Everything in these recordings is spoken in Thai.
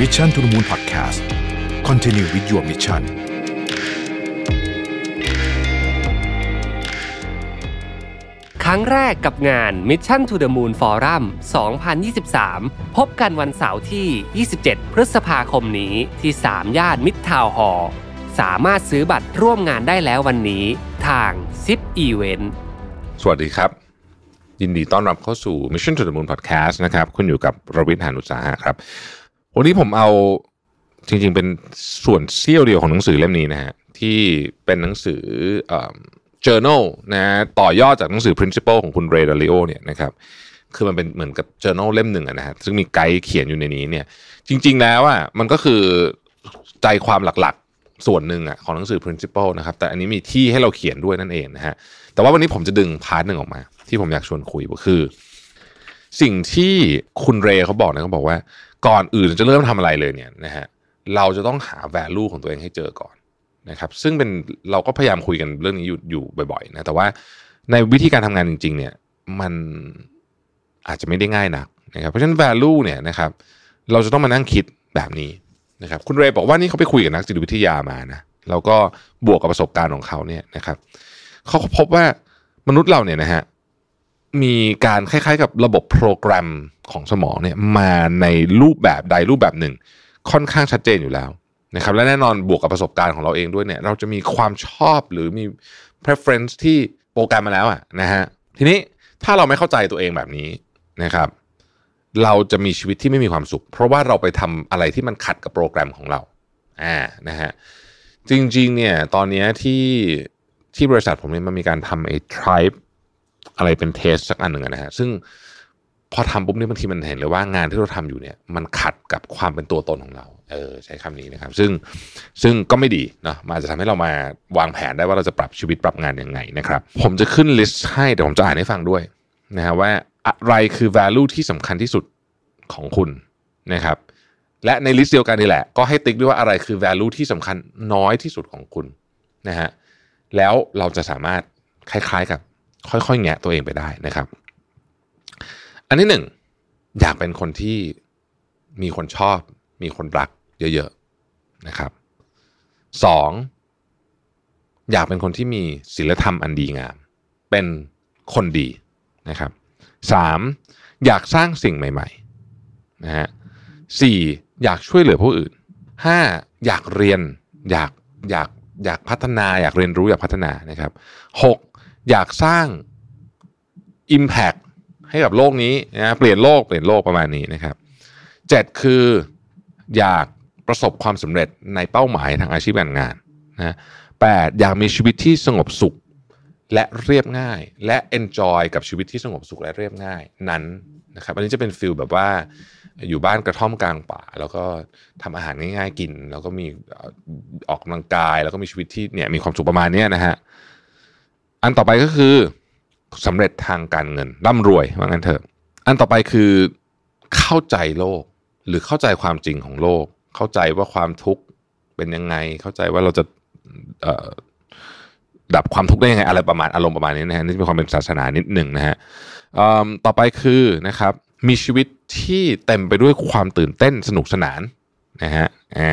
Mission to the Moon Podcast Continue with your mission ครั้งแรกกับงาน Mission to the Moon Forum 2023 พบกันวันเสาร์ที่ 27 พฤษภาคมนี้ที่ 3 ย่านมิตรทาวน์ฮอลล์สามารถซื้อบัตรร่วมงานได้แล้ววันนี้ทาง Zip Event สวัสดีครับ ยินดีต้อนรับเข้าสู่ Mission to the Moon Podcast นะครับ คุณอยู่กับรวิทยานุสาหะครับ วันนี้ผมเอาจริงๆเป็นส่วนเสี้ยวเดียวของหนังสือเล่มนี้นะฮะที่เป็นหนังสืออ journal นะฮะต่อยอดจากหนังสือ principle ของคุณเรย์ดาริโอเนี่ยนะครับคือมันเป็นเหมือนกับ journal เล่มหนึ่งอะนะฮะซึ่งมีไกด์เขียนอยู่ในนี้เนี่ยจริง ๆ แล้วอะมันก็คือใจความหลักๆ ส่วนหนึ่งอะของหนังสือ principle นะครับแต่อันนี้มีที่ให้เราเขียนด้วยนั่นเองนะฮะแต่ว่าวันนี้ผมจะดึง part หนึ่งออกมา ที่ผมอยากชวนคุยก็คือ สิ่งที่คุณเรย์เขาบอกนะเขาบอกว่า ก่อนอื่นจะเริ่มทำอะไรเลยเนี่ยนะฮะเราจะต้องหา value ของตัวเองให้เจอก่อนนะครับ ซึ่งเป็นเราก็พยายามคุยกันเรื่องนี้อยู่อยู่บ่อยๆนะแต่ว่าในวิธีการทำงานจริง ๆ เนี่ยมันอาจจะไม่ได้ง่ายนักนะครับ เพราะฉะนั้น value เนี่ยนะครับ เราจะต้องมานั่งคิดแบบนี้นะครับ คุณเรย์บอกว่านี่เขาไปคุยกับนักจิตวิทยามานะแล้วก็บวกกับประสบการณ์ของเขาเนี่ยนะครับเขาพบว่ามนุษย์เราเนี่ยนะฮะ มีการคล้ายๆ กับระบบโปรแกรมของสมองเนี่ยมาในรูปแบบใดรูปแบบหนึ่ง ค่อนข้างชัดเจนอยู่แล้วนะครับและแน่นอนบวกกับประสบการณ์ของเราเองด้วยเนี่ยเราจะมีความชอบหรือมี preference ที่โปรแกรมมาแล้วอะนะฮะทีนี้ถ้าเราไม่เข้าใจตัวเองแบบนี้นะครับ เราจะมีชีวิตที่ไม่มีความสุข เพราะว่าเราไปทำอะไรที่มันขัดกับโปรแกรมของเราอ่านะฮะจริงๆเนี่ยตอนนี้ที่ที่บริษัทผมเนี่ยมันมีการทำไอ้ tribe อะไรเป็นเทสสักอันหนึ่งนะฮะซึ่งพอทำปุ๊บเนี่ยบางทีมันเห็นเลยว่างานที่เราทำอยู่เนี่ยมันขัดกับความเป็นตัวตนของเรา เออใช้คำนี้นะครับ ซึ่งซึ่งก็ไม่ดีเนาะมันอาจจะทำให้เรามาวางแผนได้ว่าเราจะปรับชีวิตปรับงานยังไงนะครับ ผมจะขึ้นลิสต์ให้แต่ผมจะอ่านให้ฟังด้วยนะฮะว่าอะไรคือ value ที่สำคัญที่สุดของคุณนะครับ และในลิสต์เดียวกันนี่แหละ ก็ให้ติ๊กด้วยว่าอะไรคือ value ที่สำคัญน้อยที่สุดของคุณนะฮะแล้วเราจะสามารถคล้ายๆกับ ค่อยๆแงะตัวเองไปได้นะครับ อันที่หนึ่งอยากเป็นคนที่มีคนชอบ มีคนรัก เยอะๆนะครับสองอยากเป็นคนที่มีศีลธรรมอันดีงาม เป็นคนดีนะครับสามอยากสร้างสิ่งใหม่ๆนะฮะสี่อยากช่วยเหลือผู้อื่นห้าอยากเรียนอยากอยากอยากพัฒนาอยากเรียนรู้อยากพัฒนานะครับหก อยากสร้าง Impact ให้กับโลกนี้นะเปลี่ยนโลกเปลี่ยนโลกประมาณนี้นะครับเจ็ดคืออยากประสบความสำเร็จในเป้าหมายทางอาชีพการงานนะแปดอยากมีชีวิตที่สงบสุขและเรียบง่าย และ enjoy กับชีวิตที่สงบสุขและเรียบง่ายนั้นนะครับอันนี้จะเป็นฟิลแบบว่าอยู่บ้านกระท่อมกลางป่า แล้วก็ทำอาหารง่ายๆกิน แล้วก็มีออกกำลังกาย แล้วก็มีชีวิตที่เนี่ยมีความสุขประมาณนี้นะฮะ อันต่อไปก็คือสำเร็จทางการเงินร่ำรวยว่างั้นเถอะ อันต่อไปคือเข้าใจโลกหรือเข้าใจความจริงของโลก เข้าใจว่าความทุกข์เป็นยังไง เข้าใจว่าเราจะดับความทุกข์ได้ยังไงอะไรประมาณอารมณ์ประมาณนี้นะฮะนี่มีความเป็นศาสนานิดหนึ่งนะฮะต่อไปคือนะครับมีชีวิตที่เต็มไปด้วยความตื่นเต้นสนุกสนานนะฮะอ่า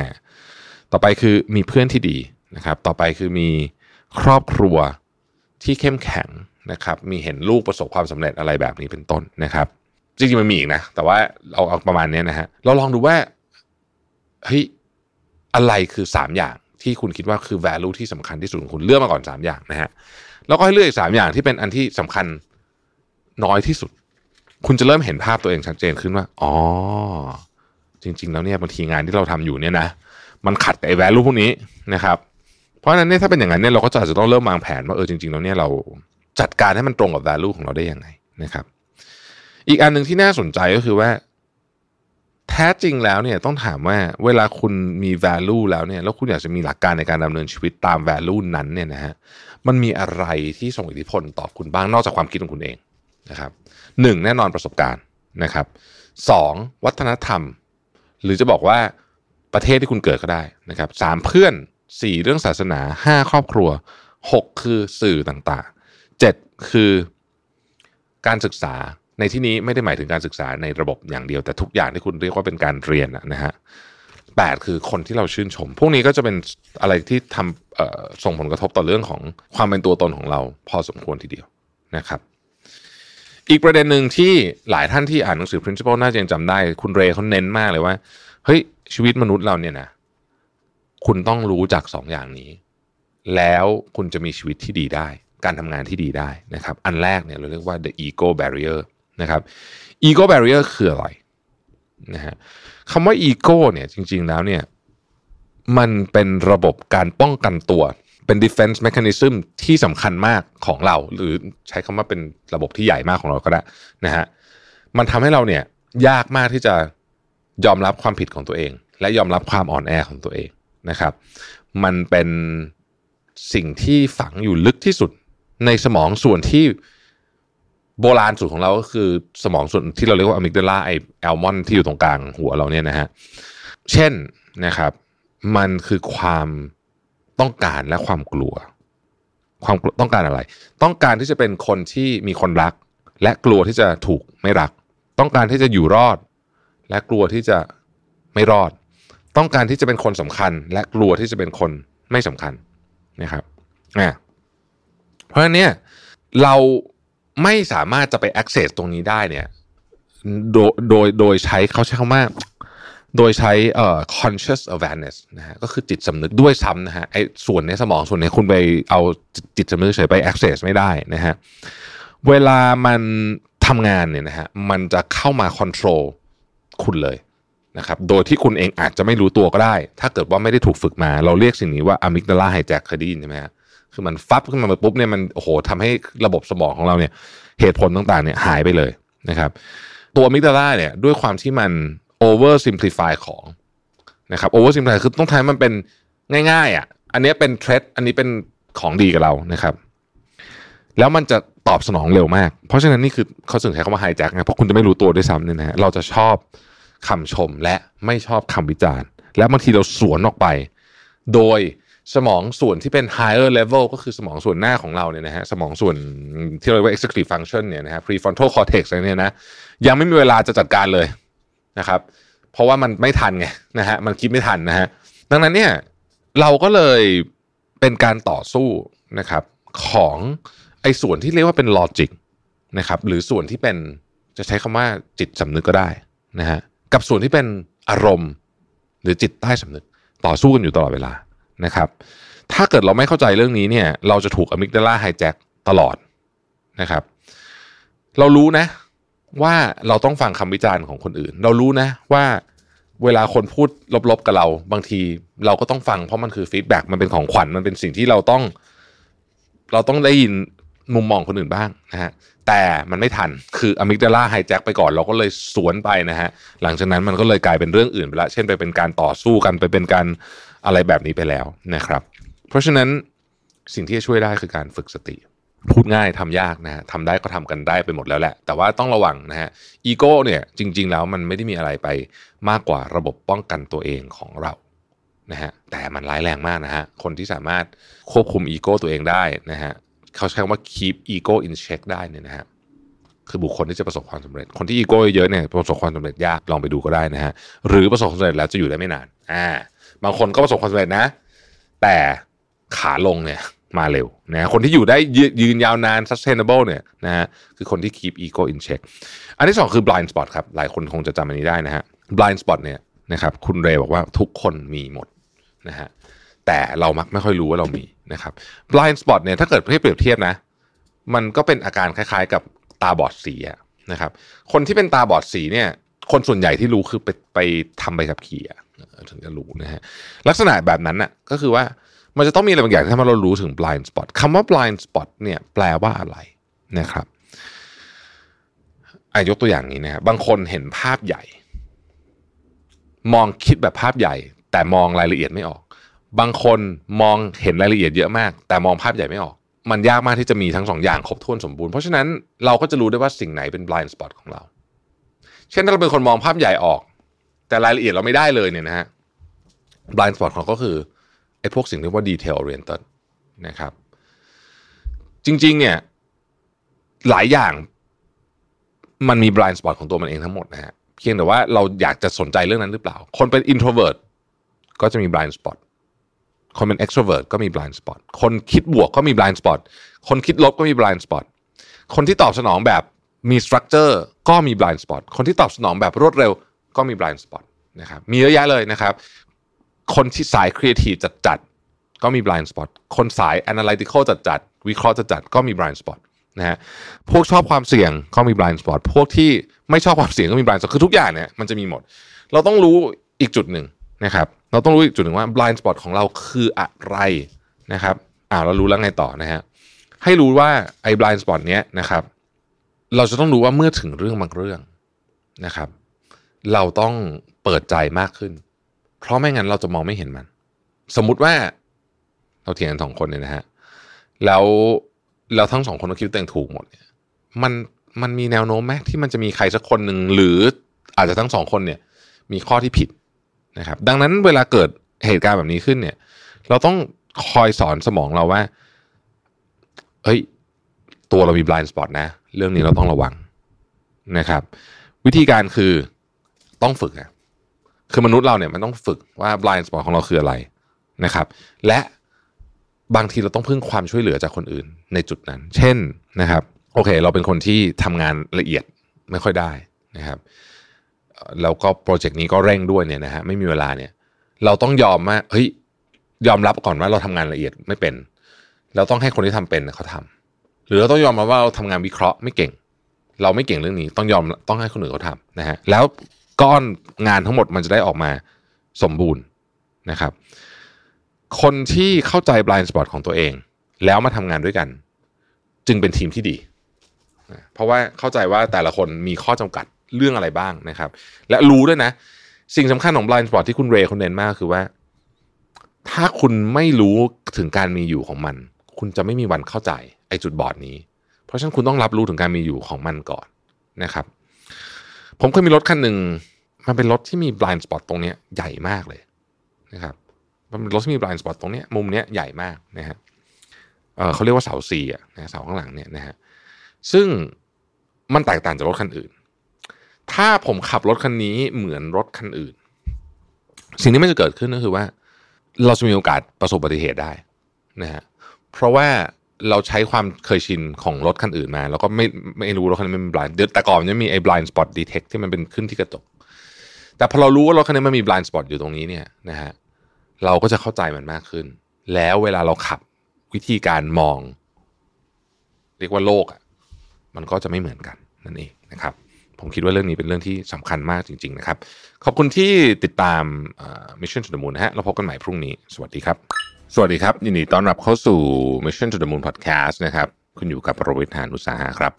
ต่อไปคือมีเพื่อนที่ดีนะครับ ต่อไปคือมีครอบครัว ที่เข้มแข็งนะครับ มีเห็นลูกประสบความสำเร็จอะไรแบบนี้เป็นต้นนะครับ จริงๆมันมีอีกนะ แต่ว่าเอาเอาประมาณนี้นะฮะ เราลองดูว่าเฮ้ยอะไรคือสามอย่างที่คุณคิดว่าคือ value ที่สำคัญที่สุดของคุณเลือกมาก่อนสามอย่างนะฮะ แล้วก็ให้เลือกอีกสามอย่างที่เป็นอันที่สำคัญน้อยที่สุด คุณจะเริ่มเห็นภาพตัวเองชัดเจนขึ้นว่า อ๋อ จริง ๆ แล้วเนี่ยบางทีงานที่เราทำอยู่เนี่ยนะ มันขัดกับไอ้ value พวกนี้นะครับ เพราะฉะนั้นเนี่ยถ้าเป็นอย่างนั้นเนี่ยเราก็จะอาจจะต้องเริ่มวางแผนว่าเออจริงๆแล้วเนี่ยเราจัดการให้มันตรงกับ value ของเราได้ยังไงนะครับ อีกอันหนึ่งที่น่าสนใจก็คือว่า แท้จริงแล้วเนี่ยต้องถามว่าเวลาคุณมี value แล้วเนี่ยแล้วคุณอยากจะมีหลักการในการดำเนินชีวิตตาม value นั้นเนี่ยนะฮะมันมีอะไรที่ส่งอิทธิพลต่อคุณบ้างนอกจากความคิดของคุณเองนะครับหนึ่งแน่นอนประสบการณ์นะครับสองวัฒนธรรม หรือจะบอกว่าประเทศที่คุณเกิดก็ได้นะครับสามเพื่อน สี่เรื่องศาสนาห้าครอบครัวหกคือสื่อต่างๆเจ็ดคือการศึกษาในที่นี้ไม่ได้หมายถึงการศึกษาในระบบอย่างเดียวแต่ทุกอย่างที่คุณเรียกว่าเป็นการเรียนนะฮะแปดคือคนที่เราชื่นชม พวกนี้ก็จะเป็นอะไรที่ทำส่งผลกระทบต่อเรื่องของความเป็นตัวตนของเรา พอสมควรทีเดียวนะครับ อีกประเด็นหนึ่งที่หลายท่านที่อ่านหนังสือ principle น่าจะยังจำได้ คุณเรย์เขาเน้นมากเลยว่า เฮ้ยชีวิตมนุษย์เราเนี่ยนะ คุณต้องรู้จักสองอย่างนี้ แล้วคุณจะมีชีวิตที่ดีได้ การทำงานที่ดีได้นะครับ อันแรกเนี่ยเราเรียกว่า the ego barrier นะครับ ego barrier คืออะไรนะฮะคำว่า ego เนี่ยจริง ๆแล้วเนี่ยมันเป็นระบบการป้องกันตัวเป็น defense mechanism ที่สำคัญมากของเรา หรือใช้คำว่าเป็นระบบที่ใหญ่มากของเราก็ได้นะฮะมันทำให้เราเนี่ยยากมากที่จะยอมรับความผิดของตัวเอง และยอมรับความอ่อนแอของตัวเอง นะครับ มันเป็นสิ่งที่ฝังอยู่ลึกที่สุดในสมองส่วนที่โบราณสุดของเราก็คือสมองส่วนที่เราเรียกว่าอะมิกดาลาไอแอลมอนที่อยู่ตรงกลางหัวเราเนี่ยนะฮะเช่นนะครับมันคือความต้องการและความกลัว ความต้องการอะไร ต้องการที่จะเป็นคนที่มีคนรัก และกลัวที่จะถูกไม่รัก ต้องการที่จะอยู่รอด และกลัวที่จะไม่รอด ต้องการที่จะเป็นคนสำคัญ และกลัวที่จะเป็นคนไม่สำคัญนะครับอ่าเพราะฉะนั้นเนี่ยเราไม่สามารถจะไป access ตรงนี้ได้เนี่ยโดยโดยโดยใช้เขาใช้คำว่าโดยใช้เอ่อ conscious awareness นะฮะก็คือจิตสำนึกด้วยซ้ำนะฮะไอ้ส่วนในสมองส่วนนี้คุณไปเอาจิตสำนึกเฉยไป access ไม่ได้นะฮะเวลามันทำงานเนี่ยนะฮะมันจะเข้ามา control คุณเลย นะครับโดยที่คุณเองอาจจะไม่รู้ตัวก็ได้ ถ้าเกิดว่าไม่ได้ถูกฝึกมา เราเรียกสิ่งนี้ว่า amygdala hijack เคยได้ยินใช่ไหมฮะคือมันฟับขึ้นมาปุ๊บเนี่ยมันโอ้โหทำให้ระบบสมองของเราเนี่ย เหตุผลต่างๆเนี่ยหายไปเลยนะครับ ตัวมิกดาล่าเนี่ยด้วยความที่มัน over simplify ของนะครับ over simplify คือต้องทำให้มันเป็นง่ายๆอะอันนี้เป็นเทรดอันนี้เป็นของดีกับเรานะครับ แล้วมันจะตอบสนองเร็วมาก เพราะฉะนั้นนี่คือเขาถึงใช้คำว่าไฮแจ็คไงเพราะคุณจะไม่รู้ตัวด้วยซ้ำเนี่ยนะฮะเราจะชอบ คำชมและไม่ชอบคำวิจารณ์ และบางทีเราสวนออกไป โดยสมองส่วนที่เป็น higher level ก็คือสมองส่วนหน้าของเราเนี่ยนะฮะสมองส่วนที่เราเรียกว่า executive function เนี่ยนะฮะ prefrontal cortex อะไรเนี่ยนะยังไม่มีเวลาจะจัดการเลยนะครับ เพราะว่ามันไม่ทันไงนะฮะมันคิดไม่ทันนะฮะดังนั้นเนี่ยเราก็เลยเป็นการต่อสู้นะครับของไอ้ส่วนที่เรียกว่าเป็น logic นะครับหรือส่วนที่เป็นจะใช้คำว่าจิตสำนึกก็ได้นะฮะ กับส่วนที่เป็นอารมณ์ หรือจิตใต้สำนึกต่อสู้กันอยู่ตลอดเวลานะครับ ถ้าเกิดเราไม่เข้าใจเรื่องนี้เนี่ย เราจะถูกอะมิกดาลาไฮแจ็คตลอดนะครับ เรารู้นะว่าเราต้องฟังคำวิจารณ์ของคนอื่น เรารู้นะว่าเวลาคนพูดลบๆกับเรา บางทีเราก็ต้องฟังเพราะมันคือ feedback มันเป็นของขวัญมันเป็นสิ่งที่เราต้อง เราต้องได้ยินมุมมองคนอื่นบ้างนะฮะ แต่มันไม่ทันคือ amygdala hijack ไปก่อนเราก็เลยสวนไปนะฮะหลังจากนั้นมันก็เลยกลายเป็นเรื่องอื่นไปละเช่นไปเป็นการต่อสู้กันไปเป็นการอะไรแบบนี้ไปแล้วนะครับ เพราะฉะนั้นสิ่งที่จะช่วยได้คือการฝึกสติ พูดง่ายทำยากนะฮะทำได้ก็ทำกันได้ไปหมดแล้วแหละ แต่ว่าต้องระวังนะฮะอีโก้เนี่ยจริง ๆ แล้วมันไม่ได้มีอะไรไปมากกว่าระบบป้องกันตัวเองของเรานะฮะแต่มันร้ายแรงมากนะฮะคนที่สามารถควบคุมอีโก้ตัวเองได้นะฮะ เขาใช้คำว่า keep ego in check ได้เนี่ยนะฮะคือบุคคลที่จะประสบความสำเร็จ คนที่อีโก้เยอะเนี่ยประสบความสำเร็จยากลองไปดูก็ได้นะฮะหรือประสบความสำเร็จแล้วจะอยู่ได้ไม่นานอ่าบางคนก็ประสบความสำเร็จนะ แต่ขาลงเนี่ยมาเร็วนะคนที่อยู่ได้ยืนยาวนาน sustainable เนี่ยนะฮะคือคนที่ keep ego in check อันที่สองคือ blind spot ครับ หลายคนคงจะจำอันนี้ได้นะฮะ blind spot เนี่ยนะครับคุณเรย์บอกว่าทุกคนมีหมดนะฮะแต่เรามักไม่ค่อยรู้ว่าเรามี นะครับ blind spot เนี่ยถ้าเกิดให้เปรียบเทียบนะ มันก็เป็นอาการคล้ายๆ กับตาบอดสีนะครับ คนที่เป็นตาบอดสีเนี่ย คนส่วนใหญ่ที่รู้คือไปไปทำใบขับขี่ถึงจะรู้นะฮะลักษณะแบบนั้นน่ะก็คือว่ามันจะต้องมีอะไรบางอย่างที่ทำให้เรารู้ถึง blind spot คำว่า blind spot เนี่ยแปลว่าอะไรนะครับอายกตัวอย่างนี้นะบางคนเห็นภาพใหญ่ มองคิดแบบภาพใหญ่ แต่มองรายละเอียดไม่ออก บางคนมองเห็นรายละเอียดเยอะมาก แต่มองภาพใหญ่ไม่ออก มันยากมากที่จะมีทั้งสองอย่างครบถ้วนสมบูรณ์ เพราะฉะนั้นเราก็จะรู้ได้ว่าสิ่งไหนเป็น blind spot ของเรา เช่นถ้าเราเป็นคนมองภาพใหญ่ออก แต่รายละเอียดเราไม่ได้เลยเนี่ยนะฮะ blind spot ของก็คือไอ้พวกสิ่งที่ว่า detail oriented นะครับ จริงๆเนี่ยหลายอย่างมันมี blind spot ของตัวมันเองทั้งหมดนะฮะเพียงแต่ว่าเราอยากจะสนใจเรื่องนั้นหรือเปล่า คนเป็น introvert ก็จะมี blind spot คนเป็น extrovert ก็มี blind spot คนคิดบวกก็มี blind spot คนคิดลบก็มี blind spot คนที่ตอบสนองแบบมี structure ก็มี blind spot คนที่ตอบสนองแบบรวดเร็วก็มี blind spot นะครับมีเยอะแยะเลยนะครับ คนที่สาย creative จัดๆก็มี blind spot คนสาย analytical จัดๆวิเคราะห์จัดๆก็มี blind spot นะฮะพวกชอบความเสี่ยงก็มี blind spot พวกที่ไม่ชอบความเสี่ยงก็มี blind spot คือทุกอย่างเนี่ยมันจะมีหมด เราต้องรู้อีกจุดหนึ่งนะครับ เราต้องรู้อีกจุดหนึ่งว่า blind spot ของเราคืออะไรนะครับอ่าเรารู้แล้วไงต่อนะฮะให้รู้ว่าไอ้ blind spot เนี้ยนะครับ เราจะต้องรู้ว่าเมื่อถึงเรื่องบางเรื่องนะครับ เราต้องเปิดใจมากขึ้น เพราะไม่งั้นเราจะมองไม่เห็นมัน สมมุติว่าเราเถียงกันสองคนเนี่ยนะฮะแล้วเราทั้งสองคนก็คิดตัวเองถูกหมดเนี่ยมันมันมีแนวโน้มไหมที่มันจะมีใครสักคนหนึ่งหรืออาจจะทั้งสองคนเนี่ย มีข้อที่ผิด นะครับ ดังนั้นเวลาเกิดเหตุการณ์แบบนี้ขึ้นเนี่ย เราต้องคอยสอนสมองเราว่าเฮ้ย ตัวเรามี blind spot นะ เรื่องนี้เราต้องระวังนะครับ วิธีการคือต้องฝึกอะคือมนุษย์เราเนี่ยมันต้องฝึกว่า blind spot ของเราคืออะไรนะครับ และบางทีเราต้องพึ่งความช่วยเหลือจากคนอื่นในจุดนั้น เช่นนะครับ โอเค เราเป็นคนที่ทำงานละเอียดไม่ค่อยได้นะครับ แล้วก็โปรเจกต์นี้ก็เร่งด้วยเนี่ยนะฮะไม่มีเวลาเนี่ย เราต้องยอมว่าเฮ้ยยอมรับก่อนว่าเราทำงานละเอียดไม่เป็น เราต้องให้คนที่ทำเป็นเขาทำหรือเราต้องยอมรับว่าเราทำงานวิเคราะห์ไม่เก่ง เราไม่เก่งเรื่องนี้ต้องยอมต้องให้คนอื่นเขาทำนะฮะแล้วก้อนงานทั้งหมดมันจะได้ออกมาสมบูรณ์นะครับ คนที่เข้าใจ blind spot ของตัวเอง แล้วมาทำงานด้วยกัน จึงเป็นทีมที่ดี เพราะว่าเข้าใจว่าแต่ละคนมีข้อจำกัด เรื่องอะไรบ้างนะครับ และรู้ด้วยนะ สิ่งสำคัญของ blind spot ที่คุณเรย์คนเน้นมากคือว่า ถ้าคุณไม่รู้ถึงการมีอยู่ของมัน คุณจะไม่มีวันเข้าใจไอ้จุดบอดนี้ เพราะฉะนั้นคุณต้องรับรู้ถึงการมีอยู่ของมันก่อนนะครับ ผมเคยมีรถคันหนึ่งมันเป็นรถที่มี blind spot ตรงนี้ใหญ่มากเลยนะครับมันเป็นรถที่มี blind spot ตรงนี้มุมนี้ใหญ่มากนะฮะเเขาเรียกว่าเสาซีอะนะเสาข้างหลังเนี่ยนะฮะซึ่งมันแตกต่างจากรถคันอื่น ถ้าผมขับรถคันนี้เหมือนรถคันอื่น สิ่งที่มันจะเกิดขึ้นก็คือว่า เราจะมีโอกาสประสบอุบัติเหตุได้นะฮะเพราะว่าเราใช้ความเคยชินของรถคันอื่นมา แล้วก็ไม่ไม่รู้รถคันนี้มันเป็น blind แต่ก่อนมันจะมีไอ้ blind spot detect ที่มันเป็นขึ้นที่กระจกแต่พอเรารู้ว่ารถคันนี้มันมี blind spot อยู่ตรงนี้เนี่ยนะฮะเราก็จะเข้าใจมันมากขึ้น แล้วเวลาเราขับวิธีการมอง เรียกว่าโลกอะมันก็จะไม่เหมือนกันนั่นเองนะครับ ผมคิดว่าเรื่องนี้เป็นเรื่องที่สำคัญมากจริง ๆ นะครับ ขอบคุณที่ติดตาม Mission to the Moon นะฮะเราพบกันใหม่พรุ่งนี้ สวัสดีครับ สวัสดีครับ ยินดีต้อนรับเข้าสู่ Mission to the Moon Podcast นะครับ คุณอยู่กับโรวิทหานอุตสาหะครับ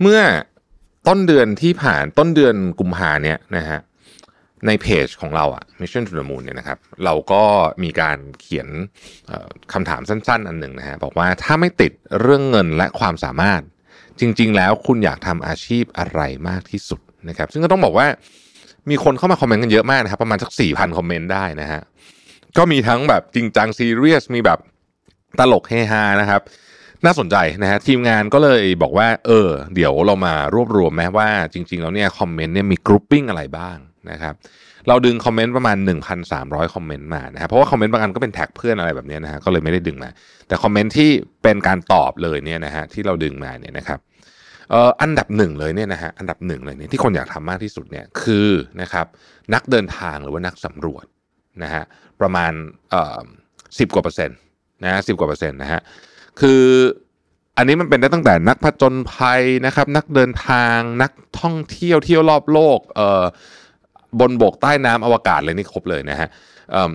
เมื่อต้นเดือนที่ผ่านต้นเดือนกุมภาเนี่ยนะฮะในเพจของเราอะ Mission to the Moon เนี่ยนะครับ เราก็มีการเขียนคำถามสั้น ๆ อันหนึ่งนะฮะบอกว่าถ้าไม่ติดเรื่องเงินและความสามารถ จริง ๆ แล้วคุณอยากทำอาชีพอะไรมากที่สุดนะครับ ซึ่งก็ต้องบอกว่ามีคนเข้ามาคอมเมนต์กันเยอะมากนะครับ ประมาณสักสี่พันคอมเมนต์ได้นะฮะก็มีทั้งแบบจริงจังซีเรียสมีแบบตลกเฮฮานะครับ น่าสนใจนะฮะทีมงานก็เลยบอกว่า เออ เดี๋ยวเรามารวบรวมแม้ว่าจริง ๆ แล้วเนี่ย comment เนี่ยมี grouping อะไรบ้างนะครับ เราดึง comment ประมาณ 1,300 comment มานะครับเพราะว่า comment บางอันก็เป็น tag เพื่อนอะไรแบบนี้นะฮะก็เลยไม่ได้ดึงมา แต่ comment ที่เป็นการตอบเลยเนี่ยนะฮะที่เราดึงมาเนี่ยนะครับเอ่ออันดับหนึ่งเลยเนี่ยนะฮะอันดับหนึ่งเลยเนี่ยที่คนอยากทำมากที่สุดเนี่ยคือนะครับนักเดินทางหรือว่านักสำรวจนะฮะประมาณเอ่อสิบกว่าเปอร์เซ็นต์นะสิบกว่าเปอร์เซ็นต์นะฮะคืออันนี้มันเป็นได้ตั้งแต่นักผจญภัยนะครับ นักเดินทางนักท่องเที่ยวเที่ยวรอบโลกเอ่อ บนบกใต้น้ำอวกาศเลยนี่ครบเลยนะฮะ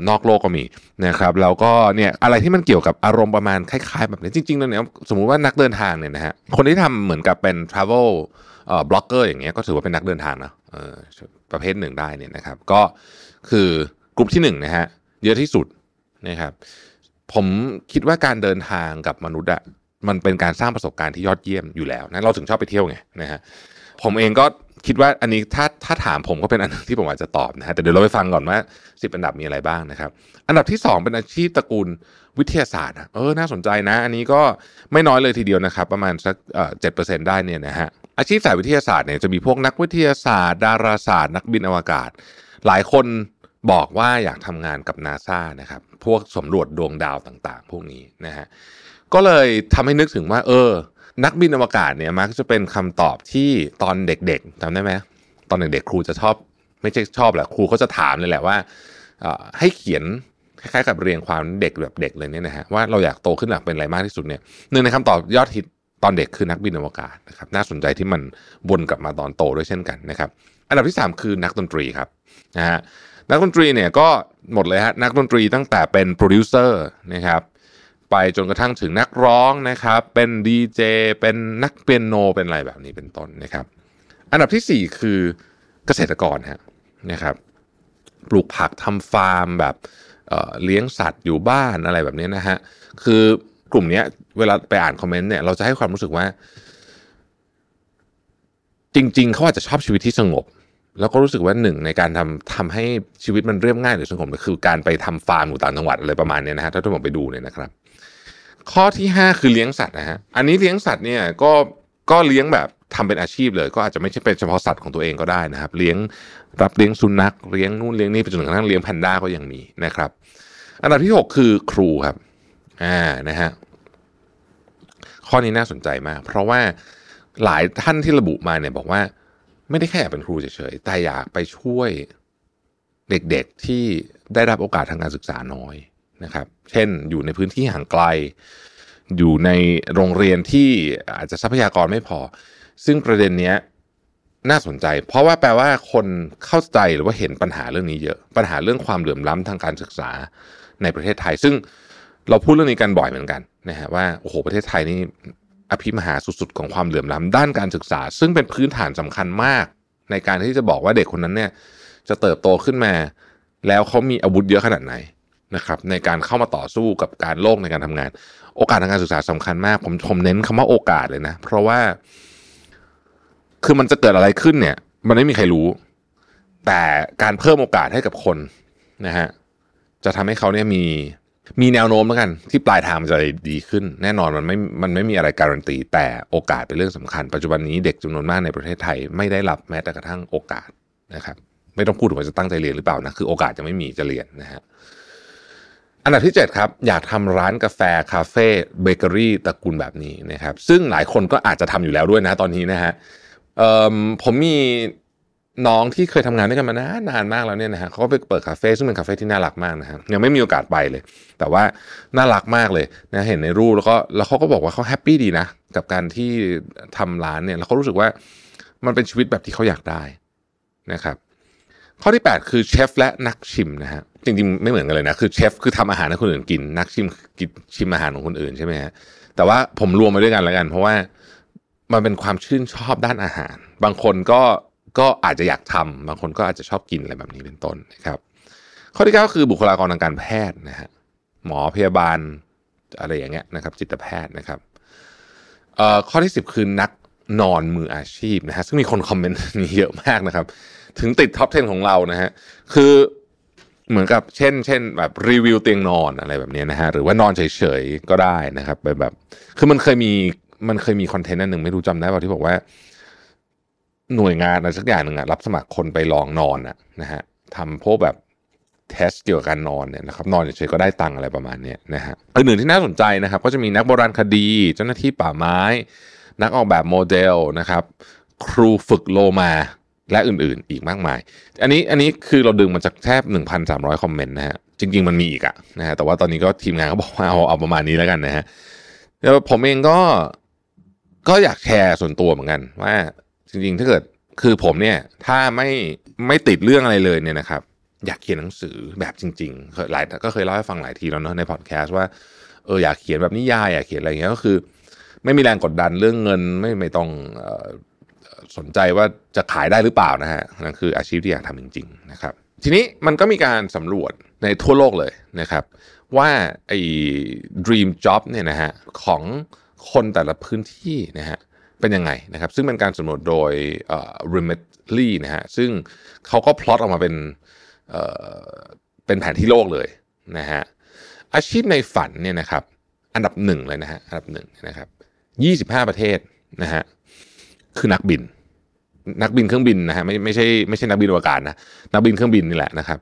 นอกโลกก็มีนะครับแล้วก็เนี่ยอะไรที่มันเกี่ยวกับอารมณ์ประมาณคล้ายๆ แบบนี้จริงๆแล้วเนี่ยสมมุติว่านักเดินทางเนี่ยนะฮะคนที่ทำเหมือนกับเป็น travel เอ่อบล็อกเกอร์อย่างเงี้ยก็ถือว่าเป็นนักเดินทางนะประเภทหนึ่งได้เนี่ยนะครับ ก็คือกลุ่มที่หนึ่งนะฮะเยอะที่สุดนะครับผมคิดว่าการเดินทางกับมนุษย์อะมันเป็นการสร้างประสบการณ์ที่ยอดเยี่ยมอยู่แล้วนะเราถึงชอบไปเที่ยวไงนะฮะผมเองก็ คิดว่าอันนี้ถ้าถ้าถามผมก็เป็นอันนึงที่ผมอาจจะตอบนะฮะแต่เดี๋ยวเราไปฟังก่อนว่าสิบอันดับมีอะไรบ้างนะครับ อันดับที่ 2 เป็นอาชีพตระกูลวิทยาศาสตร์เออน่าสนใจนะ อันนี้ก็ไม่น้อยเลยทีเดียวนะครับ ประมาณสักเจ็ดเปอร์เซ็นต์ได้เนี่ยนะฮะอาชีพสายวิทยาศาสตร์เนี่ยจะมีพวกนักวิทยาศาสตร์ ดาราศาสตร์ นักบินอวกาศ หลายคนบอกว่าอยากทำงานกับนาซานะครับพวกสำรวจดวงดาวต่างๆ พวกนี้นะฮะก็เลยทำให้นึกถึงว่า เออ นักบินอวกาศเนี่ยมักจะเป็นคำตอบที่ตอนเด็กๆจำได้ไหมตอนเด็กๆครูจะชอบ ไม่ใช่ชอบแหละครูเขาจะถามเลยแหละว่าให้เขียนคล้ายๆกับเรียงความเด็กแบบเด็กเลยเนี่ยนะฮะว่าเราอยากโตขึ้นอยากเป็นอะไรมากที่สุดเนี่ยหนึ่งในคำตอบยอดฮิตตอนเด็กคือนักบินอวกาศนะครับน่าสนใจที่มันวนกลับมาตอนโตด้วยเช่นกันนะครับ อันดับที่ 3 คือนักดนตรีครับนะฮะนักดนตรีเนี่ยก็หมดเลยฮะนักดนตรีตั้งแต่เป็นโปรดิวเซอร์นะครับ ไปจนกระทั่งถึงนักร้องนะครับ เป็นดีเจเป็นนักเปียโนเป็นอะไรแบบนี้เป็นต้นนะครับ อันดับทีสี่ 4 คือเกษตรกรฮะนะครับปลูกผักทำฟาร์มแบบเเลี้ยงสัตว์อยู่บ้านอะไรแบบนี้นะฮะคือกลุ่มนี้เวลาไปอ่านคอมเมนต์เนี่ยเราจะให้ความรู้สึกว่า จริง ๆเขาอาจจะชอบชีวิตที่สงบ แล้วก็รู้สึกว่าหนึ่งในการทำทำให้ชีวิตมันเรียบง่ายหรือสงบก็คือการไปทำฟาร์มอยู่ต่างจังหวัดอะไรประมาณเนี้ยนะฮะถ้าทุกคนไปดูเนี่ยนะครับ ข้อที่ 5 คือเลี้ยงสัตว์นะฮะอันนี้เลี้ยงสัตว์เนี่ยก็ก็เลี้ยงแบบทำเป็นอาชีพเลย ก็อาจจะไม่ใช่เป็นเฉพาะสัตว์ของตัวเองก็ได้นะครับ เลี้ยงรับเลี้ยงสุนัขเลี้ยงนู่นเลี้ยงนี่ไปจนถึงกระทั่งเลี้ยงแพนด้าก็ยังมีนะครับ อันดับที่ 6 คือครูครับอ่านะฮะข้อนี้น่าสนใจมาก เพราะว่าหลายท่านที่ระบุมาเนี่ยบอกว่า ไม่ได้แค่อยากเป็นครูเฉยๆแต่อยากไปช่วยเด็กๆที่ได้รับโอกาสทางการศึกษาน้อย นะครับ เช่นอยู่ในพื้นที่ห่างไกล อยู่ในโรงเรียนที่อาจจะทรัพยากรไม่พอ ซึ่งประเด็นเนี้ยน่าสนใจ เพราะว่าแปลว่าคนเข้าใจหรือว่าเห็นปัญหาเรื่องนี้เยอะ ปัญหาเรื่องความเหลื่อมล้ำทางการศึกษาในประเทศไทย ซึ่งเราพูดเรื่องนี้กันบ่อยเหมือนกันนะฮะว่าโอ้โหประเทศไทยนี่อภิมหาสุดๆของความเหลื่อมล้ำด้านการศึกษา ซึ่งเป็นพื้นฐานสำคัญมาก ในการที่จะบอกว่าเด็กคนนั้นเนี่ยจะเติบโตขึ้นมา แล้วเขามีอาวุธเยอะขนาดไหน นะครับในการเข้ามาต่อสู้กับการโลกในการทำงาน โอกาสทางการศึกษาสำคัญมาก ผมผมเน้นคำว่าโอกาสเลยนะ เพราะว่า คือมันจะเกิดอะไรขึ้นเนี่ย มันไม่มีใครรู้ แต่การเพิ่มโอกาสให้กับคนนะฮะจะทำให้เขาเนี่ยมีมีแนวโน้มแล้วกัน ที่ปลายทางมันจะดีขึ้น แน่นอนมันไม่มันไม่มีอะไรการันตี แต่โอกาสเป็นเรื่องสำคัญ ปัจจุบันนี้เด็กจำนวนมากในประเทศไทย ไม่ได้รับแม้แต่กระทั่งโอกาสนะครับ ไม่ต้องพูดถึงว่าจะตั้งใจเรียนหรือเปล่านะคือโอกาสจะไม่มีจะเรียนนะฮะ อันดับที่ 7 ครับ อยากทำร้านกาแฟ คาเฟ่เบเกอรี่ตระกูลแบบนี้นะครับ ซึ่งหลายคนก็อาจจะทำอยู่แล้วด้วยนะตอนนี้นะฮะผมมีน้องที่เคยทำงานด้วยกันมานานนานมากแล้วเนี่ยนะฮะเขาก็ไปเปิดคาเฟ่ซึ่งเป็นคาเฟ่ที่น่ารักมากนะฮะยังไม่มีโอกาสไปเลย แต่ว่าน่ารักมากเลยนะเห็นในรูปแล้วก็แล้วเขาก็บอกว่าเขา happy ดีนะ กับการที่ทำร้านเนี่ยแล้วเขารู้สึกว่ามันเป็นชีวิตแบบที่เขาอยากได้นะครับ ข้อที่ 8 คือเชฟและนักชิมนะฮะ จริงๆไม่เหมือนกันเลยนะคือเชฟคือทำอาหารให้คนอื่นกิน นักชิมกินชิมอาหารของคนอื่นใช่ไหมฮะแต่ว่าผมรวมมาด้วยกันแล้วกัน เพราะว่ามันเป็นความชื่นชอบด้านอาหาร บางคนก็ก็อาจจะอยากทำบางคนก็อาจจะชอบกินอะไรแบบนี้เป็นต้นนะครับ ข้อที่9คือบุคลากรทางการแพทย์นะฮะหมอพยาบาลอะไรอย่างเงี้ยนะครับ จิตแพทย์นะครับข้อที่10คือนักนอนมืออาชีพนะฮะซึ่งมีคนคอมเมนต์นี้เยอะมากนะครับ ถึงติดท็อป 10 ของเรานะฮะคือ เหมือนกับเช่น เช่น แบบรีวิวเตียงนอนอะไรแบบนี้นะฮะหรือว่านอนเฉยๆก็ได้นะครับแบบแบบ คือมันเคยมีมันเคยมีคอนเทนต์อันหนึ่งไม่รู้จำได้ป่าที่บอกว่า หน่วยงานอะไรสักอย่างหนึ่งอะรับสมัครคนไปลองนอนอะนะฮะทำพวกแบบเทสเกี่ยวกับการนอนเนี่ยนะครับนอนเฉยๆก็ได้ตังอะไรประมาณเนี้ยนะฮะอื่นหนึ่งที่น่าสนใจนะครับ ก็จะมีนักโบราณคดี เจ้าหน้าที่ป่าไม้ นักออกแบบโมเดลนะครับ ครูฝึกโลมา และอื่นๆ อีกมากมาย อันนี้อันนี้คือเราดึงมาจากแทบ 1,300 คอมเมนต์นะฮะ จริง ๆ มันมีอีกอะนะฮะ แต่ว่าตอนนี้ก็ทีมงานก็บอกว่าเอาเอาประมาณนี้แล้วกันนะฮะ แล้วผมเองก็ก็อยากแชร์ส่วนตัวเหมือนกัน ว่าจริง ๆ ถ้าเกิดคือผมเนี่ยถ้าไม่ไม่ติดเรื่องอะไรเลยเนี่ยนะครับ อยากเขียนหนังสือแบบจริงๆเคยหลายก็เคยเล่าให้ฟังหลายทีแล้วเนาะในพอดแคสต์ว่าเอออยากเขียนแบบนิยายอยากเขียนอะไรเงี้ยก็คือ ไม่มีแรงกดดันเรื่องเงินไม่ไม่ต้องเสนใจว่าจะขายได้หรือเปล่านะฮะนั่นคืออาชีพที่อยากทำจริง ๆ นะครับ ทีนี้มันก็มีการสำรวจในทั่วโลกเลยนะครับ ว่าไอ้ dream job เนี่ยนะฮะของคนแต่ละพื้นที่นะฮะเป็นยังไงนะครับ ซึ่งเป็นการสำรวจโดย Remitly นะฮะซึ่งเขาก็พลอตออกมาเป็นเอ่อเป็นแผนที่โลกเลยนะฮะอาชีพในฝันเนี่ยนะครับ อันดับหนึ่งเลยนะฮะอันดับหนึ่งนะครับ 25 ประเทศนะฮะ คือนักบิน นักบินเครื่องบินนะฮะไม่ไม่ใช่ไม่ใช่นักบินอวกาศนะนักบินเครื่องบินนี่แหละนะครับ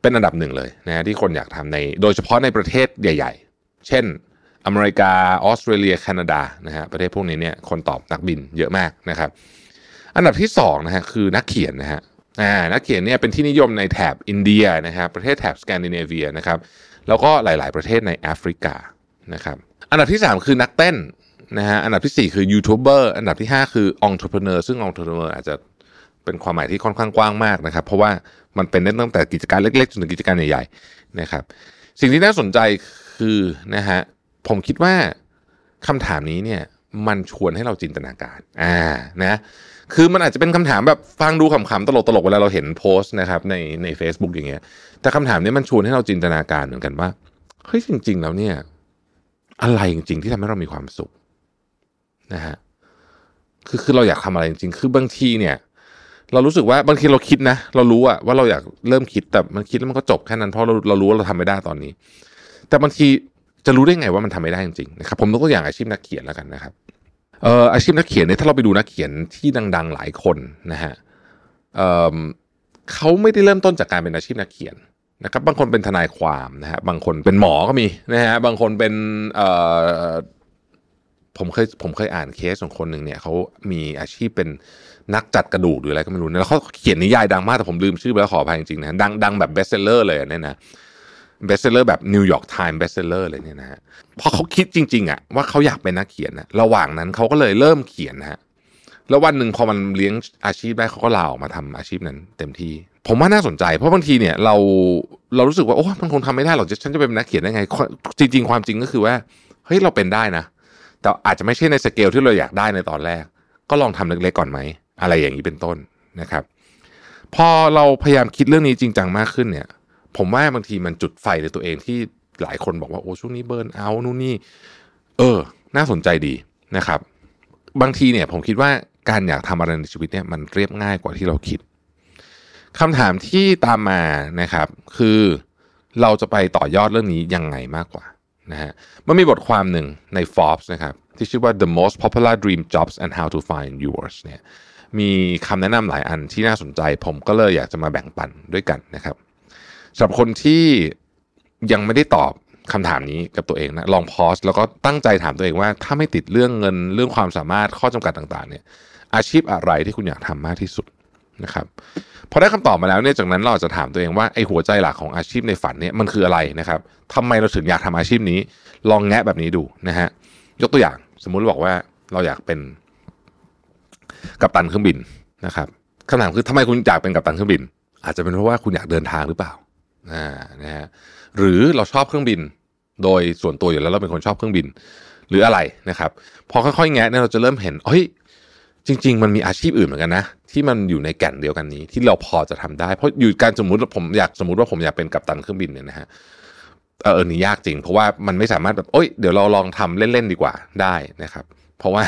เป็นอันดับหนึ่งเลยนะฮะที่คนอยากทำในโดยเฉพาะในประเทศใหญ่ ๆ เช่นอเมริกาออสเตรเลียแคนาดานะฮะประเทศพวกนี้เนี่ยคนตอบนักบินเยอะมากนะครับ อันดับที่2นะฮะคือนักเขียนนะฮะอ่านักเขียนเนี่ยเป็นที่นิยมในแถบอินเดียนะครับประเทศแถบสแกนดิเนเวียนะครับแล้วก็หลาย ๆ ประเทศในแอฟริกานะครับอันดับที่ 3 คือนักเต้น นะฮะอันดับทีสี่ 4 คือยูทูบเบอร์อันดับที่ 5 คือผู้ประกอบการซึ่งผู้ประกอบการอาจจะเป็นความหมายที่ค่อนข้างกว้างมากนะครับ เพราะว่ามันเป็นตั้งแต่กิจการเล็กๆจนถึงกิจการใหญ่ๆนะครับ สิ่งที่น่าสนใจคือนะฮะผมคิดว่าคำถามนี้เนี่ยมันชวนให้เราจินตนาการอ่านะคือมันอาจจะเป็นคำถามแบบฟังดูขำๆตลกๆเวลาเราเห็นโพสต์นะครับในใน a c e b o o k อย่างเงี้ยแต่คำถามนี้มันชวนให้เราจินตนาการเหมือนกันว่าเฮ้ยจริง ๆ แล้วเนี่ยอะไรจริง ๆ ที่ทำให้เรามีความสุข นะฮะคือคือเราอยากทำอะไรจริงๆ คือบางทีเนี่ย เรารู้สึกว่าบางทีเราคิดนะ เรารู้อะว่าเราอยากเริ่มคิดแต่มันคิดแล้วมันก็จบแค่นั้นเพราะเราเรารู้ว่าเราทำไม่ได้ตอนนี้ แต่บางทีจะรู้ได้ไงว่ามันทำไม่ได้จริงๆนะครับผมยกตัวอย่างอาชีพนักเขียนแล้วกันนะครับเอ่ออาชีพนักเขียนเนี่ยถ้าเราไปดูนักเขียนที่ดัง ๆ หลายคนนะฮะเอ่อเขาไม่ได้เริ่มต้นจากการเป็นอาชีพนักเขียนนะครับบางคนเป็นทนายความนะฮะบางคนเป็นหมอก็มีนะฮะบางคนเป็นเอ่อ ผมเคยผมเคยอ่านเคสของคนหนึ่งเนี่ยเขามีอาชีพเป็นนักจัดกระดูกหรืออะไรก็ไม่รู้นะแล้วเขาเขียนนิยายดังมากแต่ผมลืมชื่อไปแล้วขออภัยจริงๆนะดังดังแบบ bestseller เลยเนี่ยนะ bestseller แบบ New York Times bestseller เลยเนี่ยนะฮะพอเขาคิดจริงๆอะว่าเขาอยากเป็นนักเขียนนะระหว่างนั้นเขาก็เลยเริ่มเขียนนะฮะแล้ววันหนึ่งพอมันเลี้ยงอาชีพได้เขาก็ลาออกมาทำอาชีพนั้น เต็มที่ ผมว่าน่าสนใจ เพราะบางทีเนี่ยเราเรารู้สึกว่าโอ้มันคงทำไม่ได้หรอกฉันจะเป็นนักเขียนได้ไง จริง ๆ ความจริงก็คือว่าเฮ้ยเราเป็นได้นะ แต่อาจจะไม่ใช่ในสเกลที่เราอยากได้ในตอนแรก ก็ลองทำเล็กๆก่อนไหม อะไรอย่างนี้เป็นต้นนะครับ พอเราพยายามคิดเรื่องนี้จริงจังมากขึ้นเนี่ย ผมว่าบางทีมันจุดไฟในตัวเองที่หลายคนบอกว่าโอ้ช่วงนี้เบิร์นเอาท์นู่นนี่ เออ น่าสนใจดีนะครับ บางทีเนี่ยผมคิดว่าการอยากทำอะไรในชีวิตเนี่ยมันเรียบง่ายกว่าที่เราคิดคำถามที่ตามมานะครับ คือเราจะไปต่อยอดเรื่องนี้ยังไงมากกว่า นะฮะมันมีบทความหนึ่งใน Forbes นะครับที่ชื่อว่า the most popular dream jobs and how to find yours เนี่ยมีคำแนะนำหลายอันที่น่าสนใจ ผมก็เลยอยากจะมาแบ่งปันด้วยกันนะครับสำหรับคนที่ยังไม่ได้ตอบคำถามนี้กับตัวเองนะลองพอสแล้วก็ตั้งใจถามตัวเองว่า ถ้าไม่ติดเรื่องเงินเรื่องความสามารถข้อจำกัดต่าง ๆ เนี่ยอาชีพอะไรที่คุณอยากทำมากที่สุด นะครับพอได้คำตอบมาแล้วเนี่ยจากนั้นเราจะถามตัวเองว่าไอ้หัวใจหลักของอาชีพในฝันเนี่ยมันคืออะไรนะครับทำไมเราถึงอยากทำอาชีพนี้ ลองแงะแบบนี้ดูนะฮะยกตัวอย่างสมมุติบอกว่าเราอยากเป็นกัปตันเครื่องบินนะครับคำถามคือทำไมคุณอยากเป็นกัปตันเครื่องบิน อาจจะเป็นเพราะว่าคุณอยากเดินทางหรือเปล่าอ่านะฮะหรือเราชอบเครื่องบิน โดยส่วนตัวอยู่แล้วเราเป็นคนชอบเครื่องบิน หรืออะไรนะครับ พอค่อยๆแงะเนี่ยเราจะเริ่มเห็นเฮ้ย จริง ๆ มันมีอาชีพอื่นเหมือนกันนะ ที่มันอยู่ในแก่นเดียวกันนี้ ที่เราพอจะทำได้ เพราะอยู่การสมมติผมอยากสมมติว่าผมอยากเป็นกัปตันเครื่องบินเนี่ยนะฮะเออนี่ยากจริง เพราะว่ามันไม่สามารถแบบโอ้ยเดี๋ยวเราลองทำเล่นๆดีกว่าได้นะครับ เพราะว่า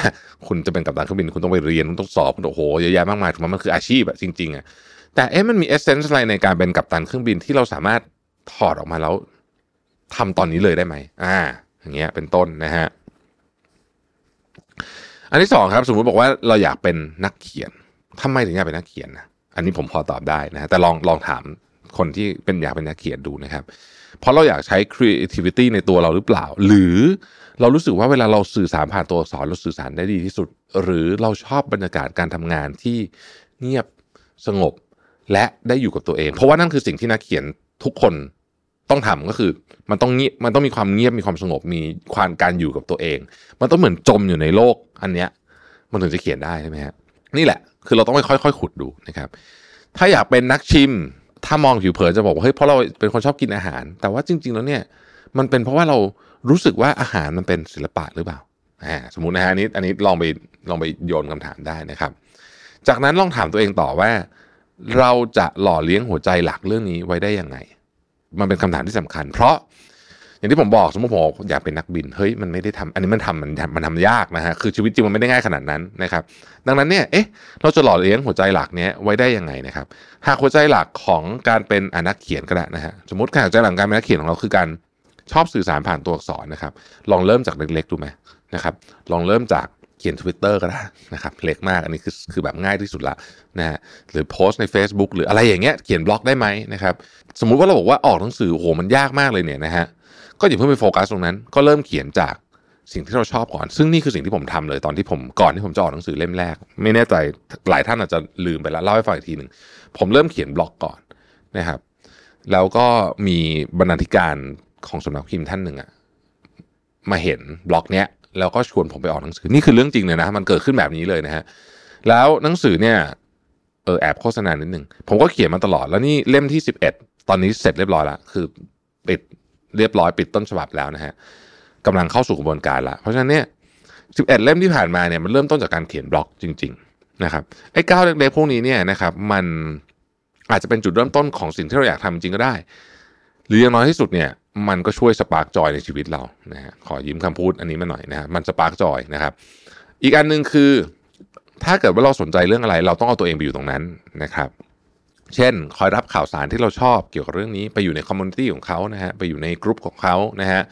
คุณจะเป็นกัปตันเครื่องบินคุณต้องไปเรียนคุณต้องสอบคุณโอ้โหเยอะแยะมากมายถูกไหมมันคืออาชีพอะจริงๆอะแต่เอ๊ะมันมีเอเซนส์อะไรในการเป็นกัปตันเครื่องบินที่เราสามารถถอดออกมาแล้วทำตอนนี้เลยได้ไหมอ่า อย่างเงี้ยเป็นต้นนะฮะ อันที่สองครับ สมมติบอกว่าเราอยากเป็นนักเขียนทำไมถึงอยากเป็นนักเขียนนะอันนี้ผมพอตอบได้นะ แต่ลองลองถามคนที่เป็นอยากเป็นนักเขียนดูนะครับ เพราะเราอยากใช้ creativity ในตัวเราหรือเปล่า หรือเรารู้สึกว่าเวลาเราสื่อสารผ่านตัวอักษรเราสื่อสารได้ดีที่สุด หรือเราชอบบรรยากาศการทำงานที่เงียบสงบและได้อยู่กับตัวเอง เพราะว่านั่นคือสิ่งที่นักเขียนทุกคน ต้องทำก็คือมันต้องเงียบมันต้องมีความเงียบมีความสงบมีความการอยู่กับตัวเอง มันต้องเหมือนจมอยู่ในโลกอันเนี้ยมันถึงจะเขียนได้ใช่ไหมฮะนี่แหละ คือเราต้องไปค่อยๆขุดดูนะครับ ถ้าอยากเป็นนักชิม ถ้ามองผิวเผินจะบอกว่าเฮ้ยเพราะเราเป็นคนชอบกินอาหาร แต่ว่าจริง ๆ แล้วเนี่ย มันเป็นเพราะว่าเรารู้สึกว่าอาหารมันเป็นศิลปะหรือเปล่าอ่าสมมุตินะฮะอันนี้อันนี้ลองไปลองไปโยนคำถามได้นะครับ จากนั้นลองถามตัวเองต่อว่า เราจะหล่อเลี้ยงหัวใจหลักเรื่องนี้ไว้ได้ยังไง มันเป็นคำถามที่สำคัญ เพราะอย่างที่ผมบอกสมมติผมอยากเป็นนักบินเฮ้ยมันไม่ได้ทำอันนี้มันทำมันมันทำยากนะฮะคือชีวิตจริงมันไม่ได้ง่ายขนาดนั้นนะครับ ดังนั้นเนี่ยเอ๊ะเราจะหล่อเลี้ยงหัวใจหลักเนี้ยไว้ได้ยังไงนะครับหากหัวใจหลักของการเป็นอนักเขียนก็ได้นะฮะสมมติการหัวใจหลักการเป็นนักเขียนของเราคือการชอบสื่อสารผ่านตัวอักษรนะครับ ลองเริ่มจากเล็กๆดูไหมนะครับ ลองเริ่มจาก ขียน Twitter ก็ได้นะครับเล็กมากอันนี้คือคือแบบง่ายที่สุดละนะฮะหรือโพสต์ใน Facebook หรืออะไรอย่างเงี้ยเขียนบล็อกได้ไหมนะครับสมมุติว่าเราบอกว่าออกหนังสือโอ้โหมันยากมากเลยเนี่ยนะฮะก็อย่าเพิ่งไปโฟกัสตรงนั้น ก็เริ่มเขียนจากสิ่งที่เราชอบก่อน ซึ่งนี่คือสิ่งที่ผมทำเลยตอนที่ผมก่อนที่ผมจะออกหนังสือเล่มแรก ไม่แน่ใจหลายท่านอาจจะลืมไปแล้วเล่าให้ฟังอีกทีหนึ่งผมเริ่มเขียนบล็อกก่อนนะครับ แล้วก็มีบรรณาธิการของสำนักพิมพ์ท่านหนึ่งอะมาเห็นบล็อกเนี้ย แล้วก็ชวนผมไปออกหนังสือนี่คือเรื่องจริงเลยนะ มันเกิดขึ้นแบบนี้เลยนะฮะแล้วหนังสือเนี่ยเออแอบโฆษณานิดนึงผมก็เขียนมาตลอดแล้วนี่เล่มที่ 11 ตอนนี้เสร็จเรียบร้อยแล้วคือปิดเรียบร้อยปิดต้นฉบับแล้วนะฮะกำลังเข้าสู่กระบวนการละเพราะฉะนั้นเนี่ย11 เล่มที่ผ่านมาเนี่ยมันเริ่มต้นจากการเขียนบล็อกจริง ๆ นะครับไอ้ก้าวเล็กๆพวกนี้เนี่ยนะครับมันอาจจะเป็นจุดเริ่มต้นของสิ่งที่เราอยากทำจริงก็ได้ หรืออย่างน้อยที่สุดเนี่ย มันก็ช่วย spark joy ในชีวิตเรานะฮะขอยืมคำพูดอันนี้มาหน่อยนะฮะมัน spark joy นะครับ อีกอันหนึ่งคือ ถ้าเกิดว่าเราสนใจเรื่องอะไร เราต้องเอาตัวเองไปอยู่ตรงนั้นนะครับ เช่น คอยรับข่าวสารที่เราชอบเกี่ยวกับเรื่องนี้ไปอยู่ใน community ของเขานะฮะไปอยู่ในกลุ่มของเขานะฮะ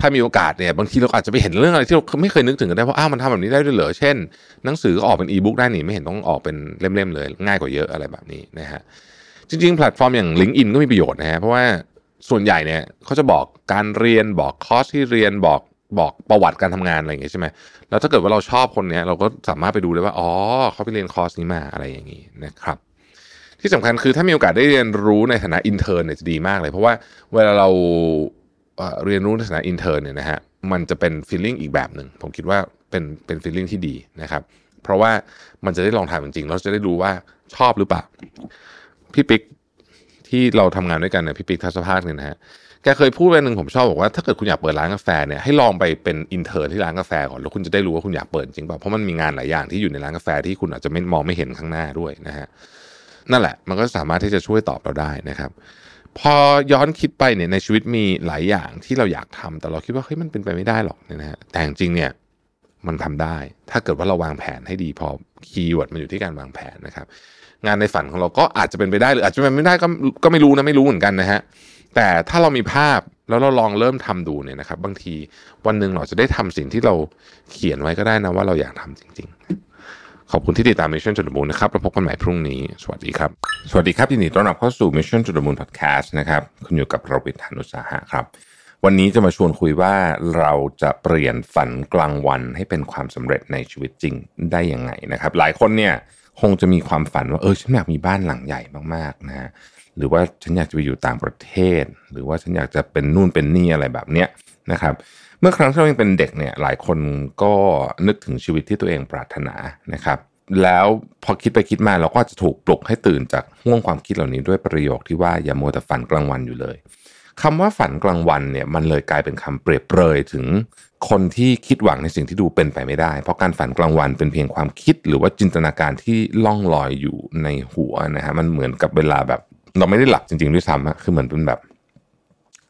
ถ้ามีโอกาสเนี่ยบางทีเราอาจจะไปเห็นเรื่องอะไรที่เราไม่เคยนึกถึงกันได้เพราะอ้าวมันทำแบบนี้ได้ด้วยเหรอเช่น หนังสือก็ออกเป็นอีบุ๊กได้นี่ไม่เห็นต้องออกเป็นเล่มๆเลย ง่ายกว่าเยอะอะไรแบบนี้นะฮะจริงๆแพลตฟอร์มอย่าง l i n k ์อินก็มีประโยชน์นะฮะเพราะว่า ส่วนใหญ่เนี่ยเขาจะบอกการเรียนบอกคอร์สที่เรียนบอกบอกประวัติการทำงานอะไรอย่างเงี้ยใช่ไหมแล้วถ้าเกิดว่าเราชอบคนเนี้ยเราก็สามารถไปดูได้ว่าอ๋อเขาไปเรียนคอร์สนี้มาอะไรอย่างงี้นะครับ ที่สำคัญคือถ้ามีโอกาสได้เรียนรู้ในฐานะ intern เนี่ยจะดีมากเลย เพราะว่าเวลาเราเรียนรู้ในฐานะ intern เนี่ยนะฮะมันจะเป็น feeling อีกแบบหนึ่งผมคิดว่าเป็นเป็น feeling ที่ดีนะครับ เพราะว่ามันจะได้ลองทำจริงๆเราจะได้รู้ว่าชอบหรือเปล่าพี่ปิ๊ก ที่เราทำงานด้วยกันเนี่ยพี่ปิ๊กทัศภาคเนี่ยนะฮะแกเคยพูดไว้หนึ่งผมชอบบอกว่าถ้าเกิดคุณอยากเปิดร้านกาแฟเนี่ยให้ลองไปเป็น intern ที่ร้านกาแฟก่อนแล้วคุณจะได้รู้ว่าคุณอยากเปิดจริงเปล่าเพราะมันมีงานหลายอย่างที่อยู่ในร้านกาแฟที่คุณอาจจะไม่มองไม่เห็นข้างหน้าด้วยนะฮะนั่นแหละ มันก็สามารถที่จะช่วยตอบเราได้นะครับ พอย้อนคิดไปเนี่ยในชีวิตมีหลายอย่างที่เราอยากทำแต่เราคิดว่าเฮ้ยมันเป็นไปไม่ได้หรอกนะฮะแต่จริงเนี่ยมันทำได้ ถ้าเกิดว่าเราวางแผนให้ดีเพราะ keyword มันอยู่ที่การวางแผนนะครับ งานในฝันของเราก็อาจจะเป็นไปได้หรืออาจจะเป็นไม่ได้ก็ก็ไม่รู้นะไม่รู้เหมือนกันนะฮะแต่ถ้าเรามีภาพแล้วเราลองเริ่มทำดูเนี่ยนะครับ บางทีวันหนึ่งเราจะได้ทำสิ่งที่เราเขียนไว้ก็ได้นะว่าเราอยากทำจริง ๆ ขอบคุณที่ติดตาม Mission to the Moon นะครับเราพบกันใหม่พรุ่งนี้ สวัสดีครับ สวัสดีครับยินดีต้อนรับเข้าสู่ Mission to the Moon Podcast นะครับคุณอยู่กับเราวิทยานุสาหะครับ วันนี้จะมาชวนคุยว่าเราจะเปลี่ยนฝันกลางวันให้เป็นความสำเร็จในชีวิตจริงได้ยังไงนะครับ หลายคนเนี่ย คงจะมีความฝันว่าเออฉันอยากมีบ้านหลังใหญ่มากๆนะฮะหรือว่าฉันอยากจะไปอยู่ต่างประเทศ หรือว่าฉันอยากจะเป็นนู่นเป็นนี่อะไรแบบเนี้ยนะครับ เมื่อครั้งที่เรายังเป็นเด็กเนี่ยหลายคนก็นึกถึงชีวิตที่ตัวเองปรารถนานะครับ แล้วพอคิดไปคิดมาเราก็จะถูกปลุกให้ตื่นจากห่วงความคิดเหล่านี้ด้วยประโยคที่ว่าอย่ามัวแต่ฝันกลางวันอยู่เลย คำว่าฝันกลางวันเนี่ยมันเลยกลายเป็นคำเปรียบเปรยถึงคนที่คิดหวังในสิ่งที่ดูเป็นไปไม่ได้ เพราะการฝันกลางวันเป็นเพียงความคิดหรือว่าจินตนาการที่ล่องลอยอยู่ในหัวนะฮะมันเหมือนกับเวลาแบบเราไม่ได้หลับจริงๆด้วยซ้ำอะคือเหมือนเป็นแบบ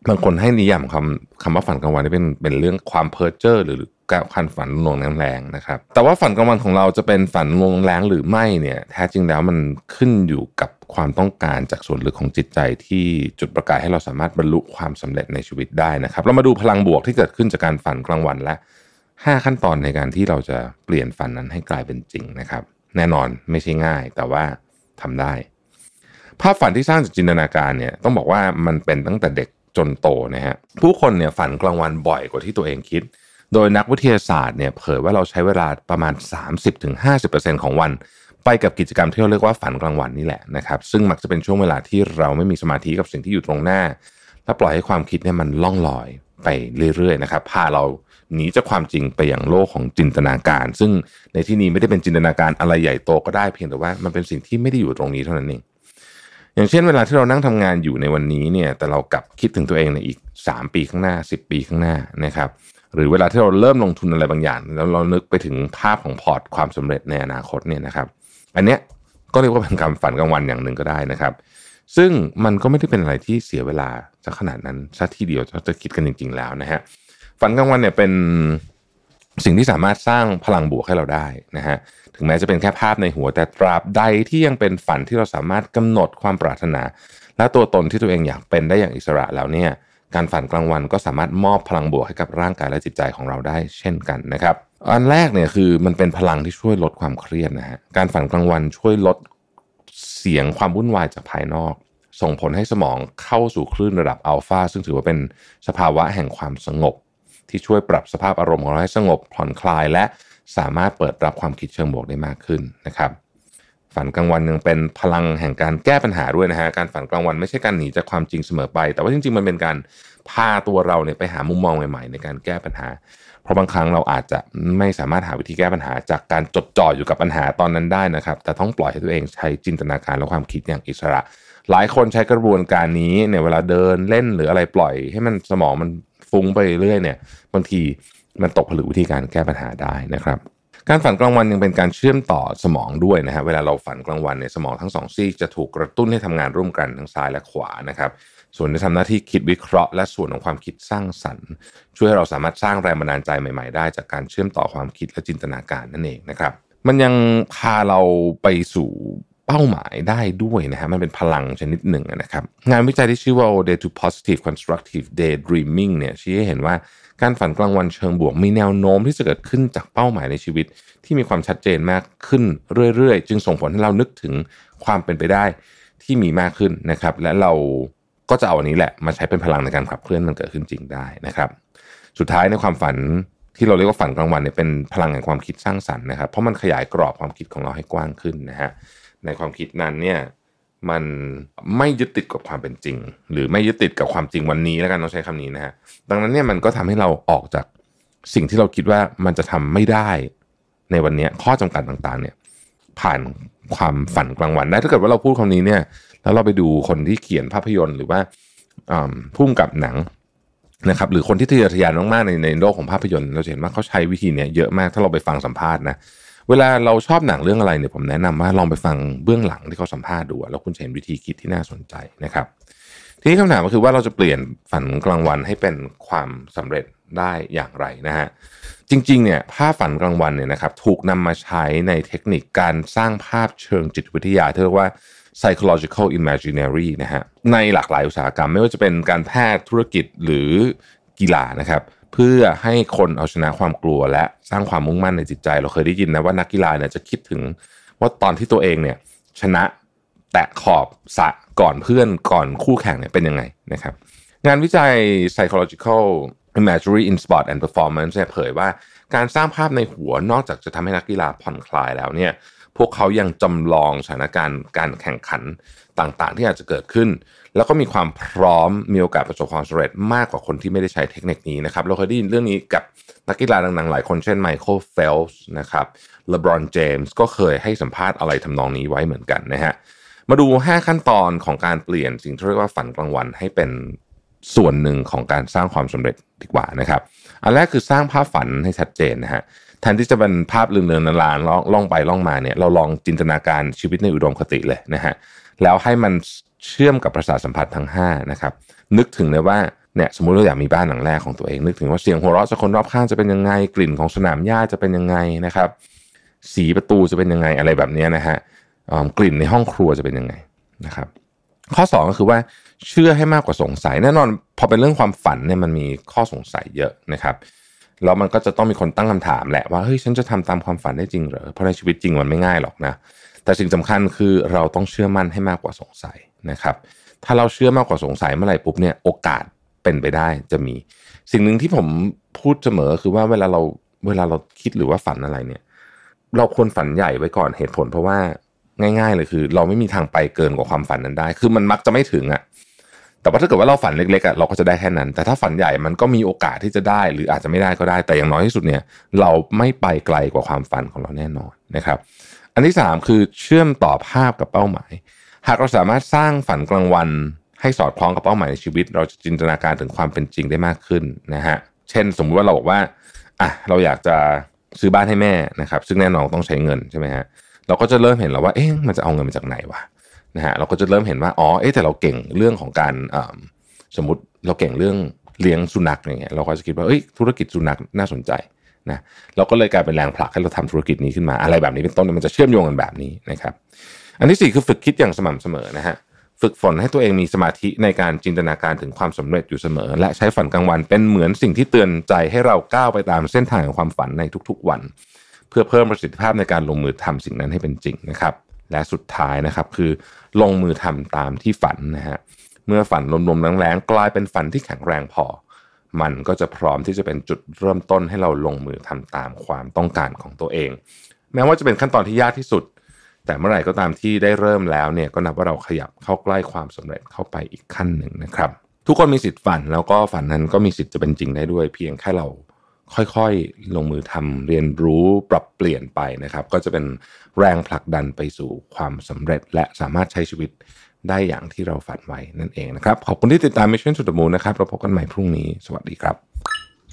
บางคนให้นิยามคำคำว่าฝันกลางวันนี่เป็นเป็นเรื่องความเพ้อเจ้อหรือการฝันลวงแรงๆนะครับ แต่ว่าฝันกลางวันของเราจะเป็นฝันลวงแรงหรือไม่เนี่ย แท้จริงแล้วมันขึ้นอยู่กับ ความต้องการจากส่วนลึกของจิตใจที่จุดประกายให้เราสามารถบรรลุความสำเร็จในชีวิตได้นะครับ เรามาดูพลังบวกที่เกิดขึ้นจากการฝันกลางวันและ 5 ขั้นตอนในการที่เราจะเปลี่ยนฝันนั้นให้กลายเป็นจริงนะครับ แน่นอนไม่ใช่ง่ายแต่ว่าทำได้ ภาพฝันที่สร้างจากจินตนาการเนี่ยต้องบอกว่ามันเป็นตั้งแต่เด็กจนโตนะฮะผู้คนเนี่ยฝันกลางวันบ่อยกว่าที่ตัวเองคิด โดยนักวิทยาศาสตร์เนี่ยเผยว่าเราใช้เวลาประมาณ 30-50%ของวัน ไปกับกิจกรรมที่เราเรียกว่าฝันกลางวันนี่แหละนะครับ ซึ่งมักจะเป็นช่วงเวลาที่เราไม่มีสมาธิกับสิ่งที่อยู่ตรงหน้า และปล่อยให้ความคิดเนี่ยมันล่องลอยไปเรื่อยๆนะครับพาเราหนีจากความจริงไปอย่างโลกของจินตนาการ ซึ่งในที่นี้ไม่ได้เป็นจินตนาการอะไรใหญ่โตก็ได้เพียงแต่ว่ามันเป็นสิ่งที่ไม่ได้อยู่ตรงนี้เท่านั้นเองอย่างเช่นเวลาที่เรานั่งทำงานอยู่ในวันนี้เนี่ยแต่เรากลับคิดถึงตัวเองในอีก 3 ปีข้างหน้า 10 ปีข้างหน้านะครับหรือเวลาที่เราเริ่มลงทุนอะไรบางอย่าง แล้วเรานึกไปถึงภาพของพอร์ตความสำเร็จในอนาคตเนี่ยนะครับ อันเนี้ยก็เรียกว่าเป็นการฝันกลางวันอย่างหนึ่งก็ได้นะครับ ซึ่งมันก็ไม่ได้เป็นอะไรที่เสียเวลาจะขนาดนั้นซะทีเดียวเราจะคิดกันจริง ๆ แล้วนะฮะฝันกลางวันเนี่ยเป็นสิ่งที่สามารถสร้างพลังบวกให้เราได้นะฮะถึงแม้จะเป็นแค่ภาพในหัว แต่ตราบใดที่ยังเป็นฝันที่เราสามารถกำหนดความปรารถนา และตัวตนที่ตัวเองอยากเป็นได้อย่างอิสระแล้วเนี่ย การฝันกลางวันก็สามารถมอบพลังบวกให้กับร่างกายและจิตใจของเราได้เช่นกันนะครับอันแรกเนี่ยคือมันเป็นพลังที่ช่วยลดความเครียดนะฮะการฝันกลางวันช่วยลดเสียงความวุ่นวายจากภายนอก ส่งผลให้สมองเข้าสู่คลื่นระดับอัลฟาซึ่งถือว่าเป็นสภาวะแห่งความสงบ ที่ช่วยปรับสภาพอารมณ์ของเราให้สงบผ่อนคลายและสามารถเปิดรับความคิดเชิงบวกได้มากขึ้นนะครับ ฝันกลางวันยังเป็นพลังแห่งการแก้ปัญหาด้วยนะฮะการฝันกลางวันไม่ใช่การหนีจากความจริงเสมอไป แต่ว่าจริง ๆ มันเป็นการพาตัวเราเนี่ยไปหามุมมองใหม่ ๆ ในการแก้ปัญหา เพราะบางครั้งเราอาจจะไม่สามารถหาวิธีแก้ปัญหา จากการจดจ่ออยู่กับปัญหาตอนนั้นได้นะครับ แต่ต้องปล่อยให้ตัวเองใช้จินตนาการและความคิดอย่างอิสระ หลายคนใช้กระบวนการนี้ในเวลาเดินเล่นหรืออะไรปล่อย ให้มันสมองมันฟุ้งไปเรื่อยเนี่ยบางทีมันตกผลึกวิธีการแก้ปัญหาได้นะครับ การฝันกลางวันยังเป็นการเชื่อมต่อสมองด้วยนะฮะเวลาเราฝันกลางวันเนี่ยสมองทั้งสองซีกจะถูกกระตุ้นให้ทำงานร่วมกันทั้งซ้ายและขวานะครับ ส่วนที่ทำหน้าที่คิดวิเคราะห์ และส่วนของความคิดสร้างสรรค์ ช่วยให้เราสามารถสร้างแรงบันดาลใจใหม่ๆ ได้จากการเชื่อมต่อความคิดและจินตนาการนั่นเองนะครับ มันยังพาเราไปสู่เป้าหมายได้ด้วยนะฮะมันเป็นพลังชนิดหนึ่งนะครับ งานวิจัยที่ชื่อว่า Day to Positive Constructive Daydreaming เนี่ยชี้ให้เห็นว่า การฝันกลางวันเชิงบวกมีแนวโน้มที่จะเกิดขึ้นจากเป้าหมายในชีวิต ที่มีความชัดเจนมากขึ้นเรื่อยๆ จึงส่งผลให้เรานึกถึงความเป็นไปได้ที่มีมากขึ้นนะครับ และเราก็จะเอาอันนี้แหละมาใช้เป็นพลังในการขับเคลื่อนมันเกิดขึ้นจริงได้นะครับ สุดท้ายในความฝันที่เราเรียกว่าฝันกลางวันเนี่ยเป็นพลังแห่งความคิดสร้างสรรค์นะครับเพราะมันขยายกรอบความคิดของเราให้กว้างขึ้นนะฮะในความคิดนั้นเนี่ย มันไม่ยึดติดกับความเป็นจริง หรือไม่ยึดติดกับความจริงวันนี้แล้วกันต้องใช้คำนี้นะฮะดังนั้นเนี่ยมันก็ทำให้เราออกจากสิ่งที่เราคิดว่ามันจะทำไม่ได้ในวันนี้ข้อจำกัดต่างๆ เนี่ยผ่านความฝันกลางวันได้ถ้าเกิดว่าเราพูดคำนี้เนี่ย แล้วเราไปดูคนที่เขียนภาพยนตร์หรือว่าพุ่มกับหนังนะครับ หรือคนที่ทะเยอทะยานมากๆในในโลกของภาพยนตร์เราเห็นว่าเขาใช้วิธีเนี้เยอะมากถ้าเราไปฟังสัมภาษณ์นะ เวลาเราชอบหนังเรื่องอะไรเนี่ยผมแนะนำว่าลองไปฟังเบื้องหลังที่เขาสัมภาษณ์ดูแล้วคุณจะเห็นวิธีคิดที่น่าสนใจนะครับ ทีนี้คำถามก็คือว่าเราจะเปลี่ยนฝันกลางวันให้เป็นความสำเร็จได้อย่างไรนะฮะจริงๆเนี่ยภาพฝันกลางวันเนี่ยนะครับถูกนำมาใช้ในเทคนิคการสร้างภาพเชิงจิตวิทยาที่เรียกว่า psychological imaginary นะฮะในหลากหลายอุตสาหกรรม ไม่ว่าจะเป็นการแพทย์ธุรกิจหรือกีฬานะครับ เพื่อให้คนเอาชนะความกลัว และสร้างความมุ่งมั่นในจิตใจ เราเคยได้ยินนะว่านักกีฬาเนี่ยจะคิดถึงว่าตอนที่ตัวเองเนี่ยชนะแตะขอบสะก่อนเพื่อนก่อนคู่แข่งเนี่ยเป็นยังไงนะครับงานวิจัย psychological imagery in sport and performance เนี่ยเผยว่าการสร้างภาพในหัวนอกจากจะทำให้นักกีฬาผ่อนคลายแล้วเนี่ยพวกเขายังจำลองสถานการณ์การแข่งขัน ต่างๆ ที่อาจจะเกิดขึ้น แล้วก็มีความพร้อมมีโอกาสประสบความสำเร็จมากกว่าคนที่ไม่ได้ใช้เทคนิคนี้นะครับเราเคยได้ยินเรื่องนี้กับนักกีฬาดังๆ หลายคนเช่นไมเคิลเฟลป์สนะครับเลบรอนเจมส์ก็เคยให้สัมภาษณ์อะไรทำนองนี้ไว้เหมือนกันนะฮะมาดู 5 ขั้นตอนของการเปลี่ยนสิ่งที่เรียกว่าฝันกลางวันให้เป็นส่วนหนึ่งของการสร้างความสำเร็จดีกว่านะครับ อันแรกคือสร้างภาพฝันให้ชัดเจนนะฮะแทนที่จะเป็นภาพเลือนๆลางๆล่องไปล่องมาเนี่ยเราลองจินตนาการชีวิตในอุดมคติเลยนะฮะ แล้วให้มันเชื่อมกับประสาทสัมผัสทั้ง5นะครับนึกถึงเลยว่าเนี่ยสมมุติเราอยากมีบ้านหลังแรกของตัวเองนึกถึงว่าเสียงหัวเราะจากคนรอบข้างจะเป็นยังไงกลิ่นของสนามหญ้าจะเป็นยังไงนะครับ สีประตูจะเป็นยังไงอะไรแบบนี้นะฮะกลิ่นในห้องครัวจะเป็นยังไงนะครับ ข้อ 2 ก็คือว่าเชื่อให้มากกว่าสงสัยแน่นอน พอเป็นเรื่องความฝันเนี่ยมันมีข้อสงสัยเยอะนะครับแล้วมันก็จะต้องมีคนตั้งคำถามแหละว่าเฮ้ยฉันจะทำตามความฝันได้จริงเหรอเพราะในชีวิตจริงมันไม่ง่ายหรอกนะ แต่สิ่งสำคัญคือเราต้องเชื่อมั่นให้มากกว่าสงสัยนะครับ ถ้าเราเชื่อมากกว่าสงสัยเมื่อไหร่ปุ๊บเนี่ยโอกาสเป็นไปได้จะมี สิ่งหนึ่งที่ผมพูดเสมอคือว่าเวลาเราเวลาเราคิดหรือว่าฝันอะไรเนี่ย เราควรฝันใหญ่ไว้ก่อนเหตุผล เพราะว่าง่าย ๆ เลยคือ เราไม่มีทางไปเกินกว่าความฝันนั้นได้ คือมันมักจะไม่ถึงอะ่ะแต่ว่าถ้าเกิดว่าเราฝันเล็กๆอะเราก็จะได้แค่นั้น แต่ถ้าฝันใหญ่มันก็มีโอกาสที่จะได้ หรืออาจจะไม่ได้ก็ได้ แต่อย่างน้อยที่สุดเนี่ย เราไม่ไปไกลกว่าความฝันของเราแน่นอนนะครับ อันที่ 3 คือเชื่อมต่อภาพกับเป้าหมาย หากเราสามารถสร้างฝันกลางวัน ให้สอดคล้องกับเป้าหมายในชีวิต เราจะจินตนาการถึงความเป็นจริงได้มากขึ้นนะฮะเช่น สมมุติว่าเราบอกว่าอะเราอยากจะซื้อบ้านให้แม่นะครับ ซึ่งแน่นอนต้องใช้เงินใช่ไหมฮะเราก็จะเริ่มเห็นแล้วว่าเอ๊ะมันจะเอาเงินมาจากไหนวะนะฮะเราก็จะเริ่มเห็นว่าอ๋อเอ๊ะแต่เราเก่งเรื่องของการสมมติเราเก่งเรื่องเลี้ยงสุนัขอย่างเงี้ยเราก็จะคิดว่าเอ้ยธุรกิจสุนัขน่าสนใจ นะเราก็เลยกลายเป็นแรงผลักให้เราทำธุรกิจนี้ขึ้นมาอะไรแบบนี้เป็นต้นมันจะเชื่อมโยงกันแบบนี้นะครับ อันที่สี่คือฝึกคิดอย่างสม่ำเสมอนะฮะฝึกฝนให้ตัวเองมีสมาธิในการจินตนาการถึงความสำเร็จอยู่เสมอ และใช้ฝันกลางวันเป็นเหมือนสิ่งที่เตือนใจให้เราก้าวไปตามเส้นทางของความฝันในทุกๆวัน เพื่อเพิ่มประสิทธิภาพในการลงมือทำสิ่งนั้นให้เป็นจริงนะครับ และสุดท้ายนะครับคือลงมือทำตามที่ฝันนะฮะเมื่อฝันลมๆแรงๆกลายเป็นฝันที่แข็งแรงพอ มันก็จะพร้อมที่จะเป็นจุดเริ่มต้นให้เราลงมือทำตามความต้องการของตัวเอง แม้ว่าจะเป็นขั้นตอนที่ยากที่สุด แต่เมื่อไหร่ก็ตามที่ได้เริ่มแล้วเนี่ยก็นับว่าเราขยับเข้าใกล้ความสำเร็จเข้าไปอีกขั้นหนึ่งนะครับ ทุกคนมีสิทธิ์ฝัน แล้วก็ฝันนั้นก็มีสิทธิ์จะเป็นจริงได้ด้วย เพียงแค่เราค่อยๆ ลงมือทำเรียนรู้ปรับเปลี่ยนไปนะครับ ก็จะเป็นแรงผลักดันไปสู่ความสำเร็จและสามารถใช้ชีวิต ได้อย่างที่เราฝันไว้นั่นเองนะครับ ขอบคุณที่ติดตาม Mission to the Moon นะครับเราพบกันใหม่พรุ่งนี้ สวัสดีครับ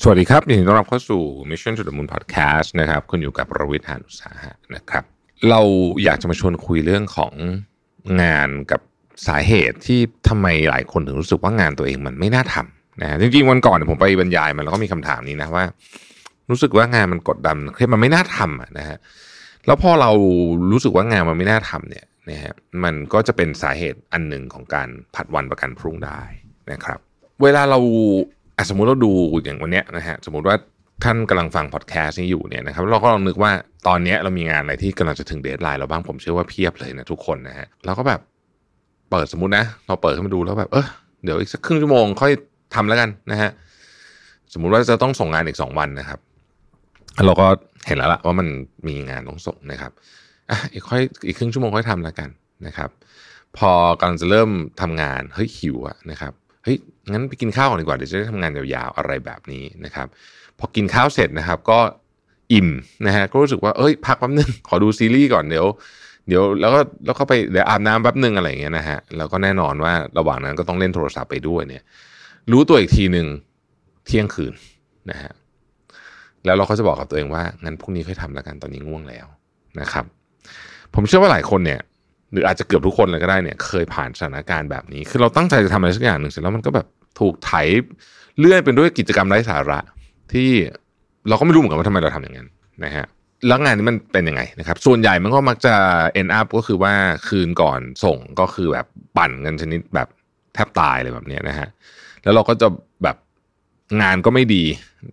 สวัสดีครับยินดีต้อนรับเข้าสู่ Mission to the Moon Podcast นะครับคุณอยู่กับประวิทย์หานุสาหะนะครับ เราอยากจะมาชวนคุยเรื่องของงานกับสาเหตุที่ทำไมหลายคนถึงรู้สึกว่างานตัวเองมันไม่น่าทำนะฮะจริงๆวันก่อนเนี่ยผมไปบรรยายมันแล้วก็มีคำถามนี้นะว่า รู้สึกว่างานมันกดดันเครียดมันไม่น่าทำนะฮะแล้วพอเรารู้สึกว่างานมันไม่น่าทำเนี่ย นะฮะมันก็จะเป็นสาเหตุอันหนึ่งของการผัดวันประกันพรุ่งได้นะครับ เวลาเราสมมุติเราดูอย่างวันเนี้ยนะฮะสมมุติว่าท่านกำลังฟังพอดแคสต์นี้อยู่เนี่ยนะครับเราก็ลองนึกว่าตอนเนี้ยเรามีงานอะไรที่กำลังจะถึงเดทไลน์เราบ้างผมเชื่อว่าเพียบเลยนะทุกคนนะฮะเราก็แบบเปิดสมมุตินะเราเปิดขึ้นมาดูแล้วแบบเออเดี๋ยวอีกสักครึ่งชั่วโมงค่อยทำแล้วกันนะฮะสมมุติว่าจะต้องส่งงานอีกสองวันนะครับ เราก็เห็นแล้วละว่ามันมีงานต้องส่งนะครับ อะอีกค่อยอีกครึ่งชั่วโมงค่อยทำแล้วกันนะครับ พอกำลังจะเริ่มทำงานเฮ้ยหิวอะนะครับเฮ้ยงั้นไปกินข้าวก่อนดีกว่าเดี๋ยวจะได้ทำงานยาวๆอะไรแบบนี้นะครับ พอกินข้าวเสร็จนะครับ ก็อิ่มนะฮะก็รู้สึกว่าเอ้ยพักแป๊บนึงขอดูซีรีส์ก่อนเดี๋ยวเดี๋ยวแล้วก็แล้วก็ไปเดี๋ยวอาบน้ำแป๊บนึงอะไรอย่างเงี้ยนะฮะแล้วก็แน่นอนว่าระหว่างนั้นก็ต้องเล่นโทรศัพท์ไปด้วยเนี่ย รู้ตัวอีกทีหนึ่งเที่ยงคืนนะฮะแล้วเราก็จะบอกกับตัวเองว่างั้นพรุ่งนี้ค่อยทำล้วกันตอนนี้ง่วงแล้วนะครับ ผมเชื่อว่าหลายคนเนี่ย หรืออาจจะเกือบทุกคนเลยก็ได้เนี่ย เคยผ่านสถานการณ์แบบนี้ คือเราตั้งใจจะทำอะไรสักอย่างหนึ่งเสร็จแล้วมันก็แบบถูกไถเลื่อนเป็นด้วยกิจกรรมไร้สาระ ที่เราก็ไม่รู้เหมือนกันว่าทำไมเราทำอย่างนั้นนะฮะแล้วงานนี้มันเป็นยังไงนะครับ ส่วนใหญ่มันก็มักจะ end up ก็คือว่าคืนก่อนส่งก็คือแบบปั่นกันชนิดแบบแทบตายเลยแบบนี้นะฮะ แล้วเราก็จะแบบงานก็ไม่ดี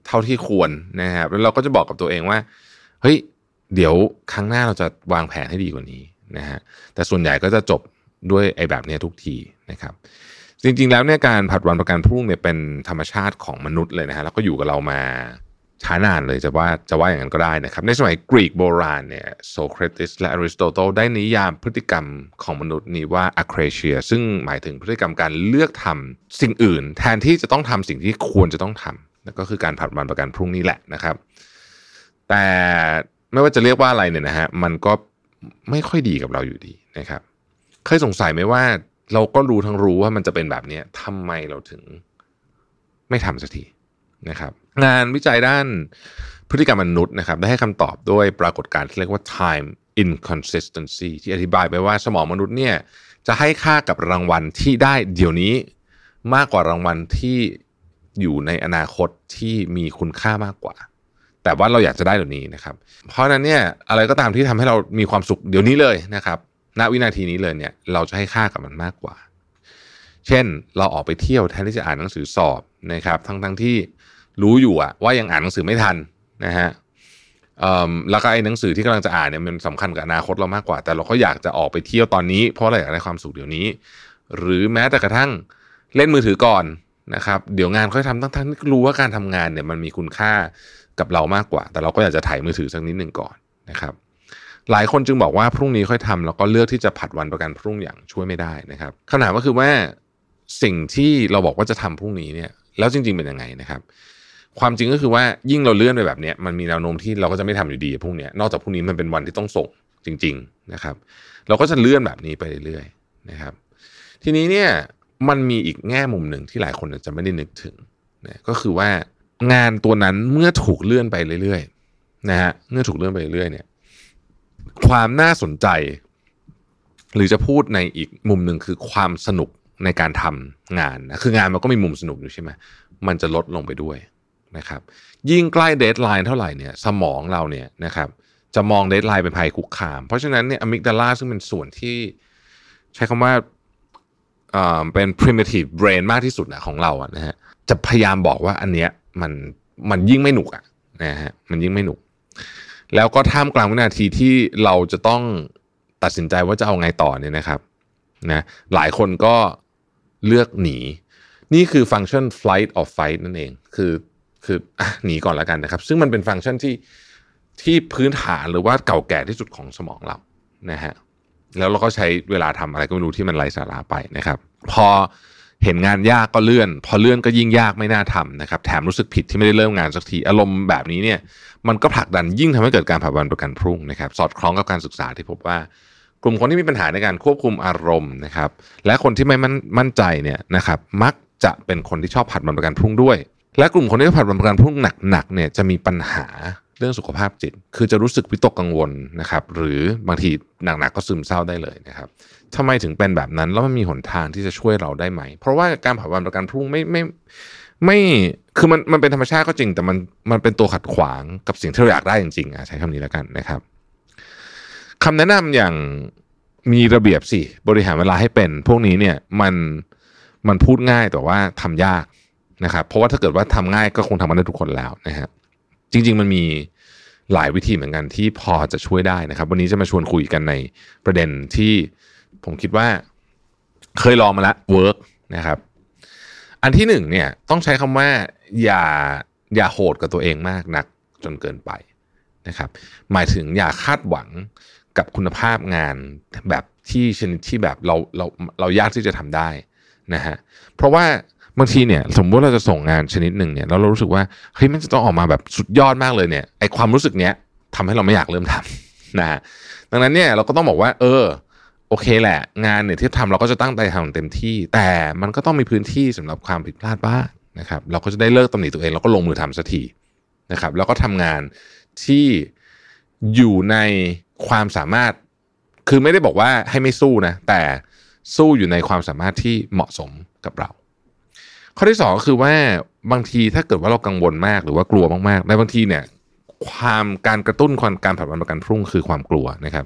เท่าที่ควรนะครับ แล้วเราก็จะบอกกับตัวเองว่า เฮ้ย เดี๋ยวครั้งหน้าเราจะวางแผนให้ดีกว่านี้นะฮะแต่ส่วนใหญ่ก็จะจบด้วยไอ้แบบนี้ทุกทีนะครับ จริงๆแล้วเนี่ยการผัดวันประกันพรุ่งเนี่ยเป็นธรรมชาติของมนุษย์เลยนะฮะแล้วก็อยู่กับเรามาช้านานเลยจะว่าจะว่าอย่างนั้นก็ได้นะครับ ในสมัยกรีกโบราณเนี่ยโซเครติสและอริสโตเติลได้นิยามพฤติกรรมของมนุษย์นี้ว่า a c r a t i a ซึ่งหมายถึงพฤติกรรมการเลือกทำสิ่งอื่น แทนที่จะต้องทำสิ่งที่ควรจะต้องทำนั่นก็คือการผัดวันประกันพรุ่งนี้แหละนะครับ แต่ ไม่ว่าจะเรียกว่าอะไรเนี่ยนะฮะมันก็ไม่ค่อยดีกับเราอยู่ดีนะครับ เคยสงสัยไหมว่าเราก็รู้ทั้งรู้ว่ามันจะเป็นแบบนี้ทำไมเราถึงไม่ทำสักทีนะครับ งานวิจัยด้านพฤติกรรมมนุษย์นะครับ ได้ให้คำตอบด้วยปรากฏการณ์ที่เรียกว่า time inconsistency ที่อธิบายไปว่าสมองมนุษย์เนี่ยจะให้ค่ากับรางวัลที่ได้เดี๋ยวนี้มากกว่ารางวัลที่อยู่ในอนาคตที่มีคุณค่ามากกว่า แต่ว่าเราอยากจะได้เดี๋ยวนี้นะครับ เพราะนั้นเนี่ยอะไรก็ตามที่ทำให้เรามีความสุขเดี๋ยวนี้เลยนะครับณวินาทีนี้เลยเนี่ยเราจะให้ค่ากับมันมากกว่า เช่นเราออกไปเที่ยวแทนที่จะอ่านหนังสือสอบนะครับทั้งทั้งที่รู้อยู่อะว่ายังอ่านหนังสือไม่ทันนะฮะแล้วก็ไอ้หนังสือที่กำลังจะอ่านเนี่ยมันสำคัญกับอนาคตเรามากกว่า แต่เราก็อยากจะออกไปเที่ยวตอนนี้ เพราะเราอยากได้ความสุขเดี๋ยวนี้ หรือแม้แต่กระทั่งเล่นมือถือก่อนนะครับ เดี๋ยวงานค่อยทำทั้งทั้งที่รู้ว่าการทำงานเนี่ยมันมีคุณค่า กับเรามากกว่า แต่เราก็อยากจะถ่ายมือถือสักนิดหนึ่งก่อนนะครับ หลายคนจึงบอกว่าพรุ่งนี้ค่อยทำแล้วก็เลือกที่จะผัดวันประกันพรุ่งอย่างช่วยไม่ได้นะครับคำถามก็คือว่าสิ่งที่เราบอกว่าจะทำพรุ่งนี้เนี่ยแล้วจริง ๆเป็นยังไงนะครับ ความจริงก็คือว่ายิ่งเราเลื่อนไปแบบนี้มันมีแนวโน้มที่เราก็จะไม่ทำอยู่ดีพรุ่งนี้นอกจากพรุ่งนี้มันเป็นวันที่ต้องส่งจริง ๆนะครับ เราก็จะเลื่อนแบบนี้ไปเรื่อยๆนะครับ ทีนี้เนี่ยมันมีอีกแง่มุมหนึ่งที่หลายคนจะไม่ได้นึกถึงนะก็คือว่า งานตัวนั้นเมื่อถูกเลื่อนไปเรื่อยๆนะฮะเมื่อถูกเลื่อนไปเรื่อยๆเนี่ย ความน่าสนใจ หรือจะพูดในอีกมุมหนึ่งคือความสนุกในการทำงานนะคืองานมันก็มีมุมสนุกอยู่ใช่ไหมมันจะลดลงไปด้วยนะครับ ยิ่งใกล้ deadline เท่าไหร่เนี่ย สมองเราเนี่ยนะครับจะมอง deadline เป็นภัยคุกคาม เพราะฉะนั้นเนี่ย amygdala ซึ่งเป็นส่วนที่ใช้คำว่าอ่อเป็น primitive brain มากที่สุดนะของเราอะนะฮะจะพยายามบอกว่าอันเนี้ย มันมันยิ่งไม่หนุกอะนะฮะมันยิ่งไม่หนุก แล้วก็ท่ามกลางวินาทีที่เราจะต้องตัดสินใจว่าจะเอาไงต่อเนี่ยนะครับนะหลายคนก็เลือกหนี นี่คือฟังก์ชัน flight or fight นั่นเอง คือคืออหนีก่อนแล้วกันนะครับ ซึ่งมันเป็นฟังก์ชันที่ที่พื้นฐานหรือว่าเก่าแก่ที่สุดของสมองเรานะฮะแล้วเราก็ใช้เวลาทำอะไรก็ไม่รู้ที่มันไร้สาระไปนะครับ พอ เห็นงานยากก็เลื่อน พอเลื่อนก็ยิ่งยากไม่น่าทำนะครับแถมรู้สึกผิดที่ไม่ได้เริ่มงานสักทีอารมณ์แบบนี้เนี่ยมันก็ผลักดันยิ่งทำให้เกิดการผัดวันประกันพรุ่งนะครับสอดคล้องกับการศึกษาที่พบว่ากลุ่มคนที่มีปัญหาในการควบคุมอารมณ์นะครับและคนที่ไม่มั่นมั่นใจเนี่ยนะครับมักจะเป็นคนที่ชอบผัดวันประกันพรุ่งด้วย และกลุ่มคนที่ผัดวันประกันพรุ่งหนักๆเนี่ยจะมีปัญหาเรื่องสุขภาพจิต คือจะรู้สึกวิตกกังวลนะครับ หรือบางทีหนักๆก็ซึมเศร้าได้เลยนะครับทำไมถึงเป็นแบบนั้น แล้วมันมีหนทางที่จะช่วยเราได้ไหม เพราะว่าการผัดวันประกันพรุ่งไม่ไม่ไม่คือมันมันเป็นธรรมชาติก็จริง แต่มันมันเป็นตัวขัดขวางกับสิ่งที่เราอยากได้จริงๆอะใช้คำนี้แล้วกันนะครับคำแนะนำอย่างมีระเบียบสิบริหารเวลาให้เป็น พวกนี้เนี่ยมันมันพูดง่ายแต่ว่าทำยาก นะครับเพราะว่าถ้าเกิดว่าทำง่ายก็คงทำกันได้ทุกคนแล้วนะฮะจริง ๆ มันมีหลายวิธีเหมือนกันที่พอจะช่วยได้นะครับ วันนี้จะมาชวนคุยกันในประเด็นที่ผมคิดว่าเคยลองมาแล้วเวิร์กนะครับ อันที่หนึ่งเนี่ยต้องใช้คำว่าอย่าอย่าโหดกับตัวเองมากนักจนเกินไปนะครับ หมายถึงอย่าคาดหวังกับคุณภาพงานแบบที่ชนิดที่แบบเราเราเรายากที่จะทำได้นะฮะเพราะว่า บางทีเนี่ยสมมติเราจะส่งงานชนิดหนึ่งเนี่ยแล้วเรารู้สึกว่าเฮ้ยมันจะต้องออกมาแบบสุดยอดมากเลยเนี่ยไอความรู้สึกเนี้ยทำให้เราไม่อยากเริ่มทำนะฮะดังนั้นเนี่ยเราก็ต้องบอกว่า เออโอเคแหละ งานเนี่ยที่ทำเราก็จะตั้งใจทำเต็มที่ แต่มันก็ต้องมีพื้นที่สำหรับความผิดพลาดบ้างนะครับเราก็จะได้เลิกตำหนิตัวเองแล้วก็ลงมือทำสักทีนะครับแล้วก็ทำงานที่อยู่ในความสามารถ คือไม่ได้บอกว่าให้ไม่สู้นะแต่สู้อยู่ในความสามารถที่เหมาะสมกับเรา ข้อที่สองก็คือว่าบางทีถ้าเกิดว่าเรากังวลมากหรือว่ากลัวมากๆในบางทีเนี่ยความการกระตุ้นความการผัดวันประกันพรุ่งคือความกลัวนะครับ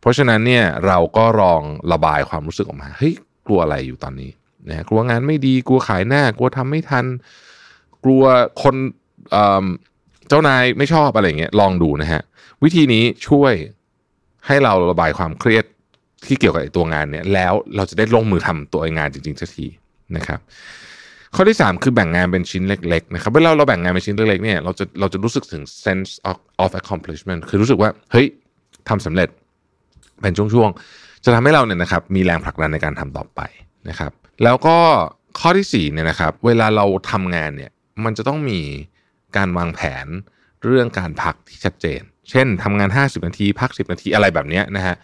เพราะฉะนั้นเนี่ยเราก็ลองระบายความรู้สึกออกมาเฮ้ยกลัวอะไรอยู่ตอนนี้นะกลัวงานไม่ดีกลัวขายหน้ากลัวทำไม่ทัน กลัวคนเจ้านายไม่ชอบอะไรเงี้ยลองดูนะฮะวิธีนี้ช่วยให้เราระบายความเครียดที่เกี่ยวกับตัวงานเนี่ยแล้วเราจะได้ลงมือทำตัวงานจริงๆสักทีนะครับ ข้อที่ 3 คือแบ่งงานเป็นชิ้นเล็กๆนะครับเวลาเราแบ่งงานเป็นชิ้นเล็กๆเนี่ยเราจะเราจะรู้สึกถึง sense of, of accomplishment คือรู้สึกว่าเฮ้ยทำสำเร็จเป็นช่วงๆ จะทำให้เราเนี่ยนะครับมีแรงผลักดันในการทำต่อไปนะครับ แล้วก็ข้อที่4เนี่ยนะครับเวลาเราทำงานเนี่ยมันจะต้องมีการวางแผนเรื่องการพักที่ชัดเจน เช่นทำงาน 50 นาที พัก 10 นาทีอะไรแบบนี้นะฮะ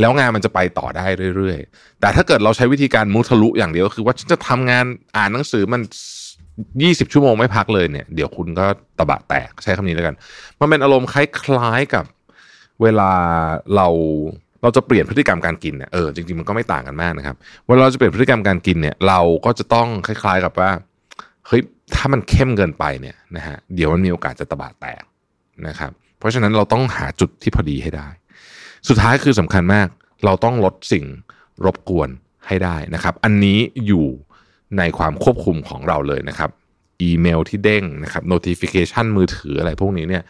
แล้วงานมันจะไปต่อได้เรื่อยๆ แต่ถ้าเกิดเราใช้วิธีการมุทะลุอย่างเดียวคือว่าฉันจะทำงานอ่านหนังสือมัน 20 ชั่วโมงไม่พักเลยเนี่ยเดี๋ยวคุณก็ตะบะแตกใช้คำนี้แล้วกัน มันเป็นอารมณ์คล้ายๆกับเวลาเราเราจะเปลี่ยนพฤติกรรมการกินเนี่ยเออจริงๆมันก็ไม่ต่างกันมากนะครับเวลาเราจะเปลี่ยนพฤติกรรมการกินเนี่ยเราก็จะต้องคล้าย ๆกับว่าเฮ้ยถ้ามันเข้มเกินไปเนี่ยนะฮะเดี๋ยวมันมีโอกาสจะตะบะแตกนะครับ เพราะฉะนั้นเราต้องหาจุดที่พอดีให้ได้ สุดท้ายคือสำคัญมาก เราต้องลดสิ่งรบกวนให้ได้นะครับ อันนี้อยู่ในความควบคุมของเราเลยนะครับ อีเมลที่เด้งนะครับ notification มือถืออะไรพวกนี้เนี่ย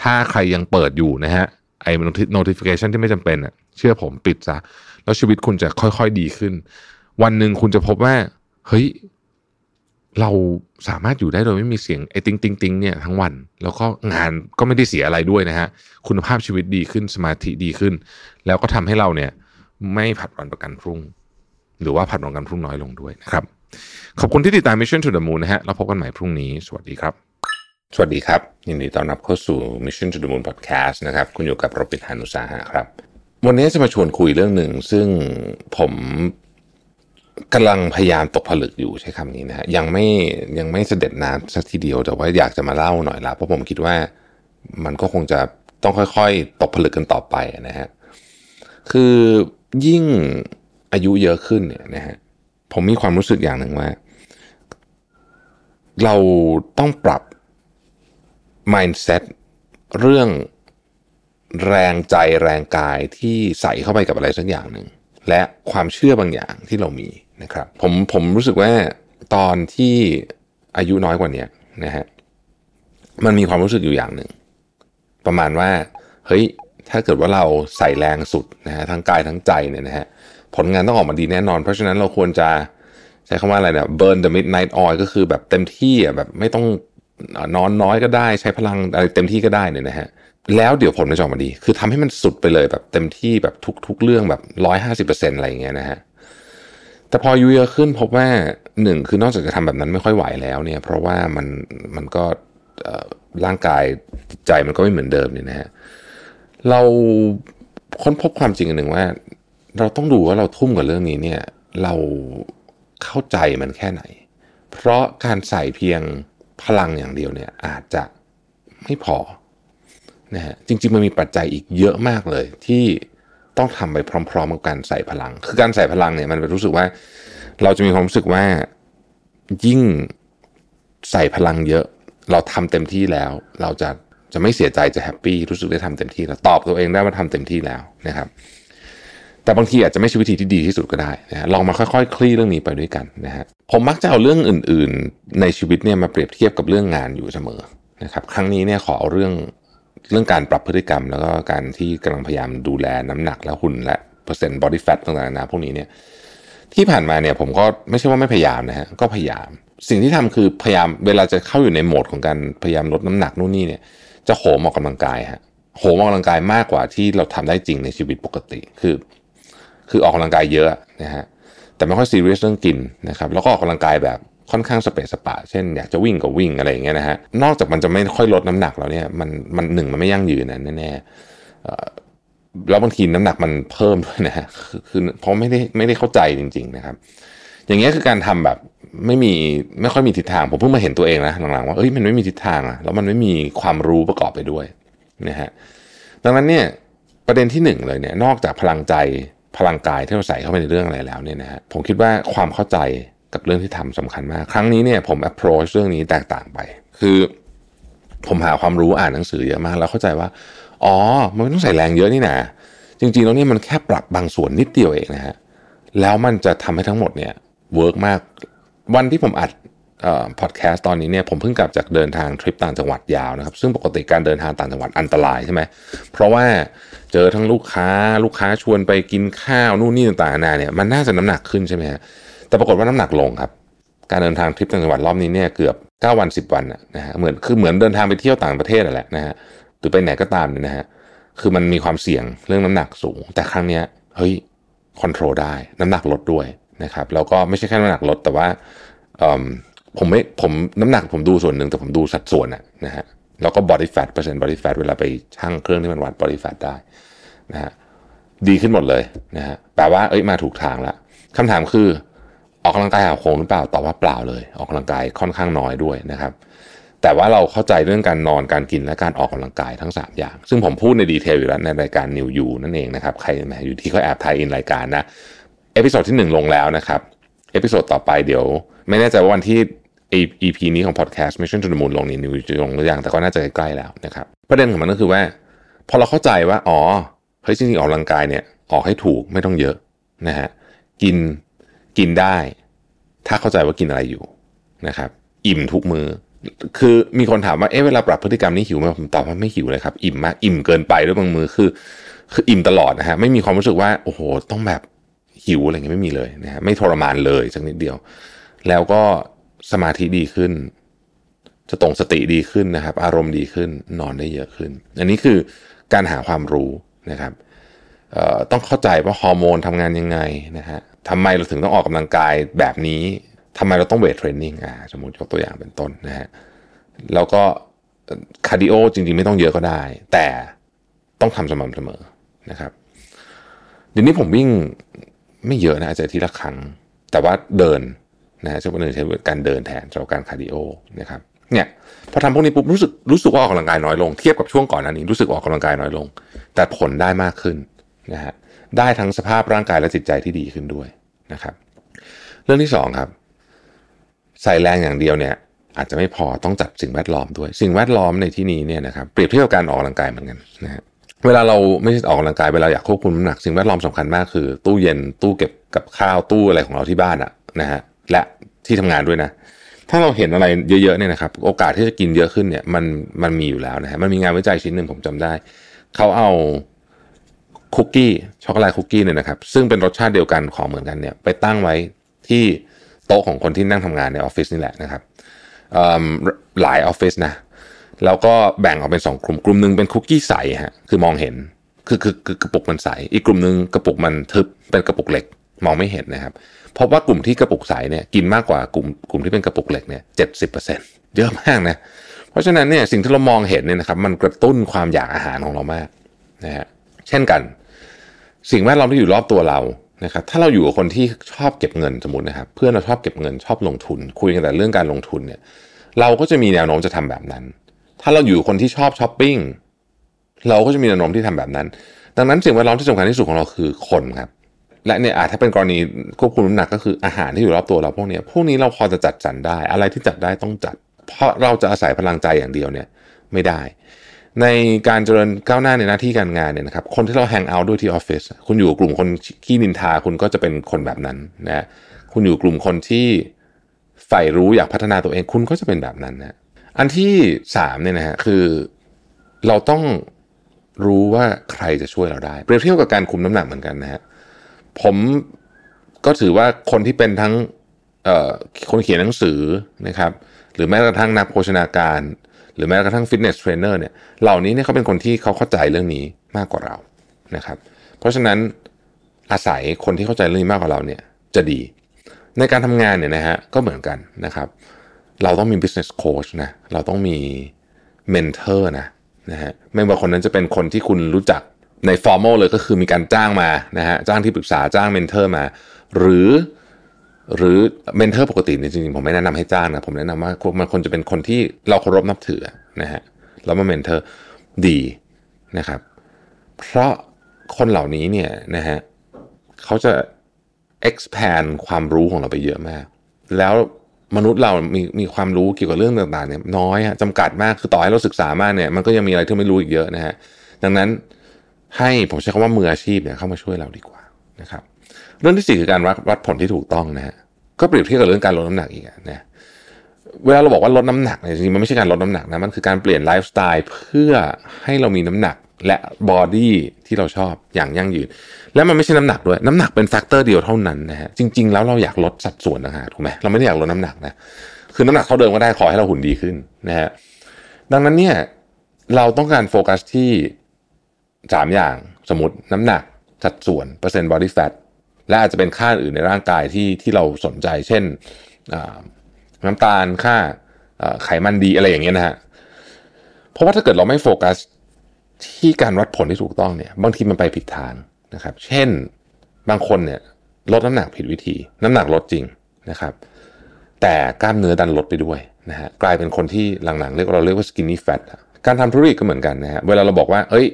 ถ้าใครยังเปิดอยู่นะฮะไอ้ notification ที่ไม่จำเป็นอะเชื่อผมปิดซะ แล้วชีวิตคุณจะค่อยๆดีขึ้น วันหนึ่งคุณจะพบว่า เฮ้ย เราสามารถอยู่ได้โดยไม่มีเสียงไอ้ติงติงติงเนี่ยทั้งวัน แล้วก็งานก็ไม่ได้เสียอะไรด้วยนะฮะคุณภาพชีวิตดีขึ้นสมาธิดีขึ้น แล้วก็ทำให้เราเนี่ยไม่ผัดวันประกันพรุ่ง หรือว่าผัดวันประกันพรุ่งน้อยลงด้วยนะครับขอบคุณที่ติดตาม Mission to the Moon นะฮะเราพบกันใหม่พรุ่งนี้ สวัสดีครับสวัสดีครับ ยินดีต้อนรับเข้าสู่ Mission to the Moon Podcast นะครับ คุณอยู่กับโรบิทานุสาหะครับ วันนี้จะมาชวนคุยเรื่องหนึ่ง ซึ่งผม กำลังพยายามตกผลึกอยู่ใช้คำนี้นะฮะยังไม่ยังไม่เสด็จน้ำสักทีเดียวแต่ว่าอยากจะมาเล่าหน่อยละเพราะผมคิดว่ามันก็คงจะต้องค่อยๆ ตกผลึกกันต่อไปนะฮะคือยิ่งอายุเยอะขึ้นเนี่ยนะฮะผมมีความรู้สึกอย่างหนึ่งว่า เราต้องปรับ mindset เรื่องแรงใจแรงกายที่ใส่เข้าไปกับอะไรสักอย่างหนึ่งและความเชื่อบางอย่างที่เรามี นะครับผมผมรู้สึกว่าตอนที่อายุน้อยกว่านี้นะฮะมันมีความรู้สึกอยู่อย่างหนึ่ง ประมาณว่าเฮ้ยถ้าเกิดว่าเราใส่แรงสุดนะฮะทั้งกายทั้งใจเนี่ยนะฮะผลงานต้องออกมาดีแน่นอน เพราะฉะนั้นเราควรจะใช้คำว่าอะไรเนี่ย burn the midnight oil ก็คือแบบเต็มที่อะแบบไม่ต้องนอนน้อยก็ได้ใช้พลังอะไรเต็มที่ก็ได้เนี่ยนะฮะแล้วเดี๋ยวผลจะออกมาดี คือทำให้มันสุดไปเลยแบบเต็มที่แบบทุก ๆ เรื่องแบบร้อยห้าสิบเปอร์เซ็นต์อะไรอย่างเงี้ยนะฮะ แต่พออายุเยอะขึ้นพบว่าหนึ่งคือนอกจากจะทำแบบนั้นไม่ค่อยไหวแล้วเนี่ย เพราะว่ามันมันก็ร่างกายจิตใจมันก็ไม่เหมือนเดิมเนี่ยนะฮะเราค้นพบความจริงอันหนึ่งว่า เราต้องดูว่าเราทุ่มกับเรื่องนี้เนี่ย เราเข้าใจมันแค่ไหน เพราะการใส่เพียงพลังอย่างเดียวเนี่ย อาจจะไม่พอนะฮะจริงๆมันมีปัจจัยอีกเยอะมากเลยที่ ต้องทำไปพร้อม ๆ กับการใส่พลัง คือการใส่พลังเนี่ยมันเป็นรู้สึกว่า เราจะมีความรู้สึกว่ายิ่งใส่พลังเยอะ เราทำเต็มที่แล้ว เราจะจะไม่เสียใจจะแฮปปี้รู้สึกได้ทำเต็มที่แล้วตอบตัวเองได้ว่าทำเต็มที่แล้วนะครับ แต่บางทีอาจจะไม่ใช่วิธีที่ดีที่สุดก็ได้นะลองมาค่อยๆคลี่เรื่องนี้ไปด้วยกันนะฮะผมมักจะเอาเรื่องอื่น ๆ ในชีวิตเนี่ยมาเปรียบเทียบกับเรื่องงานอยู่เสมอนะครับ ครั้งนี้เนี่ยขอเอาเรื่อง เรื่องการปรับพฤติกรรม แล้วก็การที่กำลังพยายามดูแลน้ำหนักและหุ่นและเปอร์เซ็นต์ body fat ต่างๆนานาพวกนี้เนี่ยที่ผ่านมาเนี่ยผมก็ไม่ใช่ว่าไม่พยายามนะฮะก็พยายาม สิ่งที่ทำคือพยายามเวลาจะเข้าอยู่ในโหมดของการพยายามลดน้ำหนักนู่นนี่เนี่ย จะโหมออกกำลังกายฮะโหมออกกำลังกายมากกว่าที่เราทำได้จริงในชีวิตปกติคือ คือออกกำลังกายเยอะนะฮะแต่ไม่ค่อยซีเรียสเรื่องกินนะครับ แล้วก็ออกกำลังกายแบบ ค่อนข้างสเปซสปะ เช่น อยากจะวิ่งก็วิ่งอะไรอย่างเงี้ยนะฮะ นอกจากมันจะไม่ค่อยลดน้ำหนักแล้วเนี่ย มันมันหนึ่งมันไม่ยั่งยืนนะแน่ๆแล้วบางทีน้ำหนักมันเพิ่มด้วยนะฮะคือเพราะไม่ได้ไม่ได้เข้าใจจริง ๆนะครับ อย่างเงี้ยคือการทำแบบไม่มีไม่ค่อยมีทิศทาง ผมเพิ่งมาเห็นตัวเองนะหลังๆว่าเอ้ยมันไม่มีทิศทางอะแล้วมันไม่มีความรู้ประกอบไปด้วยนะฮะดังนั้นเนี่ยประเด็นที่หนึ่งเลยเนี่ยนอกจากพลังใจพลังกายที่เราใส่เข้าไปในเรื่องอะไรแล้วเนี่ยนะฮะผมคิดว่าความเข้าใจ กับเรื่องที่ทำสำคัญมาก ครั้งนี้เนี่ยผม approach เรื่องนี้แตกต่างไป คือผมหาความรู้อ่านหนังสือเยอะมาก แล้วเข้าใจว่า อ๋อ มันไม่ต้องใส่แรงเยอะนี่นะจริงๆแล้วนี่มันแค่ปรับบางส่วนนิดเดียวเองนะฮะแล้วมันจะทำให้ทั้งหมดเนี่ย work มาก วันที่ผมอัดพอดแคสต์ตอนนี้เนี่ยผมเพิ่งกลับจากเดินทางทริปต่างจังหวัดยาวนะครับ ซึ่งปกติการเดินทางต่างจังหวัดอันตรายใช่ไหมเพราะว่าเจอทั้งลูกค้าลูกค้าชวนไปกินข้าวนู่นนี่ต่างๆนานาเนี่ยมันน่าจะน้ำหนักขึ้นใช่ไหมฮะ แต่ปรากฏว่าน้ำหนักลงครับ การเดินทางทริปต่างจังหวัดรอบนี้เนี่ยเกือบ 9 วัน 10 วันนะฮะเหมือนคือเหมือนเดินทางไปเที่ยวต่างประเทศนั่นแหละนะฮะหรือไปไหนก็ตามเนี่ยนะฮะคือมันมีความเสี่ยงเรื่องน้ำหนักสูง แต่ครั้งเนี้ยเฮ้ยคอนโทรลได้น้ำหนักลดด้วยนะครับแล้วก็ไม่ใช่แค่น้ำหนักลดแต่ว่าผมไม่ผมน้ำหนักผมดูส่วนหนึ่งแต่ผมดูสัดส่วนอะนะฮะแล้วก็ body fat เปอร์เซ็นต์ body fat เวลาไปชั่งเครื่องที่มันวัด body fat ได้นะฮะดีขึ้นหมดเลยนะฮะแปลว่าเอ้ยมาถูกทางแล้วคำถามคือ ออกกำลังกายหักโหมหรือเปล่าตอบว่าเปล่าเลย ออกกำลังกายค่อนข้างน้อยด้วยนะครับแต่ว่าเราเข้าใจเรื่องการนอนการกินและการออกกำลังกายทั้ง 3 อย่าง ซึ่งผมพูดใน detail อยู่แล้วในรายการ New You นั่นเองนะครับ ใครแหมอยู่ดีๆเขาแอบ tie-in รายการนะ episode ที่ 1 ลงแล้วนะครับ episode ต่อไปเดี๋ยว ไม่แน่ใจว่าวันที่ EP นี้ของ Podcast Mission to the Moon ลงนี้นิวจะลงหรือยังแต่ก็น่าจะใกล้แล้วนะครับ ประเด็นของมันก็คือว่า พอเราเข้าใจว่าอ๋อเฮ้ยจริงๆออกกำลังกายเนี่ยออกให้ถูกไม่ต้องเยอะนะฮะกิน กินได้ ถ้าเข้าใจว่ากินอะไรอยู่นะครับ อิ่มทุกมือคือมีคนถามว่าเอ๊ะเวลาปรับพฤติกรรมนี่หิวไหมผมตอบว่าไม่หิวเลยครับ อิ่มมากอิ่มเกินไปด้วยบางมือคือ คืออิ่มตลอดนะฮะไม่มีความรู้สึกว่าโอ้โหต้องแบบหิวอะไรเงี้ยไม่มีเลยนะฮะไม่ทรมานเลยสักนิดเดียว แล้วก็สมาธิดีขึ้น จะตรงสติดีขึ้นนะครับ อารมณ์ดีขึ้นนอนได้เยอะขึ้น อันนี้คือการหาความรู้นะครับต้องเข้าใจว่าฮอร์โมนทำงานยังไงนะฮะ ทำไมเราถึงต้องออกกำลังกายแบบนี้ทำไมเราต้อง weight training อ่าสมมติยกตัวอย่างเป็นต้นนะฮะแล้วก็ cardio จริงๆ ไม่ต้องเยอะก็ได้ แต่ต้องทำสม่ำเสมอนะครับเดี๋ยวนี้ผมวิ่งไม่เยอะนะอาจจะทีละครั้ง แต่ว่าเดินนะจะเป็นใช้การเดินแทนสำหรับการคาร์ดิโอนะครับเนี่ยพอทำพวกนี้ปุ๊บรู้สึกรู้สึกว่าออกกำลังกายน้อยลง เทียบกับช่วงก่อนหน้านี้รู้สึกออกกำลังกายน้อยลง แต่ผลได้มากขึ้นนะฮะ ได้ทั้งสภาพร่างกายและจิตใจที่ดีขึ้นด้วยนะครับ เรื่องที่สองครับ ใส่แรงอย่างเดียวเนี่ยอาจจะไม่พอต้องจัดสิ่งแวดล้อมด้วย สิ่งแวดล้อมในที่นี้เนี่ยนะครับเปรียบเทียบกับการออกกำลังกายเหมือนกันนะฮะเวลาเราไม่ใช่ออกกำลังกายเวลาอยากควบคุมน้ำหนักสิ่งแวดล้อมสำคัญมากคือ ตู้เย็นตู้เก็บกับข้าวตู้อะไรของเราที่บ้านอะนะฮะและที่ทำงานด้วยนะ ถ้าเราเห็นอะไรเยอะๆเนี่ยนะครับ โอกาสที่จะกินเยอะขึ้นเนี่ยมันมันมีอยู่แล้วนะฮะมันมีงานวิจัยชิ้นหนึ่งผมจำได้ เขาเอา คุกกี้ช็อกโกแลตคุกกี้เนี่ยนะครับซึ่งเป็นรสชาติเดียวกันของเหมือนกันเนี่ยไปตั้งไว้ที่โต๊ะของคนที่นั่งทำงานในออฟฟิศนี่แหละนะครับหลายออฟฟิศนะแล้วก็แบ่งออกเป็นสองกลุ่มกลุ่มหนึ่งเป็นคุกกี้ใสฮะคือมองเห็นคือคือคือกระปุกมันใส อีกกลุ่มหนึ่งกระปุกมันทึบเป็นกระปุกเหล็กมองไม่เห็นนะครับพบว่ากลุ่มที่กระปุกใสเนี่ยกินมากกว่ากลุ่มกลุ่มที่เป็นกระปุกเหล็กเนี่ยเจ็ดสิบเปอร์เซ็นต์เยอะมากนะเพราะฉะนั้นเนี่ยสิ่งที่เรามองเห็นเนี่ยนะครับมันกระตุ้นความอยากอาหารของเรามากนะฮะเช่นกัน สิ่งแวดล้อมที่อยู่รอบตัวเรานะครับถ้าเราอยู่กับคนที่ชอบเก็บเงินสมมตินะครับ เพื่อนเราชอบเก็บเงินชอบลงทุน คุยกันแต่เรื่องการลงทุนเนี่ย เราก็จะมีแนวโน้มจะทำแบบนั้น ถ้าเราอยู่คนที่ชอบช้อปปิ้งเราก็จะมีแนวโน้มที่ทำแบบนั้น ดังนั้นสิ่งแวดล้อมที่สำคัญที่สุดของเราคือคนครับ และเนี่ยอาจถ้าเป็นกรณีควบคุมน้ำหนักก็คืออาหารที่อยู่รอบตัวเราพวกนี้พวกนี้เราพอจะจัดสรรได้ อะไรที่จัดได้ต้องจัด เพราะเราจะอาศัยพลังใจอย่างเดียวเนี่ย ไม่ได้ ในการเจริญก้าวหน้าในหน้าที่การงานเนี่ยนะครับคนที่เราแฮงเอาท์ด้วยที่ออฟฟิศคุณอยู่กลุ่มคนขี้นินทาคุณก็จะเป็นคนแบบนั้นนะคุณอยู่กลุ่มคนที่ใฝ่รู้อยากพัฒนาตัวเองคุณก็จะเป็นแบบนั้นนะอันที่สามเนี่ยนะฮะคือเราต้องรู้ว่าใครจะช่วยเราได้ เปรียบเทียบกับการคุมน้ำหนักเหมือนกันนะฮะผมก็ถือว่าคนที่เป็นทั้งคนเขียนหนังสือนะครับ หรือแม้กระทั่งนักโภชนาการ หรือแม้กระทั่ง fitness trainer เนี่ยเหล่านี้เนี่ยเขาเป็นคนที่เขาเข้าใจเรื่องนี้มากกว่าเรานะครับ เพราะฉะนั้นอาศัยคนที่เข้าใจเรื่องนี้มากกว่าเราเนี่ยจะดี ในการทำงานเนี่ยนะฮะก็เหมือนกันนะครับ เราต้องมี business coach นะเราต้องมี mentor นะนะฮะไม่ว่าคนนั้นจะเป็นคนที่คุณรู้จักใน formal เลยก็คือมีการจ้างมานะฮะจ้างที่ปรึกษาจ้าง mentor มา หรือ หรือ mentor ปกติเนี่ยจริงๆผมไม่แนะนำให้จ้างนะผมแนะนำว่ามันควรจะเป็นคนที่เราเคารพนับถือนะฮะแล้วมา mentor ดีนะครับ เพราะคนเหล่านี้เนี่ยนะฮะเขาจะ expand ความรู้ของเราไปเยอะมาก แล้วมนุษย์เรามีมีความรู้เกี่ยวกับเรื่องต่างๆเนี่ยน้อยฮะจำกัดมากคือต่อให้เราศึกษามากเนี่ยมันก็ยังมีอะไรที่ไม่รู้อีกเยอะนะฮะดังนั้นให้ผมใช้คำว่ามืออาชีพเนี่ยเข้ามาช่วยเราดีกว่านะครับ เรื่องที่สี่คือการวัดวัดผลที่ถูกต้องนะฮะก็เปรียบเทียบกับเรื่องการลดน้ำหนักอีกนะเวลาเราบอกว่าลดน้ำหนักเนี่ยจริงๆมันไม่ใช่การลดน้ำหนักนะมันคือการเปลี่ยนไลฟ์สไตล์เพื่อให้เรามีน้ำหนักและ body ที่เราชอบอย่างยั่งยืน และมันไม่ใช่น้ำหนักด้วย น้ำหนักเป็น factor เดียวเท่านั้นนะฮะจริง ๆ แล้วเราอยากลดสัดส่วนนะฮะถูกไหมเราไม่ได้อยากลดน้ำหนักนะคือน้ำหนักเท่าเดิมก็ได้ขอให้เราหุ่นดีขึ้นนะฮะดังนั้นเนี่ยเราต้องการโฟกัสที่สามอย่างสมมติน้ำหนักสัดส่วนเปอร์เซ็นต์ body fat และอาจจะเป็นค่าอื่นในร่างกายที่ที่เราสนใจ เช่นน้ำตาลค่าไขมันดีอะไรอย่างเงี้ยนะฮะเพราะว่าถ้าเกิดเราไม่โฟกัสที่การวัดผลที่ถูกต้องเนี่ย บางทีมันไปผิดทางนะครับ เช่นบางคนเนี่ยลดน้ำหนักผิดวิธี น้ำหนักลดจริงนะครับ แต่กล้ามเนื้อดันลดไปด้วยนะฮะกลายเป็นคนที่หลังๆเรียกเราเรียกว่า skinny fat การทำธุรกิจก็เหมือนกันนะฮะเวลาเราบอกว่า เอ้ย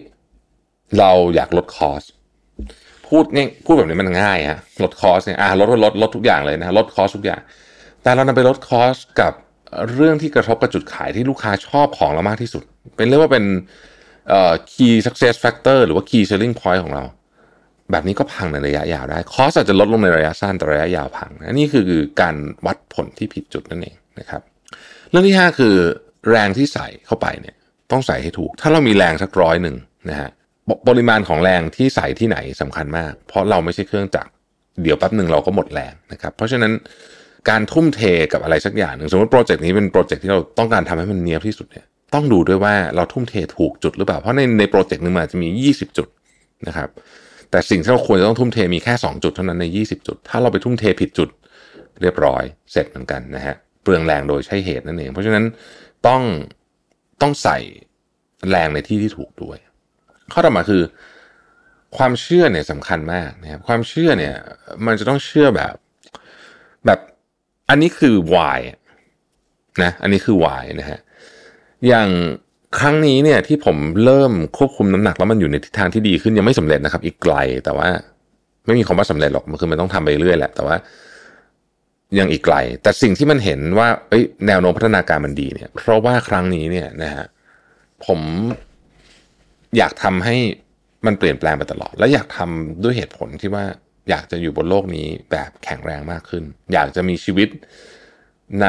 เราอยากลด cost พูดง่ายพูดแบบนี้มันง่ายฮะลด cost เนี่ยอ่าลดลดลดทุกอย่างเลยนะลด cost ทุกอย่าง แต่เรานำไปลด cost กับเรื่องที่กระทบกับจุดขายที่ลูกค้าชอบของเรามากที่สุด เป็นเรียกว่าเป็นเอ่อ key success factor หรือว่า key selling point ของเรา แบบนี้ก็พังในระยะยาวได้ cost อาจจะลดลงในระยะสั้นแต่ระยะยาวพัง นี่คือการวัดผลที่ผิดจุดนั่นเองนะครับ เรื่องที่ 5 คือแรงที่ใส่เข้าไปเนี่ยต้องใส่ให้ถูก ถ้าเรามีแรงสักร้อยหนึ่งนะฮะ ปริมาณของแรงที่ใส่ที่ไหนสำคัญมาก เพราะเราไม่ใช่เครื่องจักรเดี๋ยวแป๊บหนึ่งเราก็หมดแรงนะครับ เพราะฉะนั้นการทุ่มเทกับอะไรสักอย่างหนึ่งสมมติโปรเจกต์นี้เป็นโปรเจกต์ที่เราต้องการทำให้มันเนียบที่สุดเนี่ยต้องดูด้วยว่าเราทุ่มเทถูกจุดหรือเปล่า เพราะในในโปรเจกต์หนึ่งมันจะมี 20 จุดนะครับ แต่สิ่งที่เราควรจะต้องทุ่มเทมีแค่ 2 จุดเท่านั้นใน 20 จุด ถ้าเราไปทุ่มเทผิดจุดเรียบร้อยเสร็จเหมือนกันนะฮะเปลืองแรงโดยใช่เหตุนั่นเอง เพราะฉะนั้นต้องต้องใส่แรงในที่ที่ถูกด้วย ข้อต่อมาคือ ความเชื่อเนี่ยสำคัญมากนะครับความเชื่อเนี่ย มันจะต้องเชื่อแบบ แบบอันนี้คือ why นะอันนี้คือ why นะฮะอย่างครั้งนี้เนี่ยที่ผมเริ่มควบคุมน้ำหนักแล้วมันอยู่ในทิศทางที่ดีขึ้นยังไม่สำเร็จนะครับ อีกไกล แต่ว่าไม่มีคำว่าสำเร็จหรอกมันคือมันต้องทำไปเรื่อยแหละ แต่ว่ายังอีกไกล แต่สิ่งที่มันเห็นว่าแนวโน้มพัฒนาการมันดีเนี่ย เพราะว่าครั้งนี้เนี่ยนะฮะผม อยากทำให้มันเปลี่ยนแปลงไปตลอด และอยากทำด้วยเหตุผลที่ว่าอยากจะอยู่บนโลกนี้แบบแข็งแรงมากขึ้น อยากจะมีชีวิตใน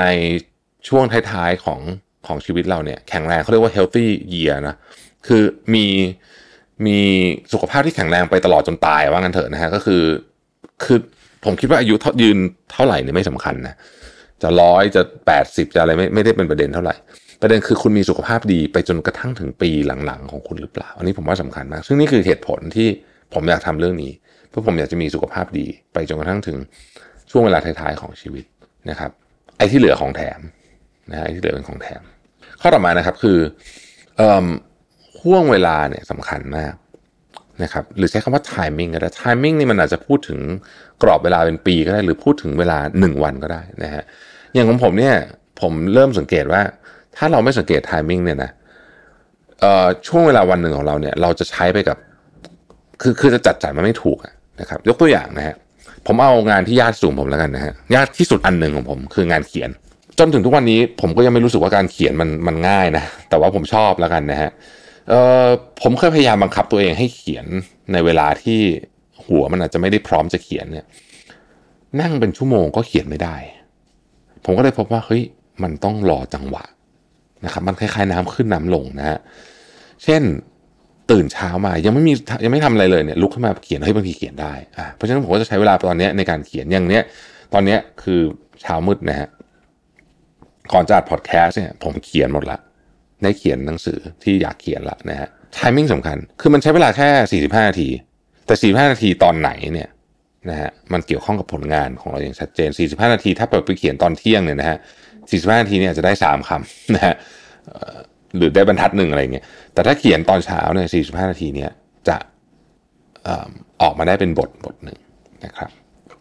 ช่วงท้ายๆของของชีวิตเราเนี่ยแข็งแรงเขาเรียกว่า healthy year นะคือมีมีสุขภาพที่แข็งแรงไปตลอดจนตายว่างั้นเถอะนะฮะก็คือคือผมคิดว่าอายุเท่ายืนเท่าไหร่เนี่ยไม่สำคัญนะจะร้อยจะแปดสิบจะอะไรไม่ไม่ได้เป็นประเด็นเท่าไหร่ ประเด็นคือคุณมีสุขภาพดีไปจนกระทั่งถึงปีหลังๆ ของคุณหรือเปล่า อันนี้ผมว่าสำคัญมาก ซึ่งนี่คือเหตุผลที่ผมอยากทำเรื่องนี้ เพราะผมอยากจะมีสุขภาพดี ไปจนกระทั่งถึงช่วงเวลาท้ายๆของชีวิตนะครับ ไอ้ที่เหลือของแถมนะฮะไอ้ที่เหลือเป็นของแถม ข้อต่อมานะครับคือเอ่อห่วงเวลาเนี่ยสำคัญมากนะครับหรือใช้คำว่า timing ก็ได้ timing นี่มันอาจจะพูดถึงกรอบเวลาเป็นปีก็ได้ หรือพูดถึงเวลา 1 วันก็ได้นะฮะอย่างของผมเนี่ยผมเริ่มสังเกตว่า ถ้าเราไม่สังเกต timing เนี่ยนะเอ่อช่วงเวลาวันหนึ่งของเราเนี่ย เราจะใช้ไปกับ คือคือจะจัดสรรมันไม่ถูกนะครับ ยกตัวอย่างนะฮะผมเอางานที่ยากสูงผมแล้วกันนะฮะยากที่สุดอันหนึ่งของผม คืองานเขียน จนถึงทุกวันนี้ผมก็ยังไม่รู้สึกว่าการเขียนมันมันง่ายนะแต่ว่าผมชอบแล้วกันนะฮะเอ่อผมเคยพยายามบังคับตัวเองให้เขียนในเวลาที่หัวมันอาจจะไม่ได้พร้อมจะเขียนเนี่ย นั่งเป็นชั่วโมงก็เขียนไม่ได้ ผมก็เลยพบว่าเฮ้ยมันต้องรอจังหวะ นะครับมันคล้ายๆน้ำขึ้นน้ำลงนะฮะเช่นตื่นเช้ามายังไม่มียังไม่ทำอะไรเลยเนี่ยลุกขึ้นมาเขียนให้บางทีเขียนได้อะเพราะฉะนั้นผมก็จะใช้เวลาตอนนี้ในการเขียนอย่างเนี้ยตอนนี้คือเช้ามืดนะฮะก่อนจะอัดพอดแคสต์เนี่ยผมเขียนหมดละได้เขียนหนังสือที่อยากเขียนละนะฮะไทมมิ่งสำคัญ คือมันใช้เวลาแค่ 45 นาที แต่ 45 นาทีตอนไหนเนี่ยนะฮะมันเกี่ยวข้องกับผลงานของเราอย่างชัดเจน 45 นาทีถ้าเปิดไปเขียนตอนเที่ยงเนี่ยนะฮะ 45นาทีเนี่ยจะได้ 3คำนะฮะหรือได้บรรทัดหนึ่งอะไรเงี้ย แต่ถ้าเขียนตอนเช้าเนี่ย45 นาทีเนี่ยจะอออกมาได้เป็นบทบทหนึ่งนะครับ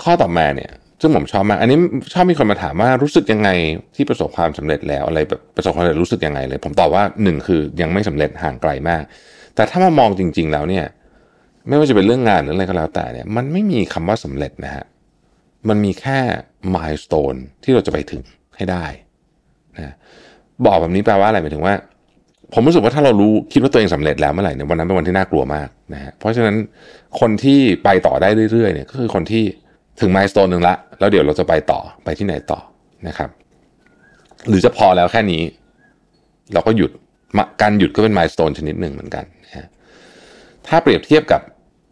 ข้อต่อมาเนี่ยซึ่งผมชอบมาก อันนี้ชอบมีคนมาถามว่ารู้สึกยังไงที่ประสบความสำเร็จแล้วอะไรแบบประสบความสำเร็จรู้สึกยังไงเลย ผมตอบว่าหนึ่งคือยังไม่สำเร็จห่างไกลมาก แต่ถ้ามามองจริง ๆ แล้วเนี่ย ไม่ว่าจะเป็นเรื่องงานหรืออะไรก็แล้วแต่เนี่ย มันไม่มีคำว่าสำเร็จนะฮะมันมีแค่มายส o ต e ที่เราจะไปถึง ให้ได้นะบอกแบบนี้แปลว่าอะไรหมายถึงว่า ผมรู้สึกว่าถ้าเรารู้คิดว่าตัวเองสำเร็จแล้วเมื่อไหร่เนี่ยวันนั้นเป็นวันที่น่ากลัวมากนะฮะเพราะฉะนั้นคนที่ไปต่อได้เรื่อยๆเนี่ยก็คือคนที่ถึงมายส o ต e หนึ่งละแล้วเดี๋ยวเราจะไปต่อไปที่ไหนต่อนะครับหรือจะพอแล้วแค่นี้ เราก็หยุดการหยุดก็เป็นมายส o ต e ชนิดหนึ่งเหมือนกันนะฮะถ้าเปรียบเทียบกับ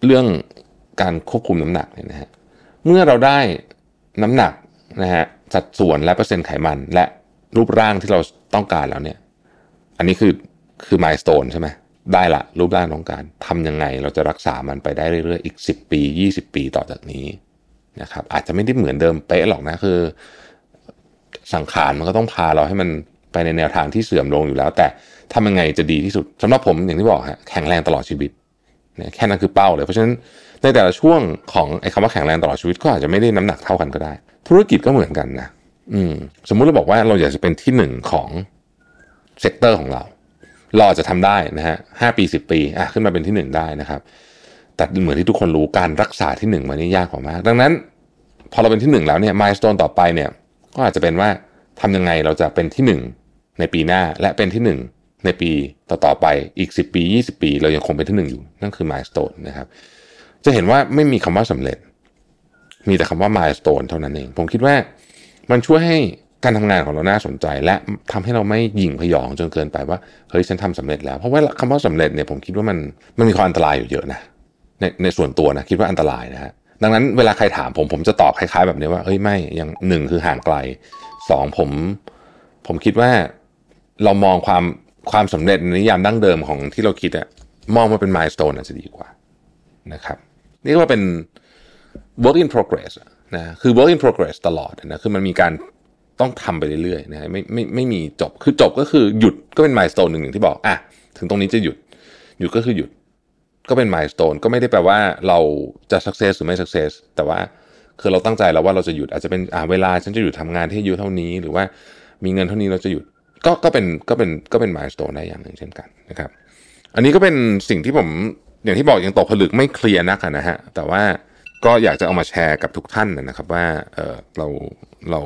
เรื่องการควบคุมน้ำหนักเนี่ยนะฮะเมื่อเราได้น้ำหนัก นะฮะสัดส่วนและเปอร์เซ็นต์ไขมันและรูปร่างที่เราต้องการแล้วเนี่ย อันนี้คือคือมายส o ต e ใช่ไหมได้ละรูปร่างต้องการทำยังไงเราจะรักษามันไปได้เรื่อยๆอีก 10 ปี 20 ปีต่อจากนี้นะครับ อาจจะไม่ได้เหมือนเดิมเป๊ะหรอกนะคือ สังขารมันก็ต้องพาเราให้มันไปในแนวทางที่เสื่อมลงอยู่แล้ว แต่ทำยังไงจะดีที่สุดสำหรับผมอย่างที่บอกฮะแข็งแรงตลอดชีวิตเนี่ยแค่นั้นคือเป้าเลยเพราะฉะนั้นในแต่ละช่วงของไอ้คำว่าแข็งแรงตลอดชีวิตก็อาจจะไม่ได้น้ำหนักเท่ากันก็ได้ ธุรกิจก็เหมือนกันนะอืมสมมุติเราบอกว่าเราอยากจะเป็นที่หนึ่งของ sector ของเรา เราอาจจะทำได้นะฮะห้าปีสิบปีอะขึ้นมาเป็นที่หนึ่งได้นะครับ แต่เหมือนที่ทุกคนรู้การรักษาที่หนึ่งมันนี่ยากกว่ามาก ดังนั้น พอเราเป็นที่หนึ่งแล้วเนี่ยมายส o ต e ต่อไปเนี่ย ก็อาจจะเป็นว่าทำยังไงเราจะเป็นที่หนึ่งในปีหน้าและเป็นที่หนึ่งในปีต่อๆไปอีก 10 ปี 20 ปี เรายังคงเป็นที่หนึ่งอยู่ นั่นคือมายส o ต e นะครับ จะเห็นว่าไม่มีคำว่าสำเร็จ มีแต่คำว่ามายส o ต e เท่านั้นเอง ผมคิดว่ามันช่วยให้การทำงานของเราน่าสนใจ และทำให้เราไม่หยิ่งพยองจนเกินไปว่าเฮ้ยฉันทำสำเร็จแล้ว เพราะว่าคำว่าสำเร็จเนี่ยผมคิดว่ามันมันมีความอันตรายอยู่เยอะนะในในส่วนตัวนะคิดว่าอันตรายนะฮะดังนั้นเวลาใครถามผมผมจะตอบคล้ายๆ แบบนี้ว่าเฮ้ยไม่ยังหนึ่งคือห่างไกลสองผมผมคิดว่าเรามองความความสำเร็จในนิยามดั้งเดิมของที่เราคิดอะมองมาเป็นมายส o ต e อาจจะดีกว่านะครับ นี่ก็เป็น work in progress นะคือ work in progress ตลอดนะคือมันมีการต้องทำไปเรื่อยๆนะไม่ไม่ไม่มีจบคือจบก็คือหยุดก็เป็นมายส o ต e หนึ่งอย่างที่บอกอะถึงตรงนี้จะหยุด หยุดก็คือหยุด ก็เป็นมายส o ต e ก็ไม่ได้แปลว่าเราจะ success หรือไม่ success แต่ว่าคือเราตั้งใจแล้วว่าเราจะหยุดอาจจะเป็นอ่าเวลาฉันจะหยุดทำงานที่อายุเท่านี้ หรือว่ามีเงินเท่านี้เราจะหยุดก็ก็เป็นก็เป็นก็เป็นมายส o ต e ได้อย่างหนึ่งเช่นกันนะครับ อันนี้ก็เป็นสิ่งที่ผมอย่างที่บอกยังตกผลึกไม่เคลียร์นักนะฮะแต่ว่า ก็อยากจะเอามาแชร์กับทุกท่านนะครับว่าเออเราเรา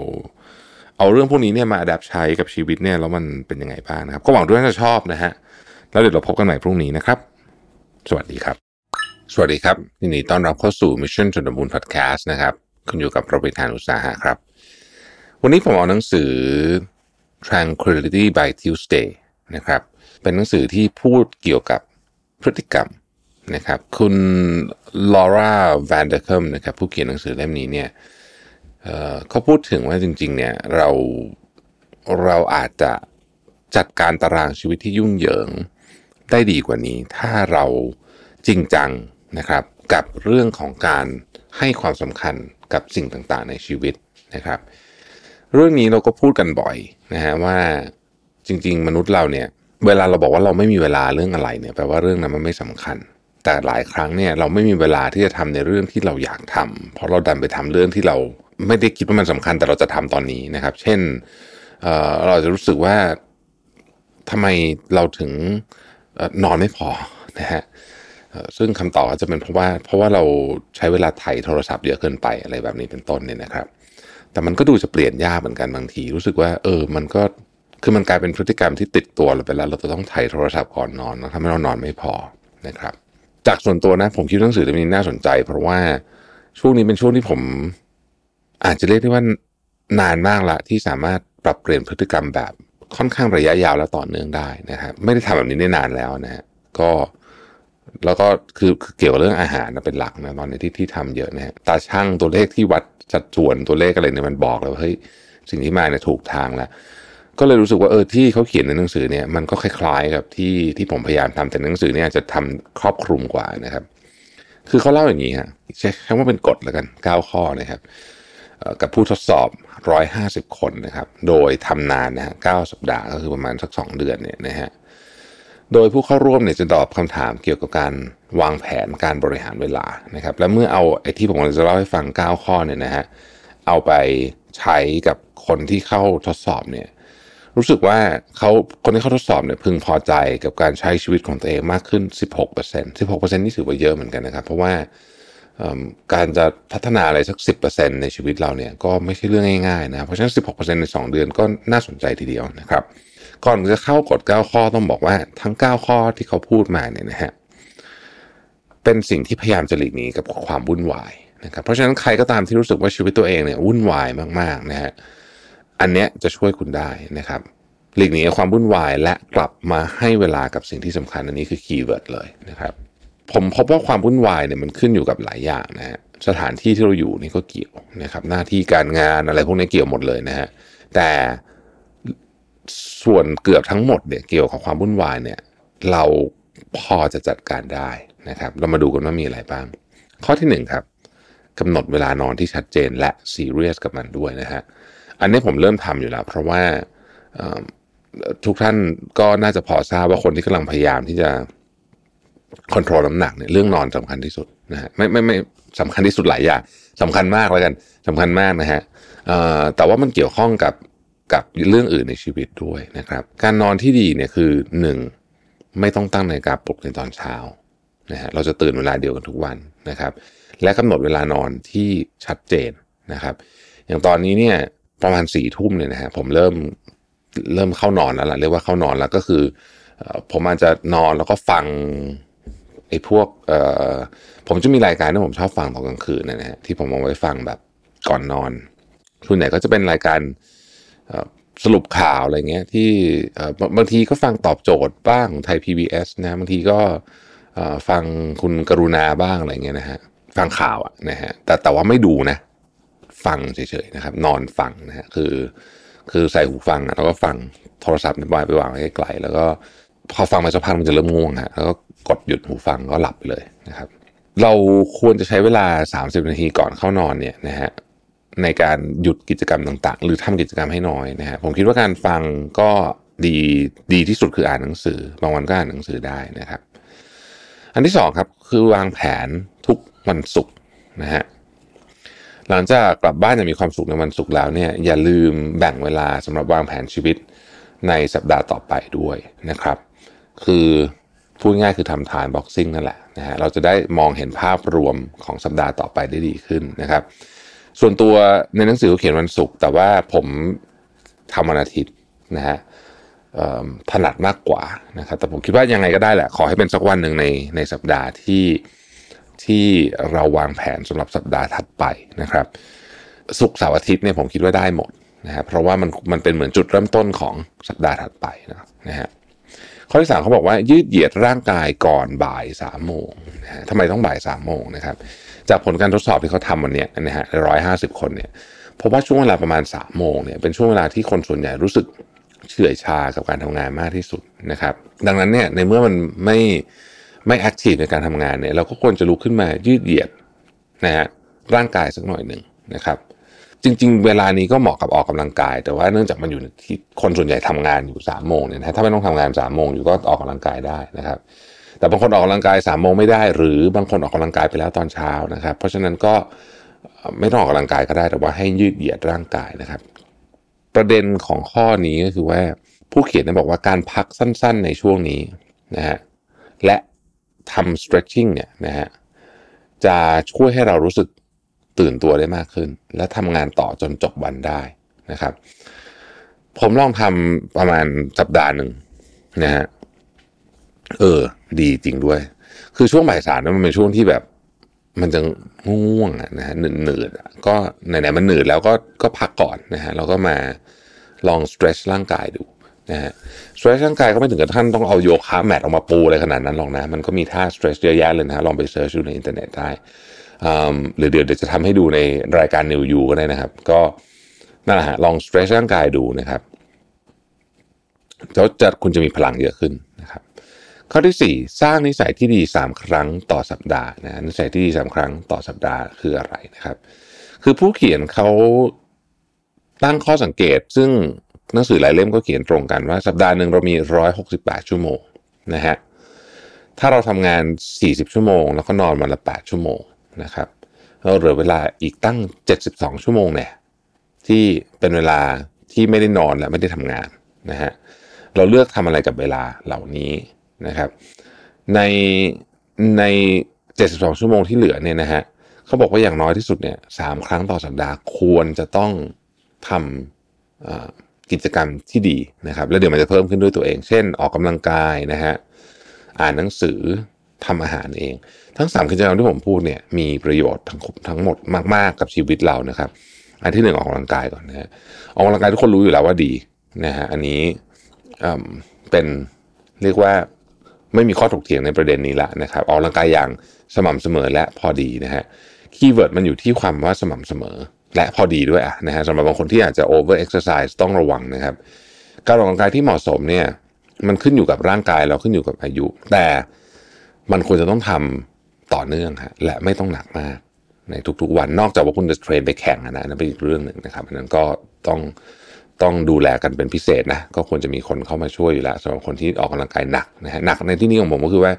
เอาเรื่องพวกนี้เนี่ยมาอัดใช้กับชีวิตเนี่ยแล้วมันเป็นยังไงบ้างนะครับ ก็หวังด้วยว่าจะชอบนะฮะแล้วเดี๋ยวเราพบกันใหม่พรุ่งนี้นะครับ สวัสดีครับ สวัสดีครับยินดีต้อนรับเข้าสู่ Mission to the Moon Podcast นะครับคุณอยู่กับโรบิทานอุตสาหะครับ วันนี้ผมเอาหนังสือ Tranquility by Tuesday นะครับ เป็นหนังสือที่พูดเกี่ยวกับพฤติกรรม นะครับ คุณลอร่าแวนเดอร์คัมนะครับผู้เขียนหนังสือเล่มนี้เนี่ยเเขาพูดถึงว่าจริง ๆ เนี่ยเราเราอาจจะจัดการตารางชีวิตที่ยุ่งเหยิงได้ดีกว่านี้ ถ้าเราจริงจังนะครับ กับเรื่องของการให้ความสำคัญกับสิ่งต่างๆ ในชีวิตนะครับ เรื่องนี้เราก็พูดกันบ่อยนะฮะว่าจริง ๆ มนุษย์เราเนี่ยเวลาเราบอกว่าเราไม่มีเวลาเรื่องอะไรเนี่ยแปลว่าเรื่องนั้นมันไม่สำคัญ แต่หลายครั้งเนี่ยเราไม่มีเวลาที่จะทำในเรื่องที่เราอยากทำเพราะเราดันไปทำเรื่องที่เราไม่ได้คิดว่ามันสำคัญแต่เราจะทำตอนนี้นะครับ เช่นเเราจะรู้สึกว่าทำไมเราถึงออนอนไม่พอนะฮะซึ่งคำตอบก็จะเป็นเพราะว่า เพราะว่าเราใช้เวลาไถ่โทรศัพท์เยอะเกินไปอะไรแบบนี้เป็นต้นเนี่ยนะครับ แต่มันก็ดูจะเปลี่ยนยากเหมือนกันบางที รู้สึกว่า เออ มันก็คือมันกลายเป็นพฤติกรรมที่ติดตัวเราไปแล้ว เราจะต้องถ่โทรศัพท์ก่อนนอนแล้วทำให้เรานอนไม่พอนะครับ จากส่วนตัวนะ ผมคิดหนังสือเล่มนี้น่าสนใจ เพราะว่าช่วงนี้เป็นช่วงที่ผม อาจจะเรียกได้ว่านานมากละที่สามารถปรับเปลี่ยนพฤติกรรมแบบค่อนข้างระยะยาวและต่อเนื่องได้นะครับไม่ได้ทำแบบนี้ได้นานแล้วนะฮะก็แล้วก็คือคอเกี่ยวกับเรื่องอาหารนะเป็นหลักนะตอนนี้ที่ที่ทำเยอะนะฮะตาช่างตัวเลขที่วัดจัดส่วนตัวเลขอะไรเนี่ยมันบอกเลยว่าเฮ้ยสิ่งที่มาเนี่ยถูกทางแล้ว ก็เลยรู้สึกว่าเออที่เขาเขียนในหนังสือเนี่ยมันก็คล้ายๆกับที่ที่ผมพยายามทำแต่หนังสือเนี่ยจะทำครอบคลุมกว่านะครับ คือเขาเล่าอย่างนี้ฮะใช้คำว่าเป็นกฎแล้วกัน 9 ข้อนะครับกับผู้ทดสอบ 150 คนนะครับ โดยทำนานนะฮะ9สัปดาห์ก็คือประมาณสัก 2 เดือนเนี่ยนะฮะ โดยผู้เข้าร่วมเนี่ยจะตอบคำถามเกี่ยวกับการวางแผนการบริหารเวลานะครับ และเมื่อเอาไอ้ที่ผมกำลังจะเล่าให้ฟัง 9 ข้อเนี่ยนะฮะ เอาไปใช้กับคนที่เข้าทดสอบเนี่ย รู้สึกว่าเขาคนที่เขาทดสอบเนี่ยพึงพอใจกับการใช้ชีวิตของตัวเองมากขึ้น 16% 16%นี่ถือว่าเยอะเหมือนกันนะครับ เพราะว่าการจะพัฒนาอะไรสัก 10%ในชีวิตเราเนี่ยก็ไม่ใช่เรื่องง่ายๆนะเพราะฉะนั้น 16%ใน 2 เดือนก็น่าสนใจทีเดียวนะครับ ก่อนจะเข้ากฎ 9 ข้อต้องบอกว่าทั้ง 9 ข้อที่เขาพูดมาเนี่ยนะฮะเป็นสิ่งที่พยายามจะหลีกหนีกับความวุ่นวายนะครับเพราะฉะนั้นใครก็ตามที่รู้สึกว่าชีวิตตัวเองเนี่ยวุ่นวายมากๆนะฮะ อันเนี้ยจะช่วยคุณได้นะครับหลีกหนีความวุ่นวายและกลับมาให้เวลากับสิ่งที่สำคัญอันนี้คือ keyword เลยนะครับ ผมพบว่าความวุ่นวายเนี่ยมันขึ้นอยู่กับหลายอย่างนะฮะสถานที่ที่เราอยู่นี่ก็เกี่ยวนะครับ หน้าที่การงานอะไรพวกนี้เกี่ยวหมดเลยนะฮะแต่ส่วนเกือบทั้งหมดเนี่ยเกี่ยวกับความวุ่นวายเนี่ยเราพอจะจัดการได้นะครับ เรามาดูกันว่ามีอะไรบ้าง ข้อที่หนึ่งครับกำหนดเวลานอนที่ชัดเจนและซีเรียสกับมันด้วยนะฮะ อันนี้ผมเริ่มทำอยู่แล้ว เพราะว่าทุกท่านก็น่าจะพอทราบว่าคนที่กำลังพยายามที่จะคอนโทรลน้ำหนักเนี่ยเรื่องนอนสำคัญที่สุดนะฮะไม่ไม่ไม่สำคัญที่สุดหลายอย่างสำคัญมากแล้วกันสำคัญมากนะฮะแต่ว่ามันเกี่ยวข้องกับกับเรื่องอื่นในชีวิตด้วยนะครับ การนอนที่ดีเนี่ยคือหนึ่งไม่ต้องตั้งนาฬิกาปลุกในตอนเช้านะฮะเราจะตื่นเวลาเดียวกันทุกวันนะครับ และกำหนดเวลานอนที่ชัดเจนนะครับ อย่างตอนนี้เนี่ย ประมาณสี่ทุ่มเนี่ยนะฮะผมเริ่มเริ่มเข้านอนแล้วล่ะเรียกว่าเข้านอนแล้วก็คือผมอาจจะนอนแล้วก็ฟังไอ้พวกผมจะมีรายการที่ผมชอบฟังตอนกลางคืนนะฮะที่ผมเอาไว้ฟังแบบก่อนนอนส่วนใหญ่ก็จะเป็นรายการสรุปข่าวอะไรเงี้ยที่บางทีก็ฟังตอบโจทย์บ้างไทย PBS นะบางทีก็ฟังคุณกรุณาบ้างอะไรเงี้ยนะฮะฟังข่าวอะนะฮะแต่แต่ว่าไม่ดูนะ ฟังเฉยๆนะครับ นอนฟังนะฮะคือ คือใส่หูฟังแล้วก็ฟังโทรศัพท์ไปวางไปวางไว้ไกลๆแล้วก็พอฟังไปสักพักมันจะเริ่มง่วงฮะแล้วก็กดหยุดหูฟังก็หลับไปเลยนะครับ เราควรจะใช้เวลา 30 นาทีก่อนเข้านอนเนี่ยนะฮะในการหยุดกิจกรรมต่างๆ หรือทำกิจกรรมให้น้อยนะฮะผมคิดว่าการฟังก็ดีดีที่สุดคืออ่านหนังสือ บางวันก็อ่านหนังสือได้นะครับ อันที่สองครับคือวางแผนทุกวันศุกร์นะฮะ หลังจากกลับบ้านจะมีความสุขในวันศุกร์แล้วเนี่ยอย่าลืมแบ่งเวลาสำหรับวางแผนชีวิตในสัปดาห์ต่อไปด้วยนะครับ คือพูดง่ายคือทำทานบ็อกซิ่งนั่นแหละนะฮะเราจะได้มองเห็นภาพรวมของสัปดาห์ต่อไปได้ดีขึ้นนะครับ ส่วนตัวในหนังสือเขียนวันศุกร์แต่ว่าผมทำวันอาทิตย์นะฮะถนัดมากกว่านะครับแต่ผมคิดว่ายังไงก็ได้แหละ ขอให้เป็นสักวันหนึ่งในในสัปดาห์ที่ ที่เราวางแผนสำหรับสัปดาห์ถัดไปนะครับศุกเสาร์อาทิตย์เนี่ยผมคิดว่าได้หมดนะครับเพราะว่ามันมันเป็นเหมือนจุดเริ่มต้นของสัปดาห์ถัดไปนะนะฮะข้อที่สามเขาบอกว่ายืดเหยียดร่างกายก่อนบ่ายสามโมงนะฮะทำไมต้องบ่ายสามโมงนะครับ จากผลการทดสอบที่เขาทำวันนี้นะฮะร้อยห้าสิบคนเนี่ยพบว่าช่วงเวลาประมาณสามโมงเนี่ยเป็นช่วงเวลาที่คนส่วนใหญ่รู้สึกเฉื่อยชากับการทำงานมากที่สุดนะครับ ดังนั้นเนี่ยในเมื่อมันไม่ ไม่แอคทีฟในการทำงานเนี่ยเราก็ควรจะลุกขึ้นมายืดเหยียดนะฮะร่างกายสักหน่อยหนึ่งนะครับ จริง ๆ เวลานี้ก็เหมาะกับออกกำลังกาย แต่ว่าเนื่องจากมันอยู่ที่คนส่วนใหญ่ทำงานอยู่สามโมงเนี่ยนะถ้าไม่ต้องทำงานสามโมงอยู่ก็ออกกำลังกายได้นะครับ แต่บางคนออกกำลังกายสามโมงไม่ได้ หรือบางคนออกกำลังกายไปแล้วตอนเช้านะครับ เพราะฉะนั้นก็ไม่ต้องออกกำลังกายก็ได้แต่ว่าให้ยืดเหยียดร่างกายนะครับ ประเด็นของข้อนี้ก็คือว่าผู้เขียนเนี่ยบอกว่าการพักสั้น ๆ ในช่วงนี้นะฮะและ ทำ stretching เนี่ยนะฮะจะช่วยให้เรารู้สึกตื่นตัวได้มากขึ้น และทำงานต่อจนจบวันได้นะครับ ผมลองททำประมาณสัปดาห์หนึ่งนะฮะเออ ดีจริงด้วย คือช่วงบ่ายสามนั้นมันเป็นช่วงที่แบบ มันจะง่วงนะฮะหนืดๆอะก็ไหนๆมันหนืดแล้วก็ก็พักก่อนนะฮะเราก็มาลอง stretch ร่างกายดู นะฮะ stretch ร่างกายก็ไม่ถึงกับท่านต้องเอา yoga mat ออกมาปูอะไรขนาดนั้นหรอกนะ มันก็มีท่า stretch เยอะแยะเลยนะลองไป search ดูในอินเทอร์เน็ตได้หรือเดี๋ยวเดี๋ยวจะทำให้ดูในรายการ New You ก็ได้นะครับ ก็นั่นแหละฮะลอง stretch ร่างกายดูนะครับแล้วจะคุณจะมีพลังเยอะขึ้นนะครับ ข้อที่ 4 สร้างนิสัยที่ดี 3 ครั้งต่อสัปดาห์นะนิสัยที่ดี3ครั้งต่อสัปดาห์คืออะไรนะครับ คือผู้เขียนเขาตั้งข้อสังเกตซึ่ง หนังสือหลายเล่มก็เขียนตรงกันว่าสัปดาห์หนึ่งเรามี 168 ชั่วโมงนะฮะถ้าเราทำงาน 40 ชั่วโมง แล้วก็นอนวันละ 8 ชั่วโมงนะครับเราเหลือเวลาอีกตั้ง 72 ชั่วโมงเนี่ยที่เป็นเวลาที่ไม่ได้นอนและไม่ได้ทำงานนะฮะเราเลือกทำอะไรกับเวลาเหล่านี้นะครับ ในใน 72 ชั่วโมงที่เหลือเนี่ยนะฮะเขาบอกว่าอย่างน้อยที่สุดเนี่ยสครั้งต่อสัปดาห์ควรจะต้องทำ กิจกรรมที่ดีนะครับ แล้วเดี๋ยวมันจะเพิ่มขึ้นด้วยตัวเอง เช่น ออกกำลังกายนะฮะอ่านหนังสือทำอาหารเอง ทั้งสามกิจกรรมที่ผมพูดเนี่ยมีประโยชน์ทั้งทั้งหมดมาก ๆ กับชีวิตเรานะครับ อันที่หนึ่งออกกำลังกายก่อนนะฮะออกกำลังกายทุกคนรู้อยู่แล้วว่าดีนะฮะอันนี้เป็นเรียกว่าไม่มีข้อถกเถียงในประเด็นนี้ละนะครับออกกำลังกายอย่างสม่ำเสมอและพอดีนะฮะ keyword มันอยู่ที่ความว่าสม่ำเสมอ และพอดีด้วยอะนะฮะสำหรับบางคนที่อาจจะ over exercise ต้องระวังนะครับ การออกกำลังกายที่เหมาะสมเนี่ย มันขึ้นอยู่กับร่างกายเราขึ้นอยู่กับอายุ แต่มันควรจะต้องทำต่อเนื่องฮะและไม่ต้องหนักมากในทุกๆวันนอกจากว่าคุณจะเทรนไปแข่งนะนั่นเป็นอีกเรื่องหนึ่งนะครับอันนั้นก็ต้องต้องดูแลกันเป็นพิเศษนะก็ควรจะมีคนเข้ามาช่วยอยู่แล้วสำหรับคนที่ออกกำลังกายหนักนะฮะหนักในที่นี้ของผมก็คือว่า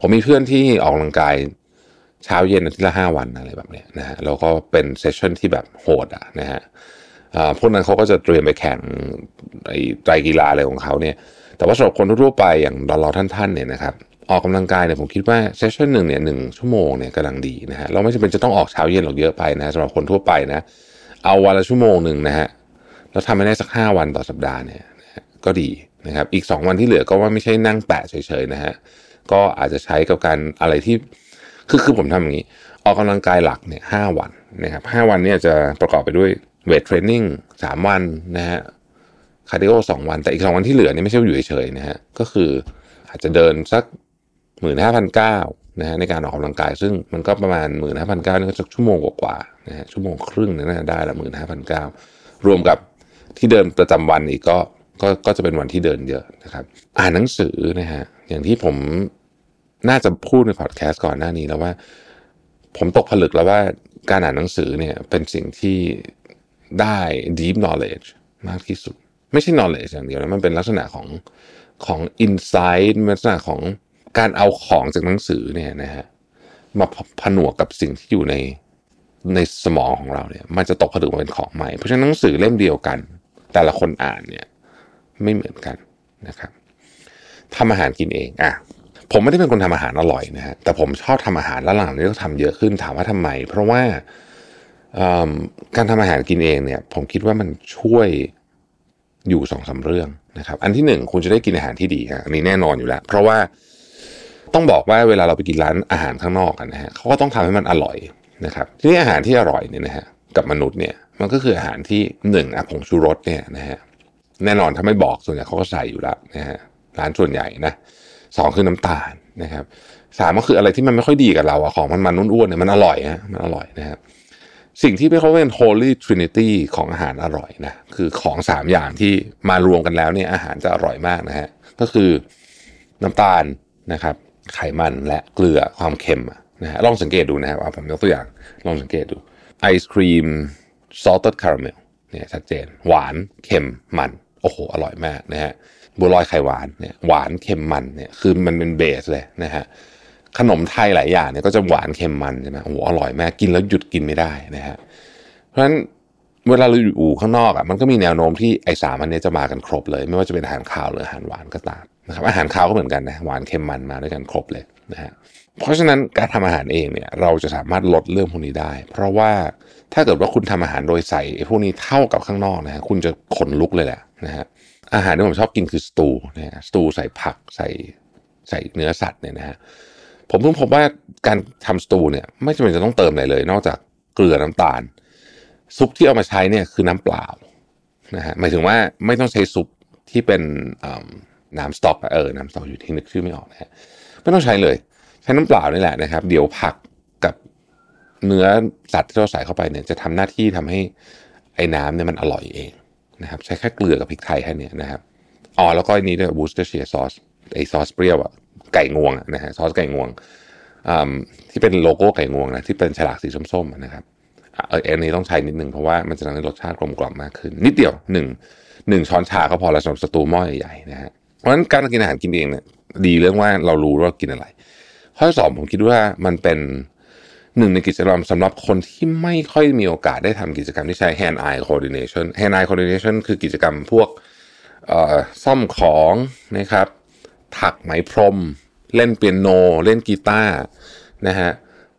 ผมมีเพื่อนที่ออกกำลังกาย เช้าเย็นอาทิตย์ละห้าวันอะไรแบบเนี้ยนะฮะแล้วก็เป็นเซสชั่นที่แบบโหดอะนะฮะพวกนั้นเขาก็จะเตรียมไปแข่งไอ้ไตรกีฬาอะไรของเขาเนี่ย แต่ว่าสำหรับคนทั่วไปอย่างเราท่านๆเนี่ยนะครับออกกำลังกายเนี่ยผมคิดว่าเซสชั่นหนึ่งเนี่ยหนึ่งชั่วโมงเนี่ยกำลังดีนะฮะเราไม่จำเป็นจะต้องออกเช้าเย็นหรอกเยอะไปนะสำหรับคนทั่วไปนะเอาวันละชั่วโมงหนึ่งนะฮะแล้วทำให้ได้สักห้าวันต่อสัปดาห์เนี่ยก็ดีนะครับอีกสองวันที่เหลือก็ว่าไม่ใช่นั่งแปะเฉยๆนะฮะก็อาจจะใช้กับการอะไรที่ คือคือผมทำอย่างนี้ ออกกำลังกายหลักเนี่ยห้าวันนะครับห้าวันเนี่ยจะประกอบไปด้วย weight training สามวันนะฮะคาร์ดิโอสองวัน แต่อีกสองวันที่เหลือนี่ไม่ใช่อยู่เฉยๆนะฮะก็คืออาจจะเดินสักหมื่นห้าพันก้าวนะฮะในการออกกำลังกาย ซึ่งมันก็ประมาณหมื่นห้าพันก้าวนี่ก็สักชั่วโมงกว่าๆนะฮะชั่วโมงครึ่งนี่น่าจะได้ละหมื่นห้าพันก้าวรวมกับที่เดินประจำวันอีกก็ก็ก็จะเป็นวันที่เดินเยอะนะครับ อ่านหนังสือนะฮะอย่างที่ผม น่าจะพูดในพอดแคสต์ก่อนหน้านี้แล้วว่า ผมตกผลึกแล้วว่าการอ่านหนังสือเนี่ยเป็นสิ่งที่ได้ deep knowledge มากที่สุด ไม่ใช่ knowledge อย่างเดียวนะมันเป็นลักษณะของของ insight ลักษณะของการเอาของจากหนังสือเนี่ยนะฮะมาผนวกกับสิ่งที่อยู่ในในสมองของเราเนี่ย มันจะตกผลึกมาเป็นของใหม่ เพราะฉะนั้นหนังสือเล่มเดียวกัน แต่ละคนอ่านเนี่ยไม่เหมือนกันนะครับทำอาหารกินเองอะ ผมไม่ได้เป็นคนทำอาหารอร่อยนะฮะแต่ผมชอบทำอาหารแล้วหลังนี้ก็ทำเยอะขึ้นถามว่าทำไม เพราะว่าการทำอาหารกินเองเนี่ย ผมคิดว่ามันช่วยอยู่สองสาเรื่องนะครับ อันที่หนึ่งคุณจะได้กินอาหารที่ดีฮะอันนี้แน่นอนอยู่แล้ว เพราะว่าต้องบอกว่าเวลาเราไปกินร้านอาหารข้างนอกกันนะฮะเขาก็ต้องทำให้มันอร่อยนะครับ ทีนี้อาหารที่อร่อยเนี่ยนะฮะกับมนุษย์เนี่ยมันก็คืออาหารที่หนึ่งอะผงชูรสเนี่ยนะฮะแน่นอนถ้าไม่บอกส่วนใหญ่เขาก็ใส่อยู่แล้วนะฮะร้านส่วนใหญ่นะ สองคือน้ำตาลนะครับสามก็คืออะไรที่มันไม่ค่อยดีกับเราอะของมันมันนุ่นๆเนี่ยมันอร่อยฮะมันอร่อยนะครับสิ่งที่เขาเป็น holy trinity ของอาหารอร่อยนะคือของสามอย่างที่มารวมกันแล้วเนี่ยอาหารจะอร่อยมากนะฮะก็คือน้ำตาลนะครับ ไขมันและเกลือความเค็มนะฮะลองสังเกตดูนะครับเอาผมยกตัวอย่างลองสังเกตดูไอศครีม salted caramel เนี่ยชัดเจน หวานเค็มมัน โอ้โห อร่อยมากนะฮะ บัวลอยไข่หวานเนี่ยหวานเค็มมันเนี่ยคือมันเป็นเบสเลยนะฮะขนมไทยหลายอย่างเนี่ยก็จะหวานเค็มมันใช่ไหมโอ้โหอร่อยมากกินแล้วหยุดกินไม่ได้นะฮะเพราะฉะนั้นเวลาเราอยู่ข้างนอกอะมันก็มีแนวโน้มที่ไอ้สามอันนี้จะมากันครบเลย ไม่ว่าจะเป็นอาหารคาวหรืออาหารหวานก็ตามนะครับอาหารคาวก็เหมือนกันนะหวานเค็มมันมาด้วยกันครบเลยนะฮะเพราะฉะนั้นการทำอาหารเองเนี่ยเราจะสามารถลดเรื่องพวกนี้ได้ เพราะว่าถ้าเกิดว่าคุณทำอาหารโดยใส่ไอ้พวกนี้เท่ากับข้างนอกนะฮะคุณจะขนลุกเลยแหละนะฮะ อาหารที่ผมชอบกินคือสตูนะฮะสตูใส่ผักใส่ใส่เนื้อสัตว์เนี่ยนะฮะผมเพิ่งพบว่าการทำสตูเนี่ยไม่จำเป็นจะต้องเติมอะไรเลย นอกจากเกลือน้ำตาล ซุปที่เอามาใช้เนี่ยคือน้ำเปล่านะฮะหมายถึงว่าไม่ต้องใช้ซุปที่เป็นน้ำสต๊อกเออน้ำสต๊อกอยู่ที่นึกชื่อไม่ออกนะฮะไม่ต้องใช้เลย ใช้น้ำเปล่านี่แหละนะครับ เดี๋ยวผักกับเนื้อสัตว์ที่เราใส่เข้าไปเนี่ยจะทำหน้าที่ทำให้ไอ้น้ำเนี่ยมันอร่อยเอง นะครับใช้แค่เกลือกับพริกไทยแค่นี้นะครับอ๋อแล้วก็อันนี้ด้วย Worcestershire sauce ไอ้ซอสเปรี้ยวอะไก่งวงนะฮะซอสไก่งวงที่เป็นโลโก้ไก่งวงนะที่เป็นฉลากสีส้มๆนะครับเอออันนี้ต้องใช้นิดนึงเพราะว่ามันจะทำให้รสชาติกลมกล่อมมากขึ้น นิดเดียวหนึ่งหนึ่งช้อนชาก็พอแล้วสำหรับสตูหม้อใหญ่ๆนะฮะเพราะฉะนั้นการกินอาหารกินเองเนี่ยดีเรื่องว่าเรารู้ว่ากินอะไร ข้อสองผมคิดว่ามันเป็น หนึ่งในกิจกรรมสำหรับคนที่ไม่ค่อยมีโอกาสได้ทำกิจกรรมที่ใช้ hand eye coordination hand eye coordination คือกิจกรรมพวกซ่อมของนะครับ ถักไหมพรม เล่นเปียโน เล่นกีตาร์นะฮะ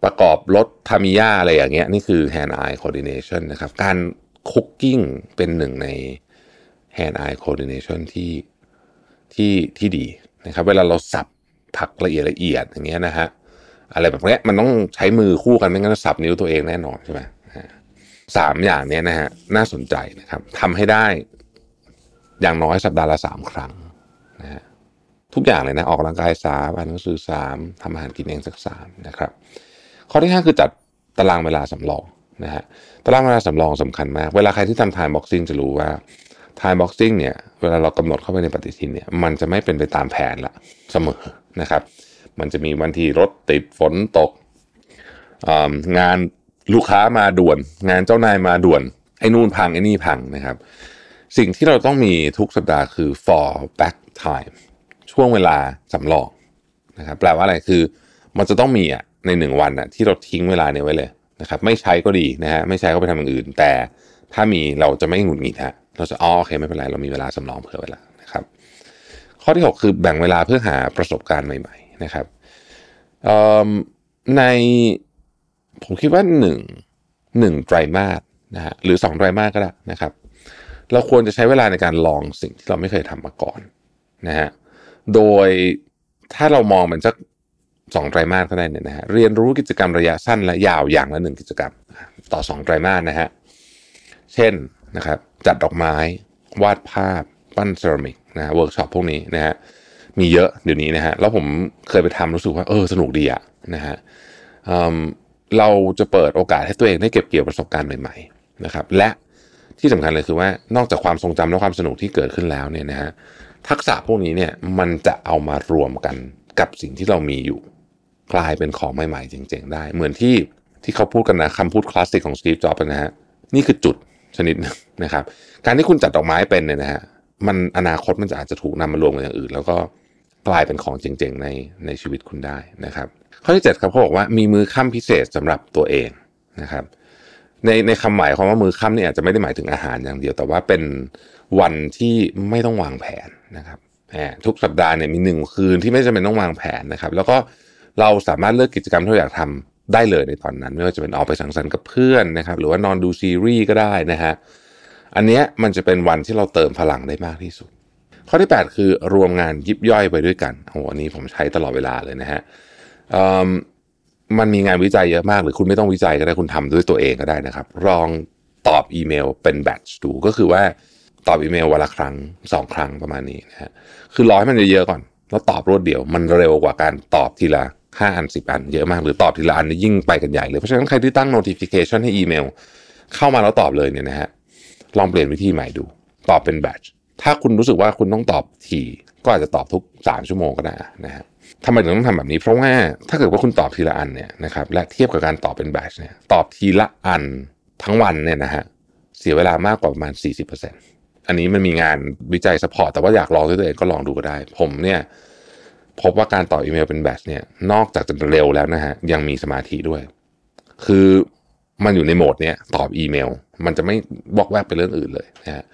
ประกอบรถทามิยาอะไรอย่างเงี้ยนี่คือ hand eye coordination นะครับ การคุกกิ้งเป็นหนึ่งใน hand eye coordination ที่ที่ที่ดีนะครับ เวลาเราสับผักละเอียดละเอียดอย่างเงี้ยนะฮะ อะไรแบบนี้มันต้องใช้มือคู่กันไม่งั้นสับนิ้วตัวเองแน่นอนใช่ไหมสามอย่างนี้นะฮะน่าสนใจนะครับทำให้ได้อย่างน้อยสัปดาห์ละสามครั้งนะฮะทุกอย่างเลยนะออกกำลังกายสามอ่านหนังสือสามทำอาหารกินเองสักสามนะครับ ข้อที่ห้าคือจัดตารางเวลาสำรองนะฮะตารางเวลาสำรองสำคัญมาก เวลาใครที่ทำ time boxing จะรู้ว่า time boxing เนี่ยเวลาเรากำหนดเข้าไปในปฏิทินเนี่ยมันจะไม่เป็นไปตามแผนละเสมอนะครับ มันจะมีวันที่รถติดฝนตก งานลูกค้ามาด่วน งานเจ้านายมาด่วน ไอ้นู่นพังไอ้นี่พังนะครับ สิ่งที่เราต้องมีทุกสัปดาห์คือ for back time ช่วงเวลาสำรองนะครับแปลว่าอะไรคือมันจะต้องมีอะในหนึ่งวันอะที่เราทิ้งเวลาเนี่ยไว้เลยนะครับไม่ใช้ก็ดีนะฮะไม่ใช้ก็ไปทำอย่างอื่น แต่ถ้ามีเราจะไม่หงุดหงิดฮะเราจะอ๋อโอเคไม่เป็นไรเรามีเวลาสำรองเผื่อเวลานะครับ ข้อที่ 6 คือแบ่งเวลาเพื่อหาประสบการณ์ใหม่ นะครับในผมคิดว่าหนึ่งหนึ่งไตรมาสนะฮะหรือสองไตรมาสก็ได้นะครับ เราควรจะใช้เวลาในการลองสิ่งที่เราไม่เคยทำมาก่อนนะฮะโดยถ้าเรามองมันสักสองไตรมาสก็ได้เนี่ยนะฮะเรียนรู้กิจกรรมระยะสั้นและยาวอย่างละหนึ่งกิจกรรม ต่อสองไตรมาสนะฮะเช่นนะครับจัดดอกไม้ วาดภาพ ปั้นเซรามิกนะเวิร์กช็อปพวกนี้นะฮะ มีเยอะเดี๋ยวนี้นะฮะแล้วผมเคยไปทำรู้สึกว่าเออสนุกดีอะนะฮะเราจะเปิดโอกาสให้ตัวเองได้เก็บเกี่ยวประสบการณ์ใหม่ๆนะครับและที่สำคัญเลยคือว่านอกจากความทรงจำและความสนุกที่เกิดขึ้นแล้วเนี่ยนะฮะทักษะพวกนี้เนี่ยมันจะเอามารวมกันกับสิ่งที่เรามีอยู่กลายเป็นของใหม่ๆ จริงๆได้ เหมือนที่ที่เขาพูดกันนะคำพูดคลาสสิกของสตีฟจ็อบส์นะฮะนี่คือจุดชนิดนึงนะครับ การที่คุณจัดดอกไม้เป็นเนี่ยนะฮะมันอนาคตมันจะอาจจะถูกนำมารวมกับอย่างอื่น แล้วก็ ลายเป็นของเจ๋งๆในในชีวิตคุณได้นะครับ ข้อที่7ครับเขาบอกว่ามีมือค่ำพิเศษสำหรับตัวเองนะครับ ในในคำหมายความว่ามือค่ำนี่อาจจะไม่ได้หมายถึงอาหารอย่างเดียว แต่ว่าเป็นวันที่ไม่ต้องวางแผนนะครับทุกสัปดาห์เนี่ยมีหนึ่งคืนที่ไม่จำเป็นต้องวางแผนนะครับ แล้วก็เราสามารถเลือกกิจกรรมที่เราอยากทำได้เลยในตอนนั้น ไม่ว่าจะเป็นออกไปสังสรรค์กับเพื่อนนะครับ หรือว่านอนดูซีรีส์ก็ได้นะฮะอันเนี้ยมันจะเป็นวันที่เราเติมพลังได้มากที่สุด ข้อที่ 8 คือรวมงานยิบย่อยไปด้วยกันโอ้โหอันนี้ผมใช้ตลอดเวลาเลยนะฮะมมันมีงานวิจัยเยอะมากหรือคุณไม่ต้องวิจัยก็ได้คุณทำด้วยตัวเองก็ได้นะครับลองตอบอีเมลเป็นแบทช์ดูก็คือว่าตอบอีเมลวันละครั้งสองครั้งประมาณนี้นะฮะคือร้อยมันเยอะๆก่อน แล้วตอบรวดเดียว มันเร็วกว่าการตอบทีละห้าอันสิบอันเยอะมาก หรือตอบทีละอันนี่ยิ่งไปกันใหญ่เลยเพราะฉะนั้นใครที่ตั้ง notification ให้อีเมล เข้ามาแล้วตอบเลยเนี่ยนะฮะลองเปลี่ยนวิธีใหม่ดู ตอบเป็นแบทช์ ถ้าคุณรู้สึกว่าคุณต้องตอบทีก็อาจจะตอบทุก 3 ชั่วโมงก็ได้นะฮะทำไมถึงต้องทำแบบนี้ เพราะว่าถ้าเกิดว่าคุณตอบทีละอันเนี่ยนะครับและเทียบกับการตอบเป็นแบทช์เนี่ยตอบทีละอันทั้งวันเนี่ยนะฮะเสียเวลามากกว่าประมาณ 40%อันนี้มันมีงานวิจัยสปอร์ตแต่ว่าอยากลองด้วยตัวเองก็ลองดูก็ได้ ผมเนี่ยพบว่าการตอบอีเมลเป็นแบทช์เนี่ยนอกจากจะเร็วแล้วนะฮะยังมีสมาธิด้วย คือมันอยู่ในโหมดเนี้ยตอบอีเมล มันจะไม่บอกแวกไปเรื่องอื่นเลยนะฮะ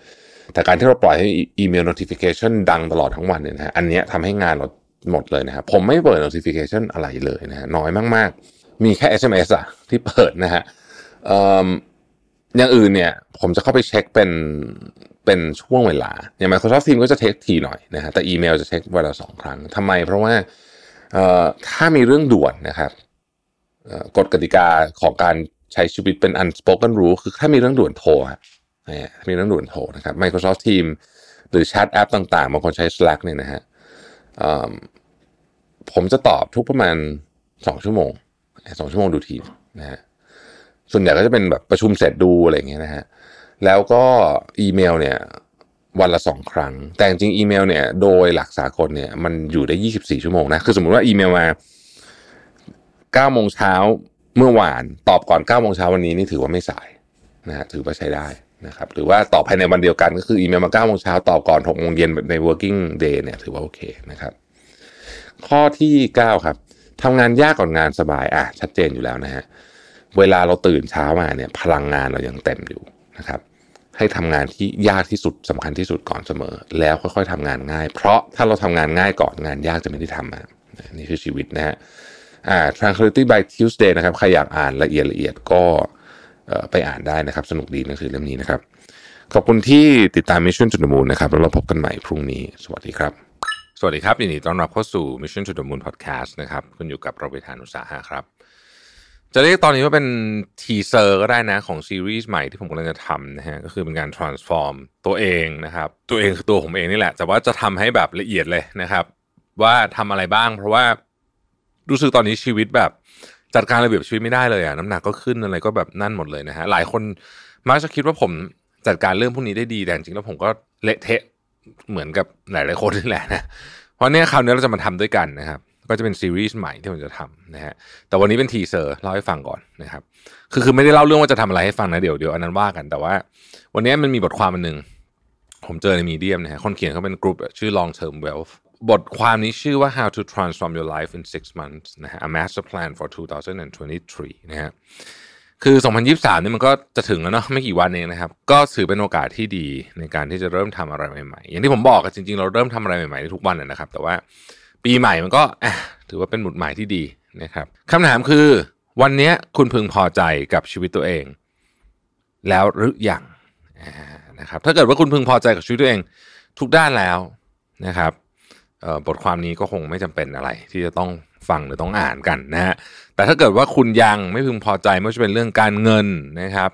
แต่การที่เราปล่อยให้อีเมล notification ดังตลอดทั้งวันเนี่ยนะฮะอันเนี้ยทำให้งานเราหมดเลยนะครับผมไม่เปิด notification อะไรเลยนะฮะน้อยมาก ๆ มีแค่ SMS อะที่เปิดนะฮะอย่างอื่นเนี่ย ผมจะเข้าไปเช็คเป็นเป็นช่วงเวลา อย่าง Microsoft Teams ก็จะเทคทีหน่อยนะฮะแต่อีเมลจะเช็คเวลาสองครั้งทำไม เพราะว่าถ้ามีเรื่องด่วนนะครับกฎกติกาของการใช้ชีวิตเป็น unspoken rule คือถ้ามีเรื่องด่วนโทร มีเรื่องด่วนโทรนะครับ Microsoft Teams หรือแชทแอปต่างๆบางคนใช้ Slack เนี่ยนะฮะผมจะตอบทุกประมาณสองชั่วโมงสองชั่วโมงดูทีนะฮะส่วนใหญ่ก็จะเป็นแบบประชุมเสร็จดูอะไรอย่างเงี้ยนะฮะแล้วก็อีเมลเนี่ยวันละสองครั้ง แต่จริงอีเมลเนี่ยโดยหลักสากลเนี่ยมันอยู่ได้ 24 ชั่วโมงนะ คือสมมุติว่าอีเมลมา9โมงเช้าเมื่อวานตอบก่อน9โมงเช้าวันนี้นี่ถือว่าไม่สายนะฮะถือว่าใช้ได้ นะครับหรือว่าตอบภายในวันเดียวกันก็คืออีเมลมา9โมงเช้าตอบก่อน6โมงเย็นใน working day เนี่ยถือว่าโอเคนะครับ ข้อที่ 9 ครับทำงานยากก่อนงานสบายอะชัดเจนอยู่แล้วนะฮะเวลาเราตื่นเช้ามาเนี่ยพลังงานเรายังเต็มอยู่นะครับ ให้ทำงานที่ยากที่สุดสำคัญที่สุดก่อนเสมอ แล้วค่อยๆทำงานง่าย เพราะถ้าเราทำงานง่ายก่อนงานยากจะไม่ได้ทำมานี่คือชีวิตนะฮะอ่า Tranquility by Tuesday นะครับใครอยากอ่านละเอียดละเอียดก็ ไปอ่านได้นะครับ สนุกดีหนังสือเล่มนี้นะครับ ขอบคุณที่ติดตาม Mission to the Moon นะครับ แล้วเราพบกันใหม่พรุ่งนี้ สวัสดีครับ สวัสดีครับยินดีต้อนรับเข้าสู่ Mission to the Moon Podcast นะครับคุณอยู่กับรวิศ หาญอุตสาหะครับ จะเรียกตอนนี้ว่าเป็น teaser ก็ได้นะของซีรีส์ใหม่ที่ผมกำลังจะทำนะฮะก็คือเป็นการ transform ตัวเองนะครับ ตัวเองคือตัวผมเองนี่แหละ แต่ว่าจะทำให้แบบละเอียดเลยนะครับ ว่าทำอะไรบ้าง เพราะว่ารู้สึกตอนนี้ชีวิตแบบ จัดการระเบียบชีวิตไม่ได้เลยอะน้ำหนักก็ขึ้นอะไรก็แบบนั่นหมดเลยนะฮะหลายคนมักจะคิดว่าผมจัดการเรื่องพวกนี้ได้ดีแต่จริงแล้วผมก็เละเทะเหมือนกับหลายๆคนนี่แหละนะเพราะเนี่ยคราวนี้เราจะมาทำด้วยกันนะครับ ก็จะเป็นซีรีส์ใหม่ที่ผมจะทำนะฮะแต่วันนี้เป็น teaser เล่าให้ฟังก่อนนะครับ คือคือไม่ได้เล่าเรื่องว่าจะทำอะไรให้ฟังนะเดี๋ยวเดี๋ยวอันนั้นว่ากันแต่ว่า วันนี้มันมีบทความอันหนึ่งผมเจอในมีเดียมนะฮะคนเขียนเขาเป็นกลุ่มชื่อ long term wealth บทความนี้ชื่อว่า how to transform your life in six months นะฮะ a master plan for 2023 นะฮะคือ 2023นี่มันก็จะถึงแล้วเนาะไม่กี่วันเองนะครับ ก็ถือเป็นโอกาสที่ดีในการที่จะเริ่มทำอะไรใหม่ๆ อย่างที่ผมบอกอะจริงๆ เราเริ่มทำอะไรใหม่ๆได้ทุกวันนะครับ แต่ว่าปีใหม่มันก็ถือว่าเป็นหมุดหมายที่ดีนะครับคำถามคือ วันนี้คุณพึงพอใจกับชีวิตตัวเอง แล้วหรือยังนะครับ ถ้าเกิดว่าคุณพึงพอใจกับชีวิตตัวเอง ทุกด้านแล้วนะครับ บทความนี้ก็คงไม่จำเป็นอะไร ที่จะต้องฟังหรือต้องอ่านกันนะฮะแต่ถ้าเกิดว่าคุณยังไม่พึงพอใจไม่ว่าจะเป็นเรื่องการเงินนะครับ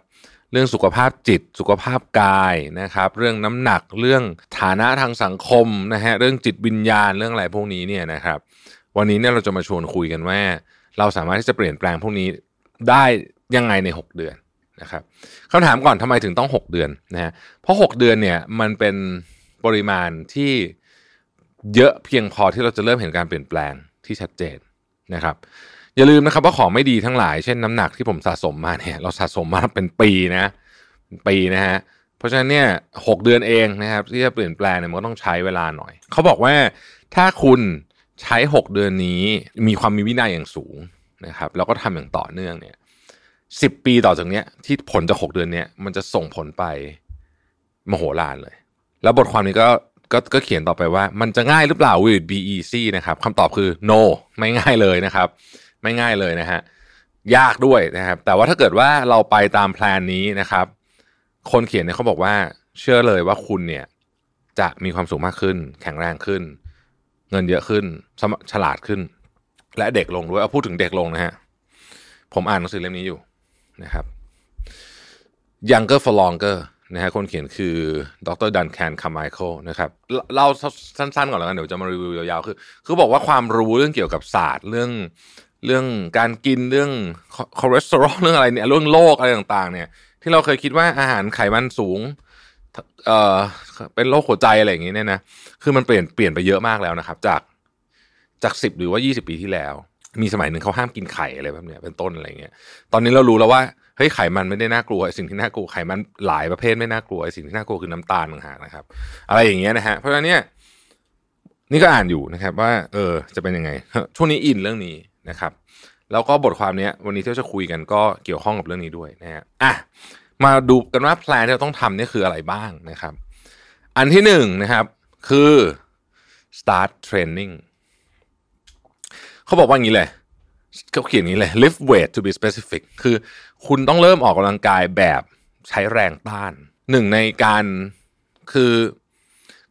เรื่องสุขภาพจิต สุขภาพกายนะครับ เรื่องน้ำหนักเรื่องฐานะทางสังคมนะฮะเรื่องจิตวิญญาณเรื่องอะไรพวกนี้เนี่ยนะครับ วันนี้เนี่ยเราจะมาชวนคุยกันว่า เราสามารถที่จะเปลี่ยนแปลงพวกนี้ได้ยังไงใน 6 เดือนนะครับคำถามก่อนทำไมถึงต้อง 6 เดือนนะฮะเพราะ 6 เดือนเนี่ยมันเป็นปริมาณที่ เยอะเพียงพอที่เราจะเริ่มเห็นการเปลี่ยนแปลงที่ชัดเจนนะครับ อย่าลืมนะครับว่าของไม่ดีทั้งหลาย เช่นน้ำหนักที่ผมสะสมมาเนี่ย เราสะสมมาเป็นปีนะปีนะฮะเพราะฉะนั้นเนี่ยหกเดือนเองนะครับที่จะเปลี่ยนแปลงเนี่ยมันก็ต้องใช้เวลาหน่อย เขาบอกว่าถ้าคุณใช้ 6 เดือนนี้มีความมีวินัยอย่างสูงนะครับแล้วก็ทำอย่างต่อเนื่องเนี่ยสิบปีต่อจากเนี้ยที่ผลจากหกเดือนเนี้ยมันจะส่งผลไปมโหฬารเลย แล้วบทความนี้ก็ ก็ก็เขียนต่อไปว่า มันจะง่ายหรือเปล่า will it be easy นะครับคำตอบคือ no ไม่ง่ายเลยนะครับ ไม่ง่ายเลยนะฮะยากด้วยนะครับ แต่ว่าถ้าเกิดว่าเราไปตามแพลนนี้นะครับ คนเขียนเนี่ยเขาบอกว่า เชื่อเลยว่าคุณเนี่ย จะมีความสุขมากขึ้น แข็งแรงขึ้น เงินเยอะขึ้นฉลาดขึ้น และเด็กลงด้วยเอาพูดถึงเด็กลงนะฮะผมอ่านหนังสือเล่มนี้อยู่นะครับ Younger for Longer นะฮะคนเขียนคือดรดันแคนคาร์ไมเคิลนะครับเล่าสั้นๆก่อนแล้วกันเดี๋ยวจะมารีวิวยาวๆคือคือบอกว่าความรู้เรื่องเกี่ยวกับศาสตร์เรื่องเรื่องการกินเรื่องคอเลสเตอรอลเรื่องอะไรเนี่ยเรื่องโรคอะไรต่างๆ เนี่ย ที่เราเคยคิดว่าอาหารไขมันสูงเอ่อเป็นโรคหัวใจอะไรอย่างงี้เนี่ยนะคือมันเปลี่ยนเปลี่ยนไปเยอะมากแล้วนะครับ จากจากสิบหรือว่ายี่สิบปีที่แล้ว มีสมัยหนึ่งเขาห้ามกินไข่อะไรแบบเนี้ยเป็นต้นอะไรเงี้ยตอนนี้เรารู้แล้วว่า เฮ้ยไขมันไม่ได้น่ากลัวสิ่งที่น่ากลัวไขมันหลายประเภทไม่น่ากลัวสิ่งที่น่ากลัวคือน้ำตาลต่างหากนะครับ อะไรอย่างเงี้ยนะฮะเพราะฉะนั้นเนี่ยนี่ก็อ่านอยู่นะครับว่า เออจะเป็นยังไง ช่วงนี้อินเรื่องนี้นะครับ แล้วก็บทความเนี้ย วันนี้ที่จะคุยกันก็เกี่ยวข้องกับเรื่องนี้ด้วยนะฮะอะมาดูกันว่าแพลนที่เราต้องทำนี่คืออะไรบ้างนะครับ อันที่หนึ่งนะครับ คือ start training เขาบอกว่าอย่างนี้เลย เขาเขียนอย่างนี้เลย lift weight to be specific คือคุณต้องเริ่มออกกำลังกายแบบใช้แรงต้าน หนึ่งในการคือ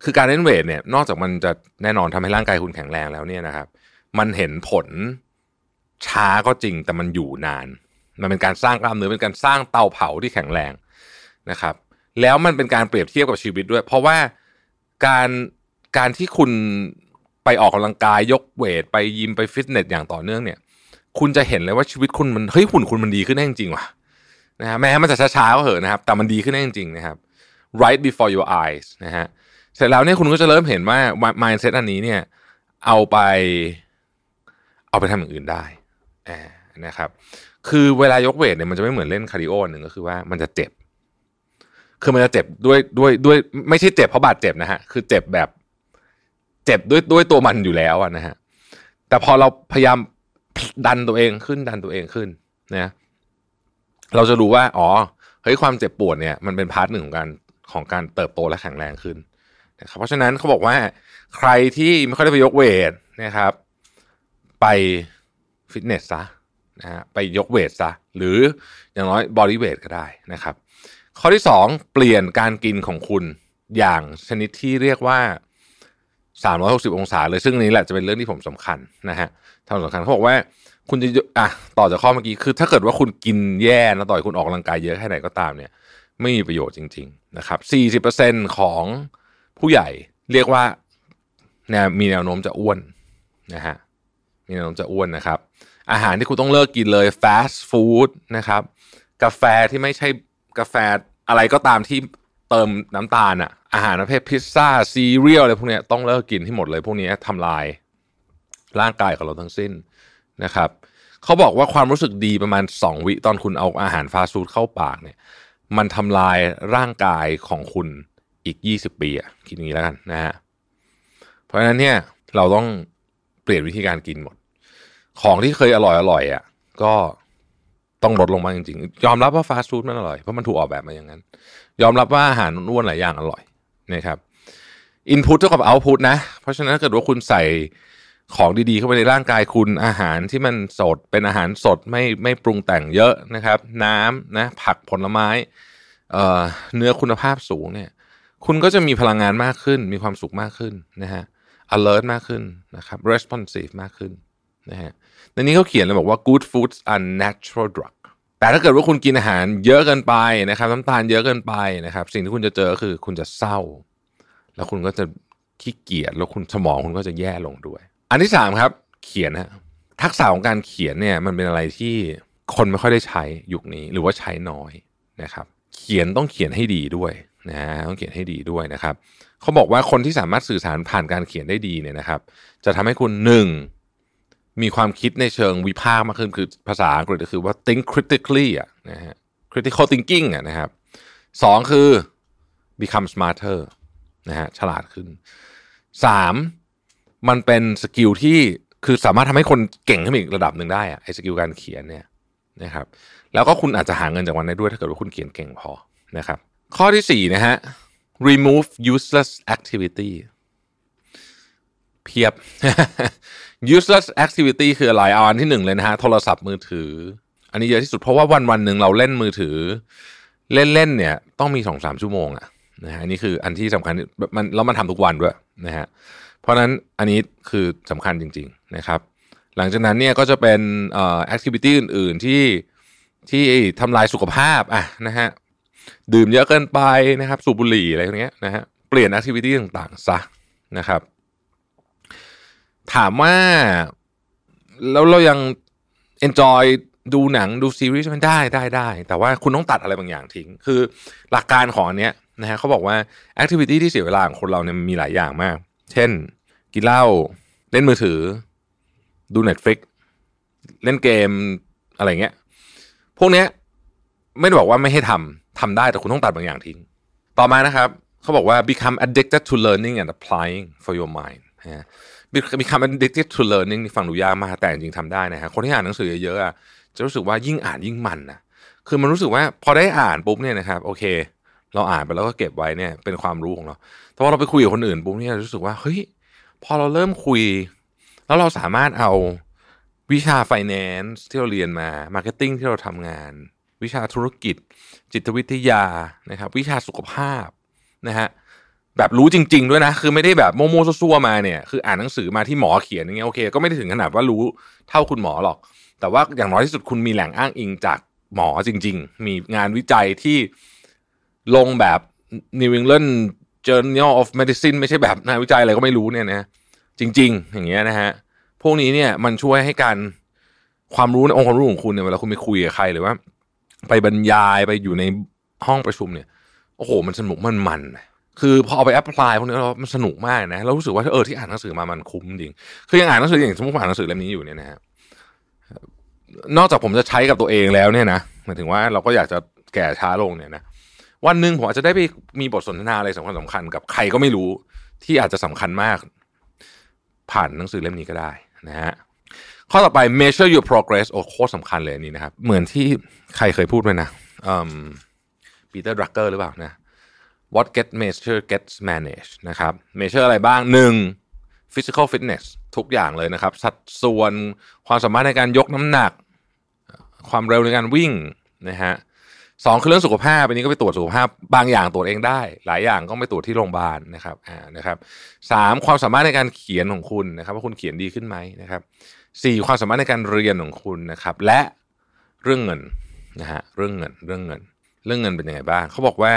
คือการเล่นเวทเนี่ยนอกจากมันจะแน่นอนทำให้ร่างกายคุณแข็งแรงแล้วเนี่ยนะครับ มันเห็นผลช้าก็จริงแต่มันอยู่นาน มันเป็นการสร้างกล้ามเนื้อเป็นการสร้างเตาเผาที่แข็งแรงนะครับ แล้วมันเป็นการเปรียบเทียบกับชีวิตด้วย เพราะว่าการการที่คุณไปออกกำลังกายยกเวทไปยิมไปฟิตเนสอย่างต่อเนื่องเนี่ย จะเห็นเลยว่าชีวิตคุณมันเฮ้ยหุ่นคุณมันดีขึ้นแน่จริงว่ะนะฮะแม้มันจะช้าๆก็เหอะนะครับ แต่มันดีขึ้นแน่จริงนะครับ right before your eyes นะฮะเสร็จแล้วเนี่ยคุณก็จะเริ่มเห็นว่า mindset อันนี้เนี่ยเอาไปเอาไปทำอย่างอื่นได้นะครับ คือเวลายก weight เนี่ยมันจะไม่เหมือนเล่นคาร์ดิโอหนึ่งก็คือว่ามันจะเจ็บ คือมันจะเจ็บด้วยด้วยด้วย ไม่ใช่เจ็บเพราะบาดเจ็บนะฮะคือเจ็บแบบ เจ็บด้วยด้วยตัวมันอยู่แล้วนะฮะแต่พอเราพยายาม ดันตัวเองขึ้นดันตัวเองขึ้นนะเราจะรู้ว่า อ๋อเฮ้ยความเจ็บปวดเนี่ยมันเป็น part หนึ่งของการของการเติบโตและแข็งแรงขึ้นนะครับเพราะฉะนั้นเขาบอกว่าใครที่ไม่ค่อยได้ไปยก weight นะครับ ไปฟิตเนสซะนะฮะไปยก weight ซะหรืออย่างน้อย bodyweight ก็ได้นะครับ ข้อที่สองเปลี่ยนการกินของคุณอย่างชนิดที่เรียกว่า 360 องศาเลยซึ่งนี้แหละจะเป็นเรื่องที่ผมสำคัญนะฮะ ทำสำคัญเขาบอกว่า คุณจะอะต่อจากข้อเมื่อกี้คือ ถ้าเกิดว่าคุณกินแย่นะต่อยคุณออกกำลังกายเยอะแค่ไหนก็ตามเนี่ย ไม่มีประโยชน์จริง ๆ นะครับ 40%ของผู้ใหญ่เรียกว่าแนวมีแนวโน้มจะอ้วนนะฮะมีแนวโน้มจะอ้วนนะครับ อาหารที่คุณต้องเลิกกินเลยฟาสต์ฟู้ดนะครับ กาแฟที่ไม่ใช่กาแฟอะไรก็ตามที่เติมน้ำตาลอะอาหารประเภทพิซซ่าซีเรียลอะไรพวกนี้ต้องเลิกกินที่หมดเลยพวกนี้ทำลาย ร่างกายของเราทั้งสิ้นนะครับเขาบอกว่าความรู้สึกดีประมาณ 2 วิตอนคุณเอาอาหารฟาสต์ฟู้ดเข้าปากเนี่ย มันทำลายร่างกายของคุณอีก 20 ปีอะคิดอย่างนี้แล้วกันนะฮะเพราะฉะนั้นเนี่ยเราต้องเปลี่ยนวิธีการกินหมด ของที่เคยอร่อยอร่อยอะก็ต้องลดลงมาจริงๆ ยอมรับว่าฟาสต์ฟู้ดมันอร่อย เพราะมันถูกออกแบบมาอย่างนั้น ยอมรับว่าอาหารอ้วนหลายอย่างอร่อยนะครับอินพุตเท่ากับเอาพุตนะ เพราะฉะนั้นถ้าเกิดว่าคุณใส่ ของดีๆเข้าไปในร่างกายคุณอาหารที่มันสดเป็นอาหารสดไม่ไม่ปรุงแต่งเยอะนะครับ น้ำนะผักผลไม้เอ่อเนื้อคุณภาพสูงเนี่ยคุณก็จะมีพลังงานมากขึ้น มีความสุขมากขึ้นนะฮะ alert มากขึ้นนะครับ responsive มากขึ้นนะฮะในนี้เขาเขียนเลยบอกว่า good foods are natural drug แต่ถ้าเกิดว่าคุณกินอาหารเยอะเกินไปนะครับน้ำตาลเยอะเกินไปนะครับ สิ่งที่คุณจะเจอคือคุณจะเศร้า แล้วคุณก็จะขี้เกียจแล้วคุณสมองคุณก็จะแย่ลงด้วย อันที่สามครับ เขียนฮะทักษะของการเขียนเนี่ย มันเป็นอะไรที่คนไม่ค่อยได้ใช้ยุคนี้ หรือว่าใช้น้อยนะครับ เขียนต้องเขียนให้ดีด้วยนะต้องเขียนให้ดีด้วยนะครับเขาบอกว่าคนที่สามารถสื่อสารผ่านการเขียนได้ดีเนี่ยนะครับ จะทำให้คุณหนึ่งมีความคิดในเชิงวิพากษ์มากขึ้นคือภาษาอังกฤษก็คือว่า think critically อะนะฮะ critical thinking อะนะครับสองคือ become smarter นะฮะฉลาดขึ้นสาม มันเป็นสกิลที่คือสามารถทำให้คนเก่งขึ้นอีกระดับหนึ่งได้อะไอ้สกิลการเขียนเนี่ยนะครับ แล้วก็คุณอาจจะหาเงินจากวันนี้ด้วยถ้าเกิดว่าคุณเขียนเก่งพอนะครับ ข้อที่สี่นะฮะ remove useless activity เพียบ useless activity คืออะไรเอาอันที่หนึ่งเลยนะฮะ โทรศัพท์มือถือ อันนี้เยอะที่สุดเพราะว่าวันวันหนึ่งเราเล่นมือถือ เล่นๆเนี่ย ต้องมีสองสามชั่วโมงอะนะฮะนนี้คืออันที่สำคัญมันแล้วมันทำทุกวันด้วยนะฮะ เพราะนั้นอันนี้คือสำคัญจริง ๆนะครับ หลังจากนั้นเนี่ยก็จะเป็น activity อื่น ๆ ที่ที่ทำลายสุขภาพอะนะฮะดื่มเยอะเกินไปนะครับ สูบบุหรี่อะไรพวกเนี้ยนะฮะเปลี่ยน activity ต่างๆซะนะครับ ถามว่าแล้วเรายัง enjoy ดูหนังดูซีรีส์มันได้ได้ได้ แต่ว่าคุณต้องตัดอะไรบางอย่างทิ้ง คือหลักการของอันเนี้ยนะฮะเขาบอกว่าแอคทิวิตี้ที่เสียเวลาของคนเราเนี่ยมีหลายอย่างมาก เช่น กินเหล้าเล่นมือถือ ดู Netflix เล่นเกมอะไรเงี้ย พวกเนี้ยไม่ได้บอกว่าไม่ให้ทำทำได้แต่คุณต้องตัดบางอย่างทิ้ง ต่อมานะครับ เขาบอกว่า become addicted to learning and applying for your mind นะฮะ become addicted to learning ฟังดูยากมากแต่จริงทำได้นะฮะคนที่อ่านหนังสือเยอะๆจะรู้สึกว่ายิ่งอ่านยิ่งมันนะคือมันรู้สึกว่าพอได้อ่านปุ๊บเนี่ยนะครับ โอเค เราอ่านไปแล้วก็เก็บไว้เนี่ยเป็นความรู้ของเรา แต่ว่าเราไปคุยกับคนอื่นปุ๊บเนี่ยรู้สึกว่าเฮ้ยพอเราเริ่มคุย แล้วเราสามารถเอาวิชา finance ที่เราเรียนมา marketing ที่เราทำงาน วิชาธุรกิจ จิตวิทยานะครับ วิชาสุขภาพนะฮะแบบรู้จริง ๆ ด้วยนะ คือไม่ได้แบบโมโมซัวๆมาเนี่ยคืออ่านหนังสือมาที่หมอเขียนอย่างเงี้ยโอเค ก็ไม่ได้ถึงขนาดว่ารู้เท่าคุณหมอหรอก แต่ว่าอย่างน้อยที่สุดคุณมีแหล่งอ้างอิงจากหมอจริง ๆ มีงานวิจัยที่ ลงแบบ New England Journal of Medicine ไม่ใช่แบบงานวิจัยอะไรก็ไม่รู้เนี่ยนะจริง ๆ อย่างเงี้ยนะฮะพวกนี้เนี่ยมันช่วยให้การความรู้ในองค์ความรู้ของคุณเนี่ยเวลาคุณไปคุยกับใครหรือว่า ไปบรรยายไปอยู่ในห้องประชุมเนี่ยโอ้โห มันสนุกมันมันคือพอเอาไปแอพพลายพวกนี้เรามันสนุกมากนะเรารู้สึกว่าเออที่อ่านหนังสือมามันคุ้มจริง คือยังอ่านหนังสืออย่างสมมติอ่านหนังสือเล่มนี้อยู่เนี่ยนะฮะนอกจากผมจะใช้กับตัวเองแล้วเนี่ยนะหมายถึงว่าเราก็อยากจะแก่ช้าลงเนี่ยนะ วันหนึ่งผมอาจจะได้ไปมีบทสนทนาอะไรสำคัญสำคัญกับใครก็ไม่รู้ที่อาจจะสำคัญมาก ผ่านหนังสือเล่มนี้ก็ได้นะฮะข้อต่อไป measure your progress โอ้โคตรสำคัญเลยนี่นะครับ เหมือนที่ใครเคยพูดไปนะปีเตอร์ดรักเกอร์หรือเปล่านะ what get measure gets managed นะครับ measure อะไรบ้างหนึ่ง physical fitness ทุกอย่างเลยนะครับ สัดส่วนความสามารถในการยกน้ำหนัก ความเร็วในการวิ่งนะฮะ สองคือเรื่องสุขภาพอันนี้ก็ไปตรวจสุขภาพ บางอย่างตรวจเองได้ หลายอย่างก็ไปตรวจที่โรงพยาบาลนะครับอ่านะครับสามความสามารถในการเขียนของคุณนะครับ ว่าคุณเขียนดีขึ้นไหมนะครับสี่ความสามารถในการเรียนของคุณนะครับ และเรื่องเงินนะฮะเรื่องเงินเรื่องเงิน เรื่องเงินเป็นยังไงบ้างเขาบอกว่า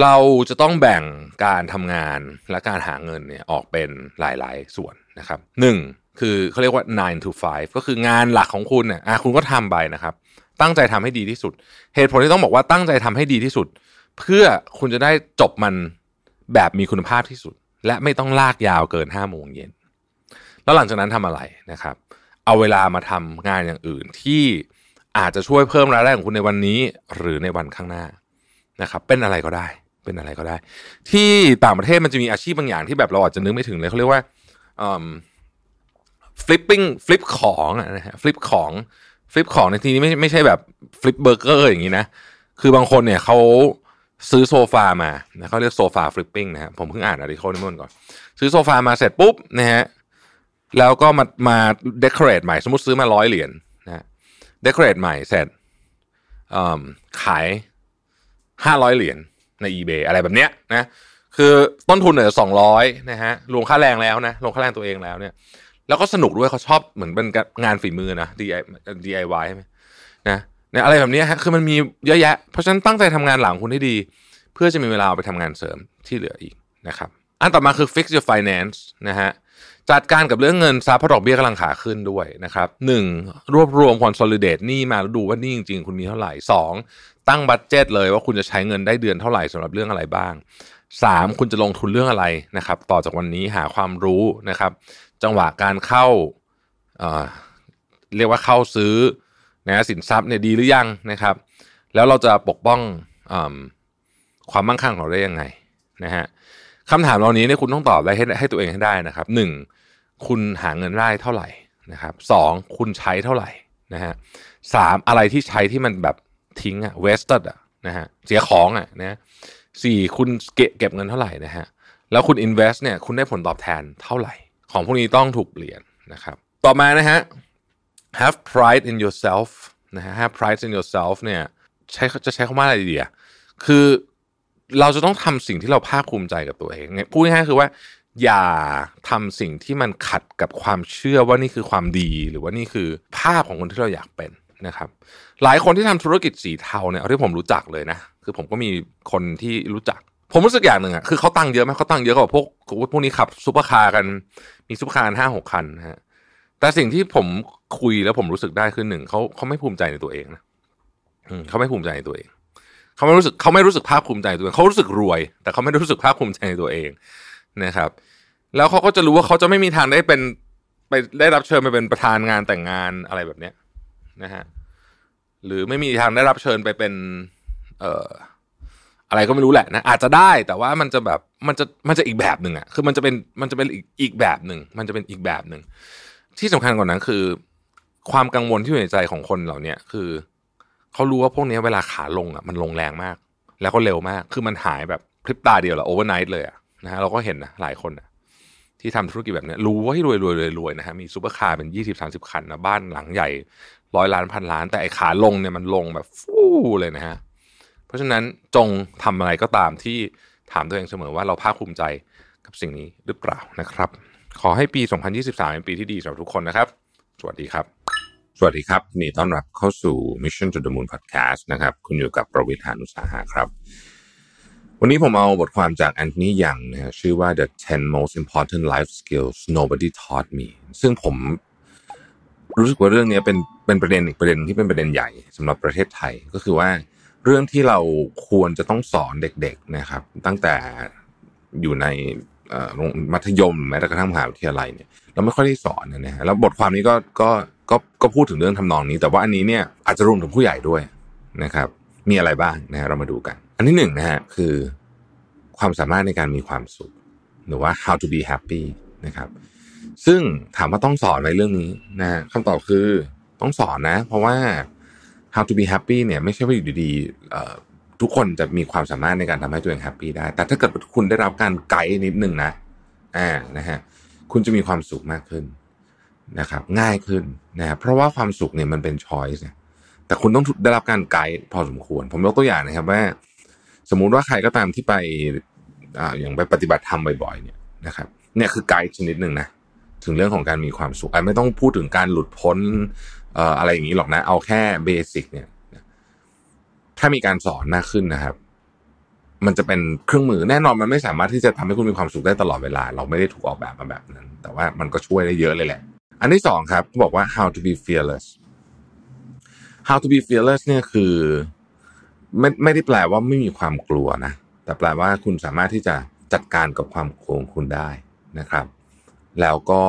เราจะต้องแบ่งการทำงานและการหาเงินเนี่ยออกเป็นหลาย ๆ ส่วนนะครับหนึ่งคือเขาเรียกว่า 9 to 5 ก็คืองานหลักของคุณเนี่ยอะคุณก็ทำไปนะครับ ตั้งใจทำให้ดีที่สุด เหตุผลที่ต้องบอกว่าตั้งใจทำให้ดีที่สุด เพื่อคุณจะได้จบมันแบบมีคุณภาพที่สุด และไม่ต้องลากยาวเกิน5โมงเย็นแล้วหลังจากนั้นทำอะไรนะครับ เอาเวลามาทำงานอย่างอื่นที่อาจจะช่วยเพิ่มรายได้ของคุณในวันนี้ หรือในวันข้างหน้านะครับเป็นอะไรก็ได้เป็นอะไรก็ได้ ที่ต่างประเทศมันจะมีอาชีพบางอย่างที่แบบเราอาจจะนึกไม่ถึงเลยเขาเรียกว่า flipping flip ของนะฮะ flip ของ flip ของในที่นี้ไม่ไม่ใช่แบบ flip burger อร์อย่างนี้นะ คือบางคนเนี่ยเขาซื้อโซฟามานะเขาเรียกโซฟา flipping นะฮะผมเพิ่งอ่าน article นี้เมื่อก่อน ซื้อโซฟามาเสร็จปุ๊บนะฮะแล้วก็มามา decorate ใหม่ สมมติซื้อมาร้อยเหรียญนะ decorate ใหม่เสร็จขายห้าร้อยเหรียญใน eBay อะไรแบบเนี้ยนะคือต้นทุนเนี่ยสองร้อยนะฮะรวมค่าแรงแล้วนะรวมค่าแรงตัวเองแล้วเนี่ย แล้วก็สนุกด้วยเขาชอบเหมือนเป็นงานฝีมือนะ DIY ใช่ไหมนะนี่ยอะไรแบบนี้ฮะคือมันมีเยอะแยะ เพราะฉะนั้นตั้งใจทำงานหลังคุณให้ดี เพื่อจะมีเวลาไปทำงานเสริมที่เหลืออีกนะครับอันต่อมาคือ fix your finance นะฮะจัดการกับเรื่องเงินทรัพย์เพราะดอกเบี้ยกำลังขาขึ้นด้วยนะครับหนึ่งรวบรวม consolidate หนี้มาแล้วดูว่านี่จริง ๆ คุณมีเท่าไหร่สองตั้งบัตเจตเลยว่าคุณจะใช้เงินได้เดือนเท่าไหร่สำหรับเรื่องอะไรบ้างสามคุณจะลงทุนเรื่องอะไรนะครับ ต่อจากวันนี้หาความรู้นะครับ จังหวะการเข้าเรียกว่าเข้าซื้อนะสินทรัพย์เนี่ยดีหรือยังนะครับ แล้วเราจะปกป้องอความมั่งคั่งของเราได้ยังไงนะฮะคำถามเหล่านี้เนี่ยคุณต้องตอบได้ให้ให้ตัวเองให้ได้นะครับหนึ่งคุณหาเงินได้เท่าไหร่นะครับสองคุณใช้เท่าไหร่นะฮะสามอะไรที่ใช้ที่มันแบบทิ้งอะเวสต์อะนะฮะเสียของอะนะสี่คุณเก็บเก็บเงินเท่าไหร่นะฮะแล้วคุณ invest เนี่ยคุณได้ผลตอบแทนเท่าไหร่ ของพวกนี้ต้องถูกเปลี่ยนนะครับ ต่อมานะฮะ have pride in yourself นะฮะ have pride in yourself เนี่ยใช้จะใช้คำว่าอะไรดีอะคือเราจะต้องทำสิ่งที่เราภาคภูมิใจกับตัวเองพูดง่ายๆคือว่า อย่าทำสิ่งที่มันขัดกับความเชื่อว่านี่คือความดีหรือว่านี่คือภาพของคนที่เราอยากเป็นนะครับ หลายคนที่ทำธุรกิจสีเทาเนี่ยเอาที่ผมรู้จักเลยนะ คือผมก็มีคนที่รู้จัก ผมรู้สึกอย่างหนึ่งอะคือเขาตังเยอะไหมเขาตังเยอะกว่าพวกพวกนี้ขับซุปเปอร์คาร์กัน มีซุปเปอร์คาร์ห้าหกคันนะฮะ แต่สิ่งที่ผมคุยแล้วผมรู้สึกได้คือหนึ่งเขาเขาไม่ภูมิใจในตัวเองนะเขาไม่ภูมิใจในตัวเองเขาไม่รู้สึกเขาไม่รู้สึกภาคภูมิใจตัวเองเขารู้สึกรวย แต่เขาไม่รู้สึกภาคภูมิใจในตัวเองนะครับ แล้วเขาก็จะรู้ว่าเขาจะไม่มีทางได้เป็นไปได้รับเชิญไปเป็นประธานงานแต่งงานอะไรแบบเนี้ยนะฮะหรือไม่มีทางได้รับเชิญไปเป็น เอ่อ อะไรก็ไม่รู้แหละนะอาจจะได้แต่ว่ามันจะแบบมันจะมันจะอีกแบบหนึ่งอะคือมันจะเป็นมันจะเป็นอีกอีกแบบหนึ่งมันจะเป็นอีกแบบหนึ่งที่สำคัญกว่านั้นคือ ความกังวลที่อยู่ในใจของคนเหล่านี้คือเขารู้ว่าพวกนี้เวลาขาลงอะมันลงแรงมาก แล้วก็เร็วมาก คือมันหายแบบพริบตาเดียวละ overnight เลยอะนะฮะเราก็เห็นนะหลายคนนะที่ทำธุรกิจแบบนี้รู้ว่าให้รวยรวยรวยรวยนะฮะมีซูเปอร์คาร์เป็นยี่สิบสามสิบคันนะบ้านหลังใหญ่ร้อยล้านพันล้าน แต่ไอ้ขาลงเนี่ยมันลงแบบฟู่เลยนะฮะ เพราะฉะนั้นจงทำอะไรก็ตามที่ถามตัวเองเสมอว่าเราภาคภูมิใจกับสิ่งนี้หรือเปล่านะครับ ขอให้ปี 2023 เป็นปีที่ดีสำหรับทุกคนนะครับ สวัสดีครับ สวัสดีครับนี่ต้อนรับเข้าสู่ Mission to the Moon Podcast นะครับ คุณอยู่กับประวิทยานุสาหะครับ วันนี้ผมเอาบทความจากแอนโทนียังนะฮะชื่อว่า The 10 Most Important Life Skills Nobody Taught Me ซึ่งผมรู้สึกว่าเรื่องนี้เป็นเป็นประเด็นอีกประเด็นที่เป็นประเด็นใหญ่สำหรับประเทศไทยก็คือว่า เรื่องที่เราควรจะต้องสอนเด็ก ๆนะครับ ตั้งแต่อยู่ในมัธยมแม้แต่กระทั่งมหาวิทยาลัยเนี่ยเราไม่ค่อยได้สอนนะฮะแล้วบทความนี้ก็ก็ก็ก็พูดถึงเรื่องทำนองนี้ แต่ว่าอันนี้เนี่ยอาจจะรวมถึงผู้ใหญ่ด้วยนะครับ มีอะไรบ้างนะฮะเรามาดูกัน อันที่หนึ่งนะฮะคือความสามารถในการมีความสุข หรือว่า how to be happy นะครับ ซึ่งถามว่าต้องสอนไหมเรื่องนี้นะฮะคำตอบคือต้องสอนนะ เพราะว่า how to be happy เนี่ยไม่ใช่ว่าอยู่ดีๆทุกคนจะมีความสามารถในการทำให้ตัวเอง happy ได้ แต่ถ้าเกิดคุณได้รับการไกด์นิดนึงนะอ่านะฮะคุณจะมีความสุขมากขึ้นนะครับ ง่ายขึ้นนะเพราะว่าความสุขเนี่ยมันเป็น choice แต่คุณต้องได้รับการไกด์พอสมควร ผมยกตัวอย่างนะครับว่า สมมุติว่าใครก็ตามที่ไปอ่าอย่างไปปฏิบัติธรรมบ่อยๆเนี่ยนะครับ เนี่ยคือไกด์ชนิดหนึ่งนะถึงเรื่องของการมีความสุขไม่ต้องพูดถึงการหลุดพ้น เอ่ออะไรอย่างนี้หรอกนะ เอาแค่เบสิกเนี่ยถ้ามีการสอนมากขึ้นนะครับ มันจะเป็นเครื่องมือแน่นอนมันไม่สามารถที่จะทำให้คุณมีความสุขได้ตลอดเวลา เราไม่ได้ถูกออกแบบมาแบบนั้น แต่ว่ามันก็ช่วยได้เยอะเลยแหละ อันที่สองครับบอกว่า how to be fearless how to be fearless เนี่ยคือไม่ไม่ได้แปลว่าไม่มีความกลัวนะ แต่แปลว่าคุณสามารถที่จะจัดการกับความกลัวของคุณได้นะครับ แล้วก็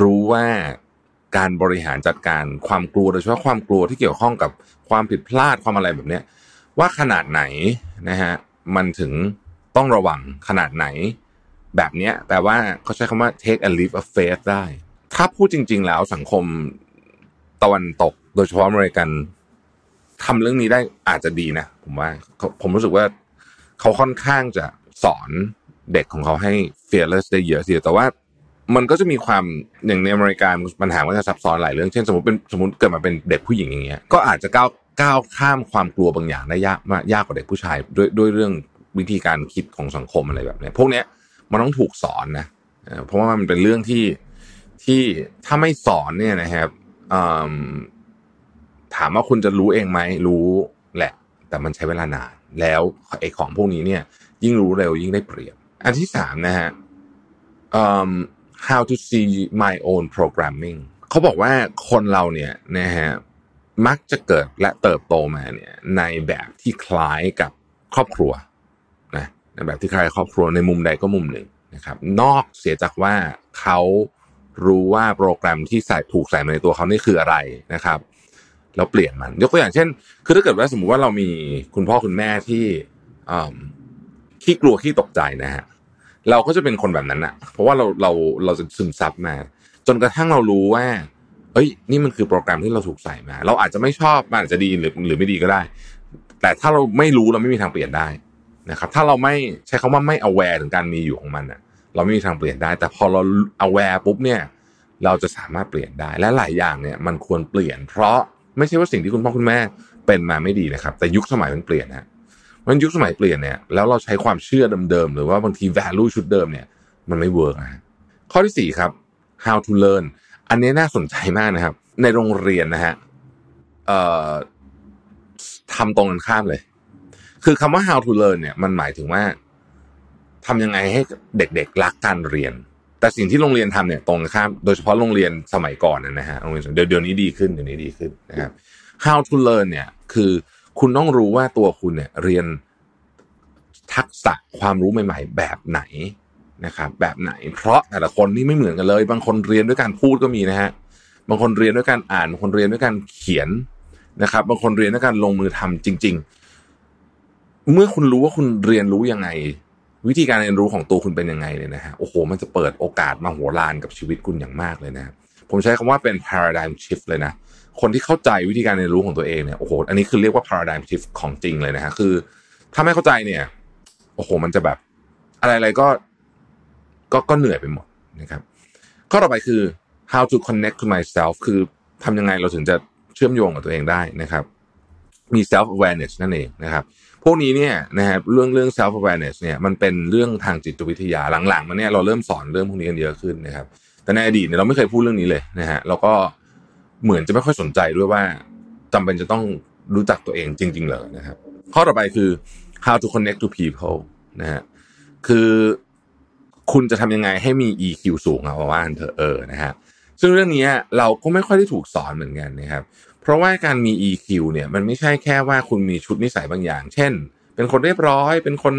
รู้ว่า การบริหารจัดการความกลัวโดยเฉพาะความกลัวที่เกี่ยวข้องกับความผิดพลาดความอะไรแบบเนี้ยว่าขนาดไหนนะฮะมันถึงต้องระวังขนาดไหน แบบเนี้ยแปลว่าเขาใช้คำว่า take a leap of faith ได้ ถ้าพูดจริง ๆ แล้วสังคมตะวันตก โดยเฉพาะอเมริกันทำเรื่องนี้ได้อาจจะดีนะ ผมว่าผมรู้สึกว่าเขาค่อนข้างจะสอนเด็กของเขาให้ fearless ได้เยอะทีเดียวแต่ว่า มันก็จะมีความอย่างในอเมริกาปัญหาก็จะซับซ้อนหลายเรื่องเช่นสมมติเป็นสมมติเกิดมาเป็นเด็กผู้หญิงอย่างเงี้ยก็อาจจะก้าวก้าวข้ามความกลัวบางอย่างได้ยากมากยากกว่าเด็กผู้ชายด้วยด้วยเรื่องวิธีการคิดของสังคมอะไรแบบเนี้ยพวกเนี้ยมันต้องถูกสอนนะเพราะว่ามันเป็นเรื่องที่ที่ถ้าไม่สอนเนี่ยนะครับถามว่าคุณจะรู้เองไหมรู้แหละ แต่มันใช้เวลานานแล้วไอ้ของพวกนี้เนี่ย ยิ่งรู้เร็วยิ่งได้เปรียบ อันที่สามนะฮะ how to see my own programming เขาบอกว่าคนเราเนี่ยนะฮะมักจะเกิดและเติบโตมาเนี่ยในแบบที่คล้ายกับครอบครัวนะในแบบที่คล้ายครอบครัวในมุมใดก็มุมหนึ่งนะครับ นอกเสียจากว่าเขารู้ว่าโปรแกรมที่ใส่ถูกใส่มาในตัวเขานี่คืออะไรนะครับแล้วเปลี่ยนมัน ยกตัวอย่างเช่น คือถ้าเกิดว่าสมมุติว่าเรามีคุณพ่อคุณแม่ที่ขี้กลัวขี้ตกใจนะฮะ เราก็จะเป็นคนแบบนั้นอะเพราะว่าเราเราเราจะซึมซับมา จนกระทั่งเรารู้ว่า เอ้ย นี่มันคือโปรแกรมที่เราถูกใส่มา เราอาจจะไม่ชอบมันอาจจะดีหรือหรือไม่ดีก็ได้ แต่ถ้าเราไม่รู้เราไม่มีทางเปลี่ยนได้นะครับ ถ้าเราไม่ใช้คาว่าไม่ aware ถึงการมีอยู่ของมันอะเราไม่มีทางเปลี่ยนได้ แต่พอเรา aware ปุ๊บเนี่ย เราจะสามารถเปลี่ยนได้ และหลายอย่างเนี่ยมันควรเปลี่ยน เพราะไม่ใช่ว่าสิ่งที่คุณพ่อคุณแม่เป็นมาไม่ดีนะครับ แต่ยุคสมัยมันเปลี่ยนนะ มันยุคสมัยเปลี่ยนเนี่ยแล้วเราใช้ความเชื่อเดิมๆหรือว่าบางที value ชุดเดิมเนี่ย มันไม่เวิร์กนะข้อที่สี่ครับ how to learn อันนี้น่าสนใจมากนะครับ ในโรงเรียนนะฮะเอ่อทำตรงกันข้ามเลย คือคำว่า how to learn เนี่ย มันหมายถึงว่าทำยังไงให้เด็กๆรักการเรียน แต่สิ่งที่โรงเรียนทำเนี่ยตรงข้าม โดยเฉพาะโรงเรียนสมัยก่อนนะฮะโรงเรียนเดี๋ยวเดี๋ยวนี้ดีขึ้นเดี๋ยวนี้ดีขึ้นนะครับ how to learn เนี่ย คือ คุณต้องรู้ว่าตัวคุณเนี่ยเรียนทักษะความรู้ใหม่ ๆ แบบไหนนะครับแบบไหน เพราะแต่ละคนนี่ไม่เหมือนกันเลย บางคนเรียนด้วยการพูดก็มีนะฮะบางคนเรียนด้วยการอ่านบางคนเรียนด้วยการเขียนนะครับ บางคนเรียนด้วยการลงมือทำจริง ๆ เมื่อคุณรู้ว่าคุณเรียนรู้ยังไง วิธีการเรียนรู้ของตัวคุณเป็นยังไงเนี่ยนะฮะโอ้โห มันจะเปิดโอกาสมาหัวลานกับชีวิตคุณอย่างมากเลยนะผมใช้คำว่าเป็น paradigm shift เลยนะ คนที่เข้าใจวิธีการเรียนรู้ของตัวเองเนี่ยโอ้โหอันนี้คือเรียกว่า paradigm shift ของจริงเลยนะฮะคือ ถ้าไม่เข้าใจเนี่ยโอ้โห มันจะแบบ อะไรๆก็ก็ก็เหนื่อยไปหมดนะครับข้อต่อไปคือ how to connect to myself คือทำยังไงเราถึงจะเชื่อมโยงกับตัวเองได้นะครับ มี self awareness นั่นเองนะครับ พวกนี้เนี่ยนะครับเรื่องเรื่อง self awareness เนี่ยมันเป็นเรื่องทางจิตวิทยาหลังๆมาเนี่ยเราเริ่มสอนเรื่องพวกนี้กันเยอะขึ้นนะครับ แต่ในอดีตเนี่ยเราไม่เคยพูดเรื่องนี้เลยนะฮะเราก็ เหมือนจะไม่ค่อยสนใจด้วยว่าจำเป็นจะต้องรู้จักตัวเองจริง ๆ เลยนะครับ ข้อต่อไปคือ how to connect to people นะฮะคือคุณจะทำยังไงให้มี EQ สูงเอาว่าเธอเออนะฮะซึ่งเรื่องนี้เราก็ไม่ค่อยได้ถูกสอนเหมือนกันนะครับ เพราะว่าการมี EQ เนี่ยมันไม่ใช่แค่ว่าคุณมีชุดนิสัยบางอย่าง เช่น เป็นคนเรียบร้อย เป็นคน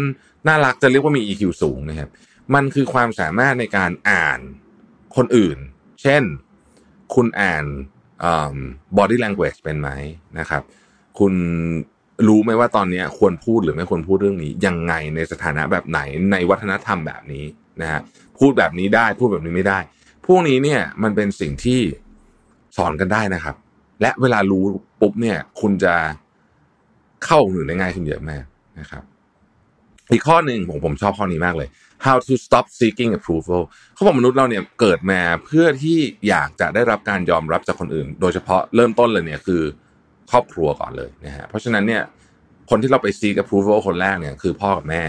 น่ารักจะเรียกว่ามี EQ สูงนะครับ มันคือความสามารถในการอ่านคนอื่น เช่น คุณอ่าน body language เป็นไหมนะครับ คุณรู้ไหมว่าตอนนี้ควรพูดหรือไม่ควรพูดเรื่องนี้ยังไงในสถานะแบบไหนในวัฒนธรรมแบบนี้นะฮะพูดแบบนี้ได้พูดแบบนี้ไม่ได้ พวกนี้เนี่ยมันเป็นสิ่งที่สอนกันได้นะครับ และเวลารู้ปุ๊บเนี่ย คุณจะเข้าหนึ่งได้ง่ายขึ้นเยอะมากนะครับ อีกข้อหนึ่งผมผมชอบข้อนี้มากเลย how to stop seeking approval เขาบอกมนุษย์เราเนี่ยเกิดมาเพื่อที่อยากจะได้รับการยอมรับจากคนอื่น โดยเฉพาะเริ่มต้นเลยเนี่ยคือครอบครัวก่อนเลยนะฮะเพราะฉะนั้นเนี่ยคนที่เราไป seek approval คนแรกเนี่ยคือพ่อกับแม่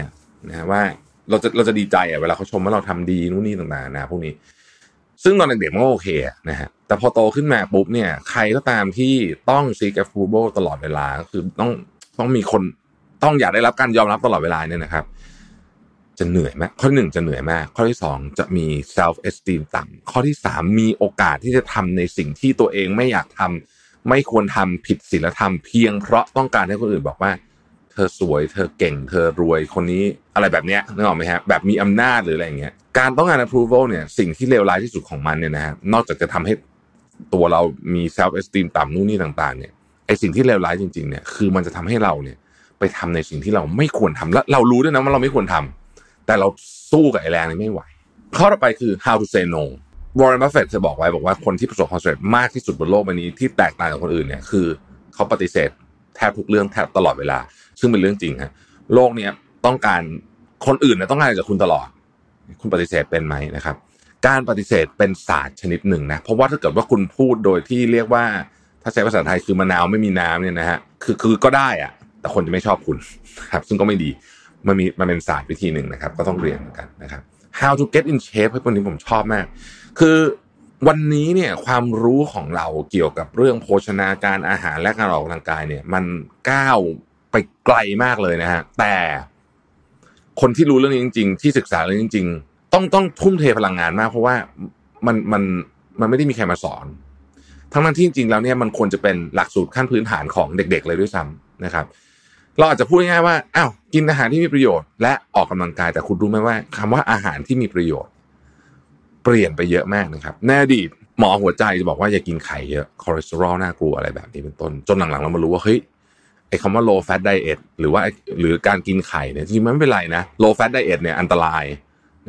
นะฮะว่าเราจะเราจะดีใจอะเวลาเขาชมว่าเราทำดีนู่นนี่ต่างๆนะพวกนี้ ซึ่งตอนเด็กๆมันก็โอเคนะฮะแต่พอโตขึ้นมาปุ๊บเนี่ย ใครก็ตามที่ต้อง seek approval ตลอดเวลาก็คือต้องต้องมีคนต้องอยากได้รับการยอมรับตลอดเวลาเนี่ยนะครับ จะเหนื่อยมาก ข้อที่หนึ่งจะเหนื่อยมาก ข้อที่สองจะมี self esteem ต่ำข้อที่สามมีโอกาสที่จะทำในสิ่งที่ตัวเองไม่อยากทำไม่ควรทำผิดศีลธรรมเพียงเพราะต้องการให้คนอื่นบอกว่า เธอสวย เธอเก่ง เธอรวยคนนี้อะไรแบบเนี้ยนึกออกไหมฮะแบบมีอำนาจหรืออะไรอย่างเงี้ยการต้องการ approval เนี่ยสิ่งที่เลวร้ายที่สุดของมันเนี่ยนะฮะนอกจากจะทำให้ตัวเรามี self esteem ต่ำนู่นนี่ต่างๆเนี่ยไอสิ่งที่เลวร้ายจริงๆเนี่ยคือมันจะทำให้เราเนี่ยไปทำในสิ่งที่เราไม่ควรทำและเรารู้ด้วยนะว่าเราไม่ควรทำ แต่เราสู้กับไอ้แรงนี้ไม่ไหว ข้อต่อไปคือ how to say no วอร์เรนบัฟเฟตจะบอกไว้บอกว่าคนที่ประสบความสำเร็จมากที่สุดบนโลกใบนี้ที่แตกต่างจากคนอื่นเนี่ยคือเขาปฏิเสธแทบทุกเรื่องแทบตลอดเวลา ซึ่งเป็นเรื่องจริงฮะโลกเนี้ยต้องการคนอื่นเนี่ยต้องการจากคุณตลอด คุณปฏิเสธเป็นไหมนะครับ การปฏิเสธเป็นศาสตร์ชนิดหนึ่งนะเพราะว่าถ้าเกิดว่าคุณพูดโดยที่เรียกว่า ถ้าใช้ภาษาไทยคือมะนาวไม่มีน้ำเนี่ยนะฮะคือคือก็ได้อะแต่คนจะไม่ชอบคุณครับซึ่งก็ไม่ดี มันมีมันเป็นศาสตร์วิธีหนึ่งนะครับ ก็ต้องเรียนเหมือนกันนะครับ how to get in shape ให้คนนี้ผมชอบมาก คือวันนี้เนี่ยความรู้ของเราเกี่ยวกับเรื่องโภชนาการอาหารและการออกกำลังกายเนี่ย มันก้าวไปไกลมากเลยนะฮะแต่คนที่รู้เรื่องนี้จริง ๆ ที่ศึกษาเรื่องนี้จริง ๆ ต้องต้องทุ่มเทพลังงานมาก เพราะว่ามันมันมันไม่ได้มีใครมาสอน ทั้งนั้นที่จริงๆแล้วเนี่ยมันควรจะเป็นหลักสูตรขั้นพื้นฐานของเด็ก ๆ เลยด้วยซ้ำนะครับ เราอาจจะพูดง่ายๆว่าอ้าวกินอาหารที่มีประโยชน์ และออกกำลังกายแต่คุณรู้ไหมว่าคำว่าอาหารที่มีประโยชน์ เปลี่ยนไปเยอะมากนะครับในอดีตหมอหัวใจจะบอกว่าอย่ากินไข่เยอะคอเลสเตอรอลน่ากลัวอะไรแบบนี้เป็นต้น จนหลังๆเรามารู้ว่าเฮ้ยไอ้คำว่า low fat diet หรือว่าหรือการกินไข่เนี่ยจริงๆมันไม่เป็นไรนะ low fat diet เนี่ยอันตราย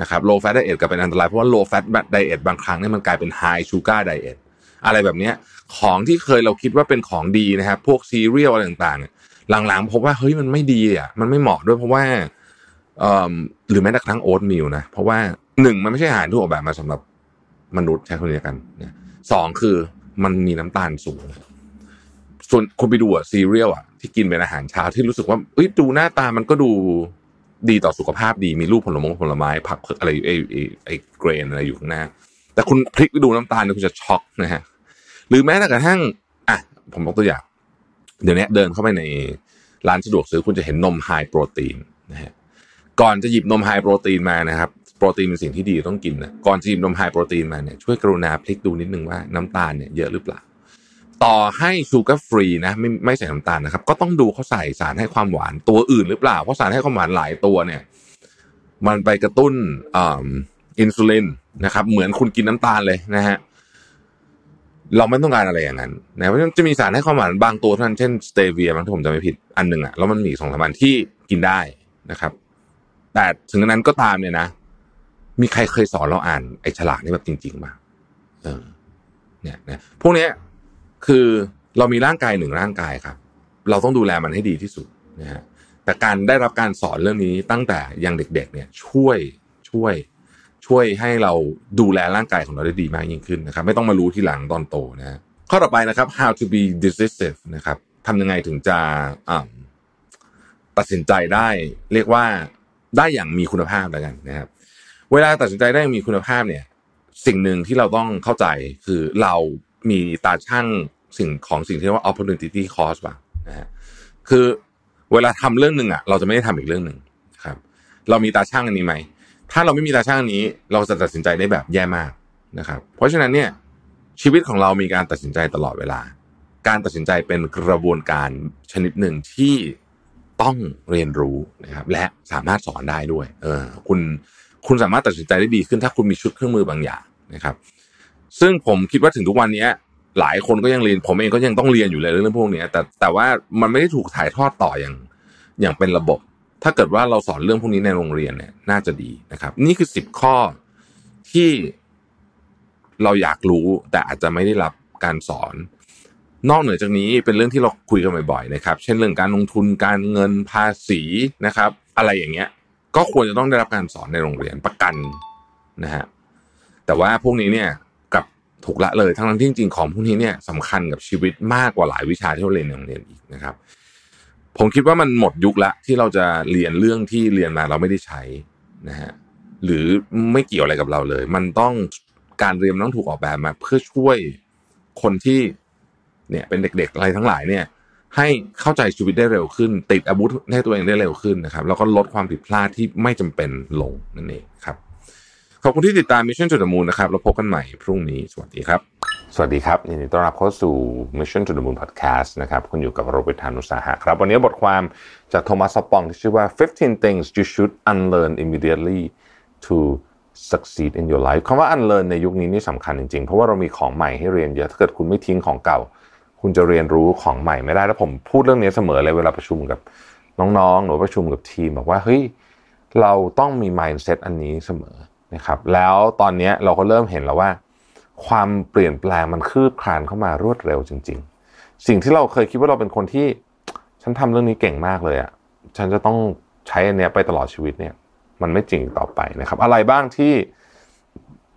นะครับ low fat diet ก็เป็นอันตรายเพราะว่า low fat diet บางครั้งเนี่ยมันกลายเป็น high sugar diet อะไรแบบนี้ของที่เคยเราคิดว่าเป็นของดีนะครับ พวกซีเรียลอะไรต่างๆ หลังๆพบว่าเฮ้ยมันไม่ดีอะมันไม่เหมาะด้วยเพราะว่าหรือแม้แต่กระทั่ง oatmeal นะเพราะว่าหนึ่งมันไม่ใช่อาหารที่ออกแบบมาสำหรับมนุษย์ใช้คนเดียวกันสองคือมันมีน้ำตาลสูง ส่วนคุณไปดูอะซีเรียลอะที่กินเป็นอาหารเช้าที่รู้สึกว่าเอ้ยดูหน้าตามันก็ดูดีต่อสุขภาพดีมีรูปผลไม้ผลไม้ผักอะไรไอ้ไอไอ grain อะไรอยู่ข้างหน้า แต่คุณพลิกไปดูน้ำตาลเนี่ยคุณจะช็อกนะฮะหรือแม้แต่กระทั่งอะผมยกตัวอย่าง เดี๋ยวนี้เดินเข้าไปในร้านสะดวกซื้อคุณจะเห็นนม high protein นะฮะก่อนจะหยิบนม high protein มานะครับโปรตีนเป็นสิ่งที่ดีต้องกินนะก่อนจะหยิบนม high protein มาเนี่ยช่วยกรุณาพลิกดูนิดนึงว่าน้ำตาลเนี่ยเยอะหรือเปล่า ต่อให้ sugar free นะไม่ไม่ใส่น้ำตาลนะครับ ก็ต้องดูเขาใส่สารให้ความหวานตัวอื่นหรือเปล่า เพราะสารให้ความหวานหลายตัวเนี่ย มันไปกระตุ้นอินซูลินนะครับ เหมือนคุณกินน้ำตาลเลยนะฮะ เราไม่ต้องการอะไรอย่างนั้นนะเพราะฉะนั้นจะมีสารให้ความหวานบางตัวเท่านั้นเช่นสเตเวียบางที่ผมจะไม่ผิดอันหนึ่งอะแล้วมันมีสองสามอันที่กินได้นะครับ แต่ถึงนั้นก็ตามเนี่ยนะ มีใครเคยสอนเราอ่านไอ้ฉลากนี้แบบจริงๆมาเออ เนี่ยนะพวกเนี้ยคือเรามีร่างกายหนึ่งร่างกายครับ เราต้องดูแลมันให้ดีที่สุดนะฮะแต่การได้รับการสอนเรื่องนี้ตั้งแต่ยังเด็ก ๆ เนี่ย ช่วยช่วย ช่วยให้เราดูแลร่างกายของเราได้ดีมากยิ่งขึ้นนะครับ ไม่ต้องมารู้ทีหลังตอนโตนะข้อต่อไปนะครับ how to be decisive นะครับทำยังไงถึงจะตัดสินใจได้ เรียกว่าได้อย่างมีคุณภาพแล้วกันนะครับ เวลาตัดสินใจได้อย่างมีคุณภาพเนี่ย สิ่งหนึ่งที่เราต้องเข้าใจคือเรามีตาช่างสิ่งของสิ่งที่เรียกว่า opportunity cost ป่ะนะฮะคือเวลาทำเรื่องหนึ่งอะเราจะไม่ได้ทำอีกเรื่องหนึ่งครับ เรามีตาช่างอันนี้ไหม ถ้าเราไม่มีตาช่างนนี้ เราจะตัดสินใจได้แบบแย่มากนะครับ เพราะฉะนั้นเนี่ยชีวิตของเรามีการตัดสินใจตลอดเวลา การตัดสินใจเป็นกระบวนการชนิดหนึ่งที่ต้องเรียนรู้นะครับ และสามารถสอนได้ด้วย เออ คุณคุณสามารถตัดสินใจได้ดีขึ้นถ้าคุณมีชุดเครื่องมือบางอย่างนะครับ ซึ่งผมคิดว่าถึงทุกวันนี้หลายคนก็ยังเรียน ผมเองก็ยังต้องเรียนอยู่เลยเรื่องพวกนี้แต่แต่ว่ามันไม่ได้ถูกถ่ายทอดต่ออย่างอย่างเป็นระบบ ถ้าเกิดว่าเราสอนเรื่องพวกนี้ในโรงเรียนเนี่ย น่าจะดีนะครับ นี่คือสิบข้อที่เราอยากรู้ แต่อาจจะไม่ได้รับการสอน นอกเหนือจากนี้เป็นเรื่องที่เราคุยกันบ่อยๆนะครับ เช่นเรื่องการลงทุนการเงินภาษีนะครับ อะไรอย่างเงี้ย ก็ควรจะต้องได้รับการสอนในโรงเรียนประกันนะฮะแต่ว่าพวกนี้เนี่ยกับถูกละเลยทั้งที่จริงๆของพวกนี้เนี่ยสำคัญกับชีวิตมากกว่าหลายวิชาที่เราเรียนในโรงเรียนอีกนะครับ ผมคิดว่ามันหมดยุคละที่เราจะเรียนเรื่องที่เรียนมาเราไม่ได้ใช้นะฮะหรือไม่เกี่ยวอะไรกับเราเลย มันต้องการเรียนต้องถูกออกแบบมา เพื่อช่วยคนที่เนี่ยเป็นเด็กๆอะไรทั้งหลายเนี่ย ให้เข้าใจชีวิตได้เร็วขึ้น ติดอาวุธให้ตัวเองได้เร็วขึ้นนะครับแล้วก็ลดความผิดพลาดที่ไม่จำเป็นลงนั่นเองครับขอบคุณที่ติดตาม Mission to the Moon นะครับเราพบกันใหม่พรุ่งนี้สวัสดีครับ สวัสดีครับยินดีต้อนรับเข้าสู่ Mission to the Moon Podcast นะครับคุณอยู่กับโรเบิร์ตธานุสาหะครับ วันนี้บทความจากโทมัสซปองที่ชื่อว่า 15 things you should unlearn immediately to succeed in your life คำว่า unlearn ในยุคนี้นี่สำคัญจริงๆ เพราะว่าเรามีของใหม่ให้เรียนเยอะถ้าเกิดคุณไม่ทิ้งของเก่า คุณจะเรียนรู้ของใหม่ไม่ได้แล้วผมพูดเรื่องนี้เสมอเลยเวลาประชุมกับน้องๆ หรือประชุมกับทีมบอกว่าเฮ้ยเราต้องมี mindset อันนี้เสมอนะครับแล้วตอนนี้เราก็เริ่มเห็นแล้วว่า ความเปลี่ยนแปลงมันคืบคลานเข้ามารวดเร็วจริง ๆ สิ่งที่เราเคยคิดว่าเราเป็นคนที่ฉันทำเรื่องนี้เก่งมากเลยอะ่ะฉันจะต้องใช้อันเนี้ยไปตลอดชีวิตเนี่ย มันไม่จริงต่อไปนะครับ อะไรบ้างที่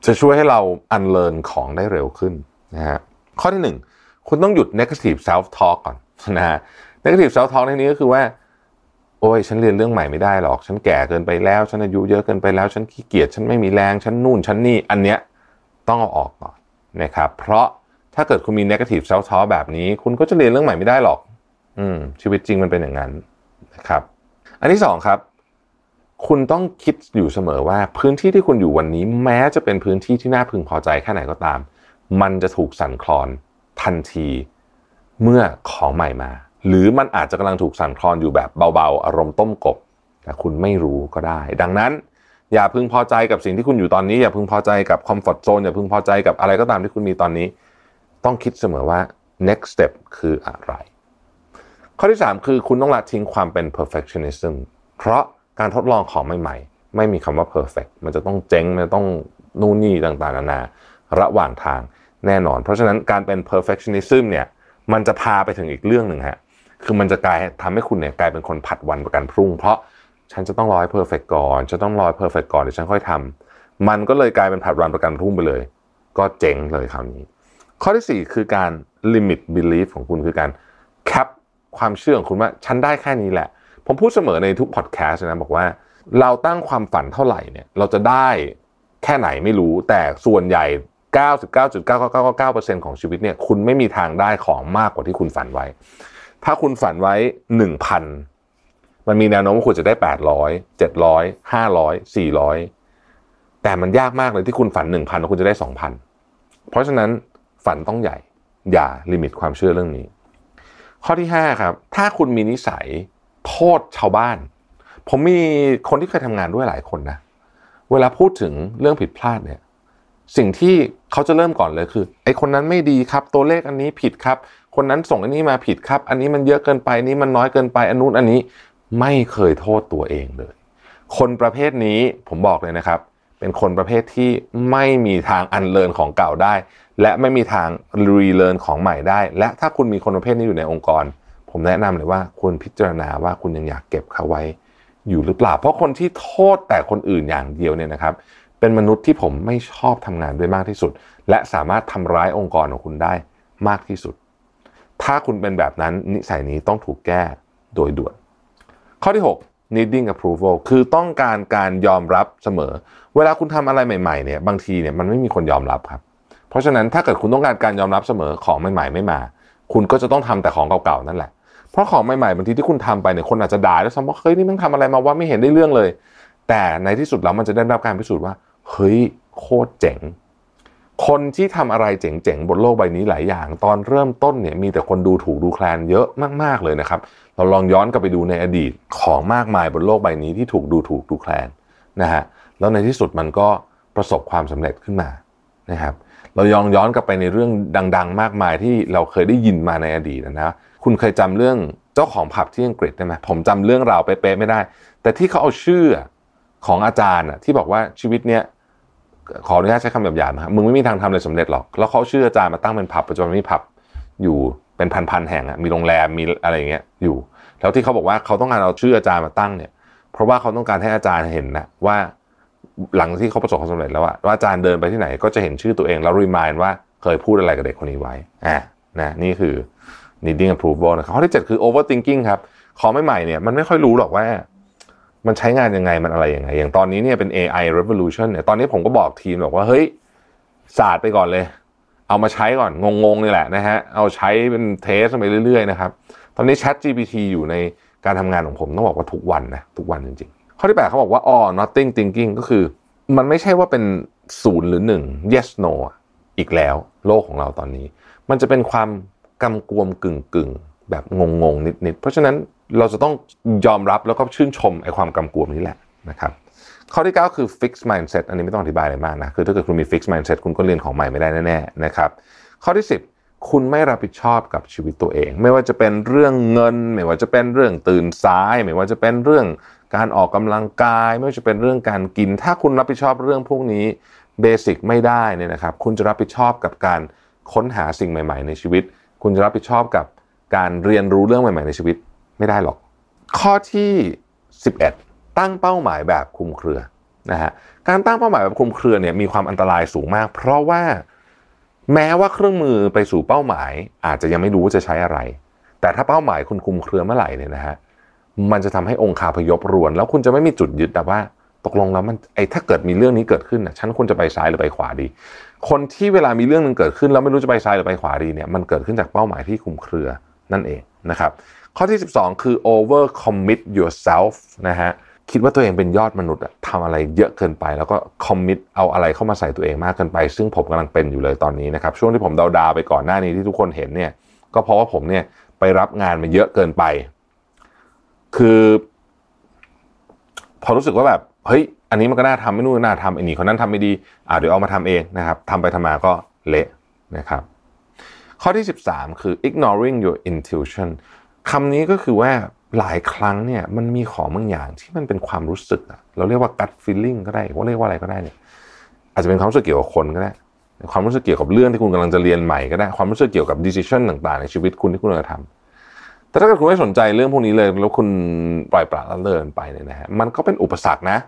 จะช่วยให้เราอันเลินของได้เร็วขึ้นนะฮะข้อที่หนึ่งคุณต้องหยุด negative self talk ก่อนนะฮะ negative self talk ในนี้ก็คือว่า โอ้ยฉันเรียนเรื่องใหม่ไม่ได้หรอก ฉันแก่เกินไปแล้ว ฉันอายุเยอะเกินไปแล้ว ฉันขี้เกียจฉันไม่มีแรง ฉันนู่นฉันนี่อันเนี้ย ต้องเอาออกก่อนนะครับ เพราะถ้าเกิดคุณมี negative self talk แบบนี้ คุณก็จะเรียนเรื่องใหม่ไม่ได้หรอก อืม ชีวิตจริงมันเป็นอย่างนั้นนะครับ อันที่สองครับ คุณต้องคิดอยู่เสมอว่าพื้นที่ที่คุณอยู่วันนี้ แม้จะเป็นพื้นที่ที่น่าพึงพอใจแค่ไหนก็ตาม มันจะถูกสั่นคลอนทันทีเมื่อของใหม่มา หรือมันอาจจะกำลังถูกสั่นคลอนอยู่แบบเบาๆ อารมณ์ต้มกบ แต่คุณไม่รู้ก็ได้ ดังนั้น อย่าพึงพอใจกับสิ่งที่คุณอยู่ตอนนี้ อย่าพึงพอใจกับคอมฟอร์ทโซนอย่าพึงพอใจกับอะไรก็ตามที่คุณมีตอนนี้ ต้องคิดเสมอว่า next step คืออะไร ข้อที่ 3 คือคุณต้องละทิ้งความเป็น perfectionism เพราะการทดลองของใหม่ๆ ไม่มีคำว่า perfect มันจะต้องเจ๊ง มันจะต้องนู่นนี่ต่างๆ นานาระหว่างทางแน่นอน เพราะฉะนั้นการเป็น perfectionism เนี่ยมันจะพาไปถึงอีกเรื่องหนึ่งฮะคือมันจะกลายทำให้คุณเนี่ยกลายเป็นคนผัดวันประกันพรุ่ง เพราะ ฉันจะต้องรอให้ perfect ก่อนจะต้องรอ perfect ก่อนเดี๋ยวฉันค่อยทำมันก็เลยกลายเป็นผัดวันประกันพรุ่งไปเลย ก็เจ๊งเลยคราวนี้ ข้อที่ 4 คือการ limit belief ของคุณคือการแคปความเชื่อของคุณว่าฉันได้แค่นี้แหละ ผมพูดเสมอในทุกพอดแคสต์นะบอกว่า เราตั้งความฝันเท่าไหร่เนี่ยเราจะได้แค่ไหนไม่รู้แต่ส่วนใหญ่ 99.9999%ของชีวิตเนี่ยคุณไม่มีทางได้ของมากกว่าที่คุณฝันไว้ ถ้าคุณฝันไว้ 1,000 มันมีแนวโน้มว่าคุณจะได้ 800 700 500 400 แต่มันยากมากเลยที่คุณฝัน 1,000แล้วคุณจะได้ 2,000 เพราะฉะนั้นฝันต้องใหญ่ อย่าลิมิตความเชื่อเรื่องนี้ ข้อที่ 5 ครับ ถ้าคุณมีนิสัยโทษชาวบ้าน ผมมีคนที่เคยทำงานด้วยหลายคนนะ เวลาพูดถึงเรื่องผิดพลาดเนี่ยสิ่งที่เขาจะเริ่มก่อนเลยคือไอ้คนนั้นไม่ดีครับ ตัวเลขอันนี้ผิดครับ คนนั้นส่งอันนี้มาผิดครับ อันนี้มันเยอะเกินไปอันนี้มันน้อยเกินไปอันนู้นอันนี้ ไม่เคยโทษตัวเองเลย คนประเภทนี้ผมบอกเลยนะครับ เป็นคนประเภทที่ไม่มีทางอันเลินของเก่าได้ และไม่มีทางรีเลินของใหม่ได้ และถ้าคุณมีคนประเภทนี้อยู่ในองค์กร ผมแนะนำเลยว่าคุณพิจารณาว่าคุณยังอยากเก็บเขาไว้อยู่หรือเปล่า เพราะคนที่โทษแต่คนอื่นอย่างเดียวเนี่ยนะครับ เป็นมนุษย์ที่ผมไม่ชอบทำงานด้วยมากที่สุด และสามารถทำร้ายองค์กรของคุณได้มากที่สุด ถ้าคุณเป็นแบบนั้นนิสัยนี้ต้องถูกแก้โดยด่วน ข้อที่ 6 needing approval คือต้องการการยอมรับเสมอ เวลาคุณทำอะไรใหม่ๆเนี่ยบางทีเนี่ยมันไม่มีคนยอมรับครับ เพราะฉะนั้นถ้าเกิดคุณต้องการการยอมรับเสมอของใหม่ๆไม่มา คุณก็จะต้องทำแต่ของเก่าๆนั่นแหละ เพราะของใหม่ๆบางทีที่คุณทำไปเนี่ยคนอาจจะด่าแล้วซ้ำว่าเฮ้ยนี่มึงทำอะไรมาว่าไม่เห็นได้เรื่องเลย แต่ในที่สุดแล้วมันจะได้รับการพิสูจน์ว่าเฮ้ยโคตรเจ๋งคนที่ทำอะไรเจ๋งๆ บนโลกใบนี้หลายอย่าง ตอนเริ่มต้นเนี่ยมีแต่คนดูถูกดูแคลนเยอะมากๆเลยนะครับ เราลองย้อนกลับไปดูในอดีตของมากมายบนโลกใบนี้ที่ถูกดูถูกดูแคลนนะฮะแล้วในที่สุดมันก็ประสบความสำเร็จขึ้นมานะครับเราย้องย้อนกลับไปในเรื่องดัง ๆ มากมายที่เราเคยได้ยินมาในอดีตนะคุณเคยจำเรื่องเจ้าของผับที่อังกฤษได้ไหมผมจำเรื่องราวเป๊ะๆไม่ได้ แต่ที่เขาเอาชื่อของอาจารย์ที่บอกว่าชีวิตเนี้ยขออนุญาตใช้คำหยาบๆนะครับมึงไม่มีทางทำอะไรสำเร็จหรอก แล้วเขาชื่ออาจารย์มาตั้งเป็นผับปัจจุบันมีผับอยู่ เป็นพันๆแห่งอะมีโรงแรมมีอะไรอย่างเงี้ยอยู่แล้วที่เขาบอกว่าเขาต้องการเอาชื่ออาจารย์มาตั้งเนี่ย เพราะว่าเขาต้องการให้อาจารย์เห็นนะว่าหลังที่เขาประสบความสำเร็จแล้วว่าว่าอาจารย์เดินไปที่ไหนก็จะเห็นชื่อตัวเองแล้วรีมายว่าเคยพูดอะไรกับเด็กคนนี้ไว้อ่านะนี่คือ needing approval นะครับข้อที่ 7 คือ overthinking ครับของใหม่ๆเนี่ยมันไม่ค่อยรู้หรอกว่า มันใช้งานยังไงมันอะไรยังไง อย่างตอนนี้เนี่ยเป็น AI revolution เนี่ยตอนนี้ผมก็บอกทีมบอกว่าเฮ้ยศาสตร์ไปก่อนเลย เอามาใช้ก่อน งงๆนี่แหละนะฮะ เอาใช้เป็นเทสไปเรื่อยๆนะครับ ตอนนี้ Chat GPT อยู่ในการทำงานของผมต้องบอกว่าทุกวันนะ ทุกวันจริงๆ ข้อที่ 8 เขาบอกว่า all nothing thinking ก็คือ มันไม่ใช่ว่าเป็นศูนย์หรือหนึ่ง yes no อีกแล้วโลกของเราตอนนี้ มันจะเป็นความกำกวมกึ่งกึ่งแบบงงๆ นิดๆ เพราะฉะนั้นเราจะต้องยอมรับแล้วก็ชื่นชมไอ้ความกำกวมนี้แหละนะครับ ข้อที่ 9 คือ fix mindset อันนี้ไม่ต้องอธิบายอะไรมากนะ คือถ้าเกิดคุณมี fix mindset คุณก็เรียนของใหม่ไม่ได้แน่ๆนะครับ ข้อที่ 10 คุณไม่รับผิดชอบกับชีวิตตัวเอง ไม่ว่าจะเป็นเรื่องเงิน ไม่ว่าจะเป็นเรื่องตื่นสาย ไม่ว่าจะเป็นเรื่องการออกกำลังกาย ไม่ว่าจะเป็นเรื่องการกิน ถ้าคุณรับผิดชอบเรื่องพวกนี้เบสิกไม่ได้เนี่ยนะครับ คุณจะรับผิดชอบกับการค้นหาสิ่งใหม่ ๆ ในชีวิต คุณจะรับผิดชอบกับการเรียนรู้เรื่องใหม่ ๆ ในชีวิตไม่ได้หรอก ข้อที่ 11 ตั้งเป้าหมายแบบคลุมเครือนะฮะการตั้งเป้าหมายแบบคลุมเครือเนี่ยมีความอันตรายสูงมาก เพราะว่าแม้ว่าเครื่องมือไปสู่เป้าหมาย อาจจะยังไม่รู้ว่าจะใช้อะไร แต่ถ้าเป้าหมายคุณคลุมเครือเมื่อไหร่เนี่ยนะฮะมันจะทำให้องค์คาพยพรวน แล้วคุณจะไม่มีจุดยึดแต่ว่าตกลงแล้วมันไอ้ถ้าเกิดมีเรื่องนี้เกิดขึ้นนะฉันควรจะไปซ้ายหรือไปขวาดี คนที่เวลามีเรื่องหนึงเกิดขึ้นแล้วไม่รู้จะไปซ้ายหรือไปขวาดีเนี่ยมันเกิดขึ้นจากเป้าหมายที่คลุมเครือนั่นเองนะครับข้อที่ 12 คือ over commit yourself นะฮะ คิดว่าตัวเองเป็นยอดมนุษย์ทำอะไรเยอะเกินไป แล้วก็ commit เอาอะไรเข้ามาใส่ตัวเองมากเกินไป ซึ่งผมกำลังเป็นอยู่เลยตอนนี้นะครับช่วงที่ผมดาวดาไปก่อนหน้านี้ที่ทุกคนเห็นเนี่ยก็เพราะว่าผมเนี่ยไปรับงานมาเยอะเกินไป คือ พอรู้สึกว่าแบบเฮ้ยอันนี้มันก็น่าทำไม่นู่นน่าทำไอ้นี่คนนั้นทำไม่ดีอ่าเดี๋ยวเอามาทำเองนะครับทำไปทำมาก็เละนะครับ ข้อที่ 13 คือ ignoring your intuition คำนี้ก็คือว่า หลายครั้งเนี่ยมันมีของบางอย่างที่มันเป็นความรู้สึกอะเราเรียกว่า gut feeling ก็ได้ว่าเรียกว่าอะไรก็ได้เนี่ยอาจจะเป็นความรู้สึกเกี่ยวกับคนก็ได้ ความรู้สึกเกี่ยวกับเรื่องที่คุณกำลังจะเรียนใหม่ก็ได้ ความรู้สึกเกี่ยวกับ decision ต่างๆ ในชีวิตคุณที่คุณกำลังจะทำแต่ถ้าเกิดคุณไม่สนใจเรื่องพวกนี้เลยแล้วคุณปล่อยปละละเลยไปเนี่ยนะฮะมันก็เป็นอุปสรรคนะ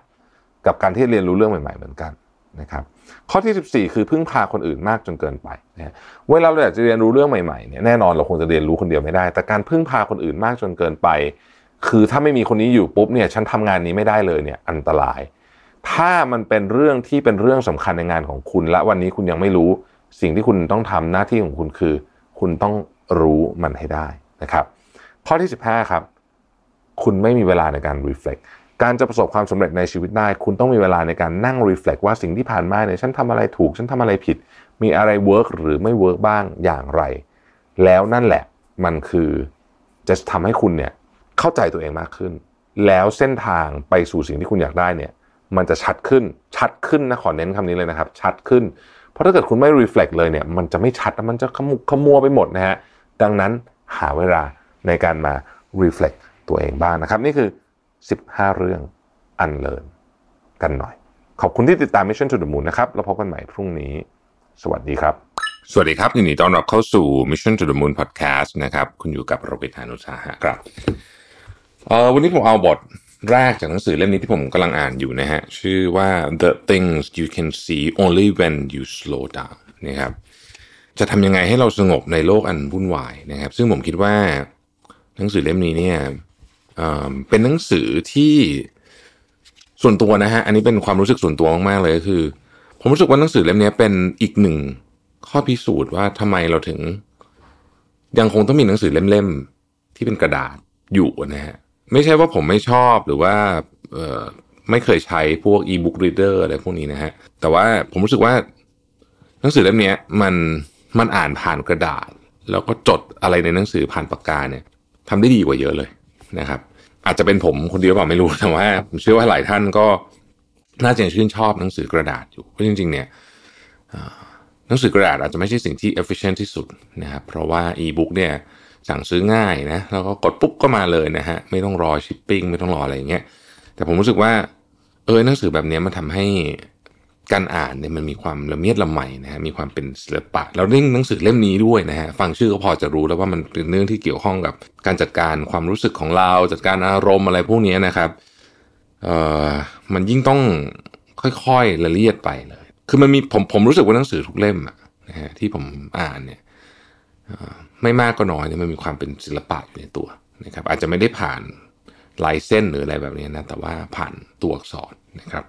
กับการที่เรียนรู้เรื่องใหม่ ๆ เหมือนกันนะครับ ข้อที่ 14 คือพึ่งพาคนอื่นมากจนเกินไปนะเวลาเราอยากจะเรียนรู้เรื่องใหม่ๆเนี่ยแน่นอนเราคงจะเรียนรู้คนเดียวไม่ได้ แต่การพึ่งพาคนอื่นมากจนเกินไป คือถ้าไม่มีคนนี้อยู่ปุ๊บเนี่ยฉันทำงานนี้ไม่ได้เลยเนี่ยอันตราย ถ้ามันเป็นเรื่องที่เป็นเรื่องสำคัญในงานของคุณ และวันนี้คุณยังไม่รู้สิ่งที่คุณต้องทำหน้าที่ของคุณคือ คุณต้องรู้มันให้ได้นะครับ ข้อที่ 15 ครับ คุณไม่มีเวลาในการ reflect การจะประสบความสำเร็จในชีวิตได้ คุณต้องมีเวลาในการนั่ง reflect ว่าสิ่งที่ผ่านมาเนี่ยฉันทำอะไรถูก ฉันทำอะไรผิด มีอะไร work หรือไม่ work บ้างอย่างไร แล้วนั่นแหละมันคือจะทำให้คุณเนี่ยเข้าใจตัวเองมากขึ้น แล้วเส้นทางไปสู่สิ่งที่คุณอยากได้เนี่ยมันจะชัดขึ้นชัดขึ้นนะขอเน้นคำนี้เลยนะครับ ชัดขึ้น เพราะถ้าเกิดคุณไม่ reflect เลยเนี่ยมันจะไม่ชัดมันจะขมุกขมัวไปหมดนะฮะดังนั้นหาเวลาในการมา reflect ตัวเองบ้างนะครับ นี่คือ 15 เรื่องอันเลินกันหน่อย ขอบคุณที่ติดตาม Mission to the Moon นะครับ แล้วพบกันใหม่พรุ่งนี้ สวัสดีครับ สวัสดีครับยินดีต้อนรับเข้าสู่ Mission to the Moon Podcast นะครับ คุณอยู่กับโรเบิร์ตานุสาหะครับเออวันนี้ผมเอาบทแรกจากหนังสือเล่มนี้ที่ผมกำลังอ่านอยู่นะฮะ ชื่อว่า The Things You Can See Only When You Slow Down นะครับจะทำยังไงให้เราสงบในโลกอันวุ่นวายนะครับ ซึ่งผมคิดว่าหนังสือเล่มนี้เนี่ย เป็นหนังสือที่ส่วนตัวนะฮะ อันนี้เป็นความรู้สึกส่วนตัวมากๆเลยก็คือ ผมรู้สึกว่าหนังสือเล่มนี้เป็นอีกหนึ่งข้อพิสูจน์ว่าทำไมเราถึง ยังคงต้องมีหนังสือเล่มๆที่เป็นกระดาษอยู่นะฮะไม่ใช่ว่าผมไม่ชอบหรือว่าไม่เคยใช้พวก e-book reader อะไรพวกนี้นะฮะ แต่ว่าผมรู้สึกว่าหนังสือเล่มนี้มันมันอ่านผ่านกระดาษ แล้วก็จดอะไรในหนังสือผ่านปากกาเนี่ยทำได้ดีกว่าเยอะเลยนะครับ อาจจะเป็นผมคนเดียวเปล่าไม่รู้แต่ว่าผมเชื่อว่าหลายท่านก็น่าจะชื่นชอบหนังสือกระดาษอยู่เพราะจริง ๆ เนี่ยหนังสือกระดาษอาจจะไม่ใช่สิ่งที่ efficient ที่สุดนะครับเพราะว่า e-book เนี่ยสั่งซื้อง่ายนะแล้วก็กดปุ๊บก็มาเลยนะฮะไม่ต้องรอชิปปิ้งไม่ต้องรออะไรอย่างเงี้ยแต่ผมรู้สึกว่าเออหนังสือแบบนี้มันทำให้ การอ่านเนี่ยมันมีความละเมียดละไมนะฮะมีความเป็นศิลปะ แล้วเรื่องหนังสือเล่มนี้ด้วยนะฮะฟังชื่อก็พอจะรู้แล้วว่ามันเป็นเรื่องที่เกี่ยวข้องกับการจัดการความรู้สึกของเราจัดการอารมณ์อะไรพวกนี้นะครับเอ่อมันยิ่งต้องค่อยๆละเอียดไปเลย คือมันมีผมผมรู้สึกว่าหนังสือทุกเล่มอะนะฮะที่ผมอ่านเนี่ยไม่มากก็น้อยเนี่ยมันมีความเป็นศิลปะในตัวนะครับ อาจจะไม่ได้ผ่านลายเส้นหรืออะไรแบบนี้นะแต่ว่าผ่านตัวอักษรนะครับ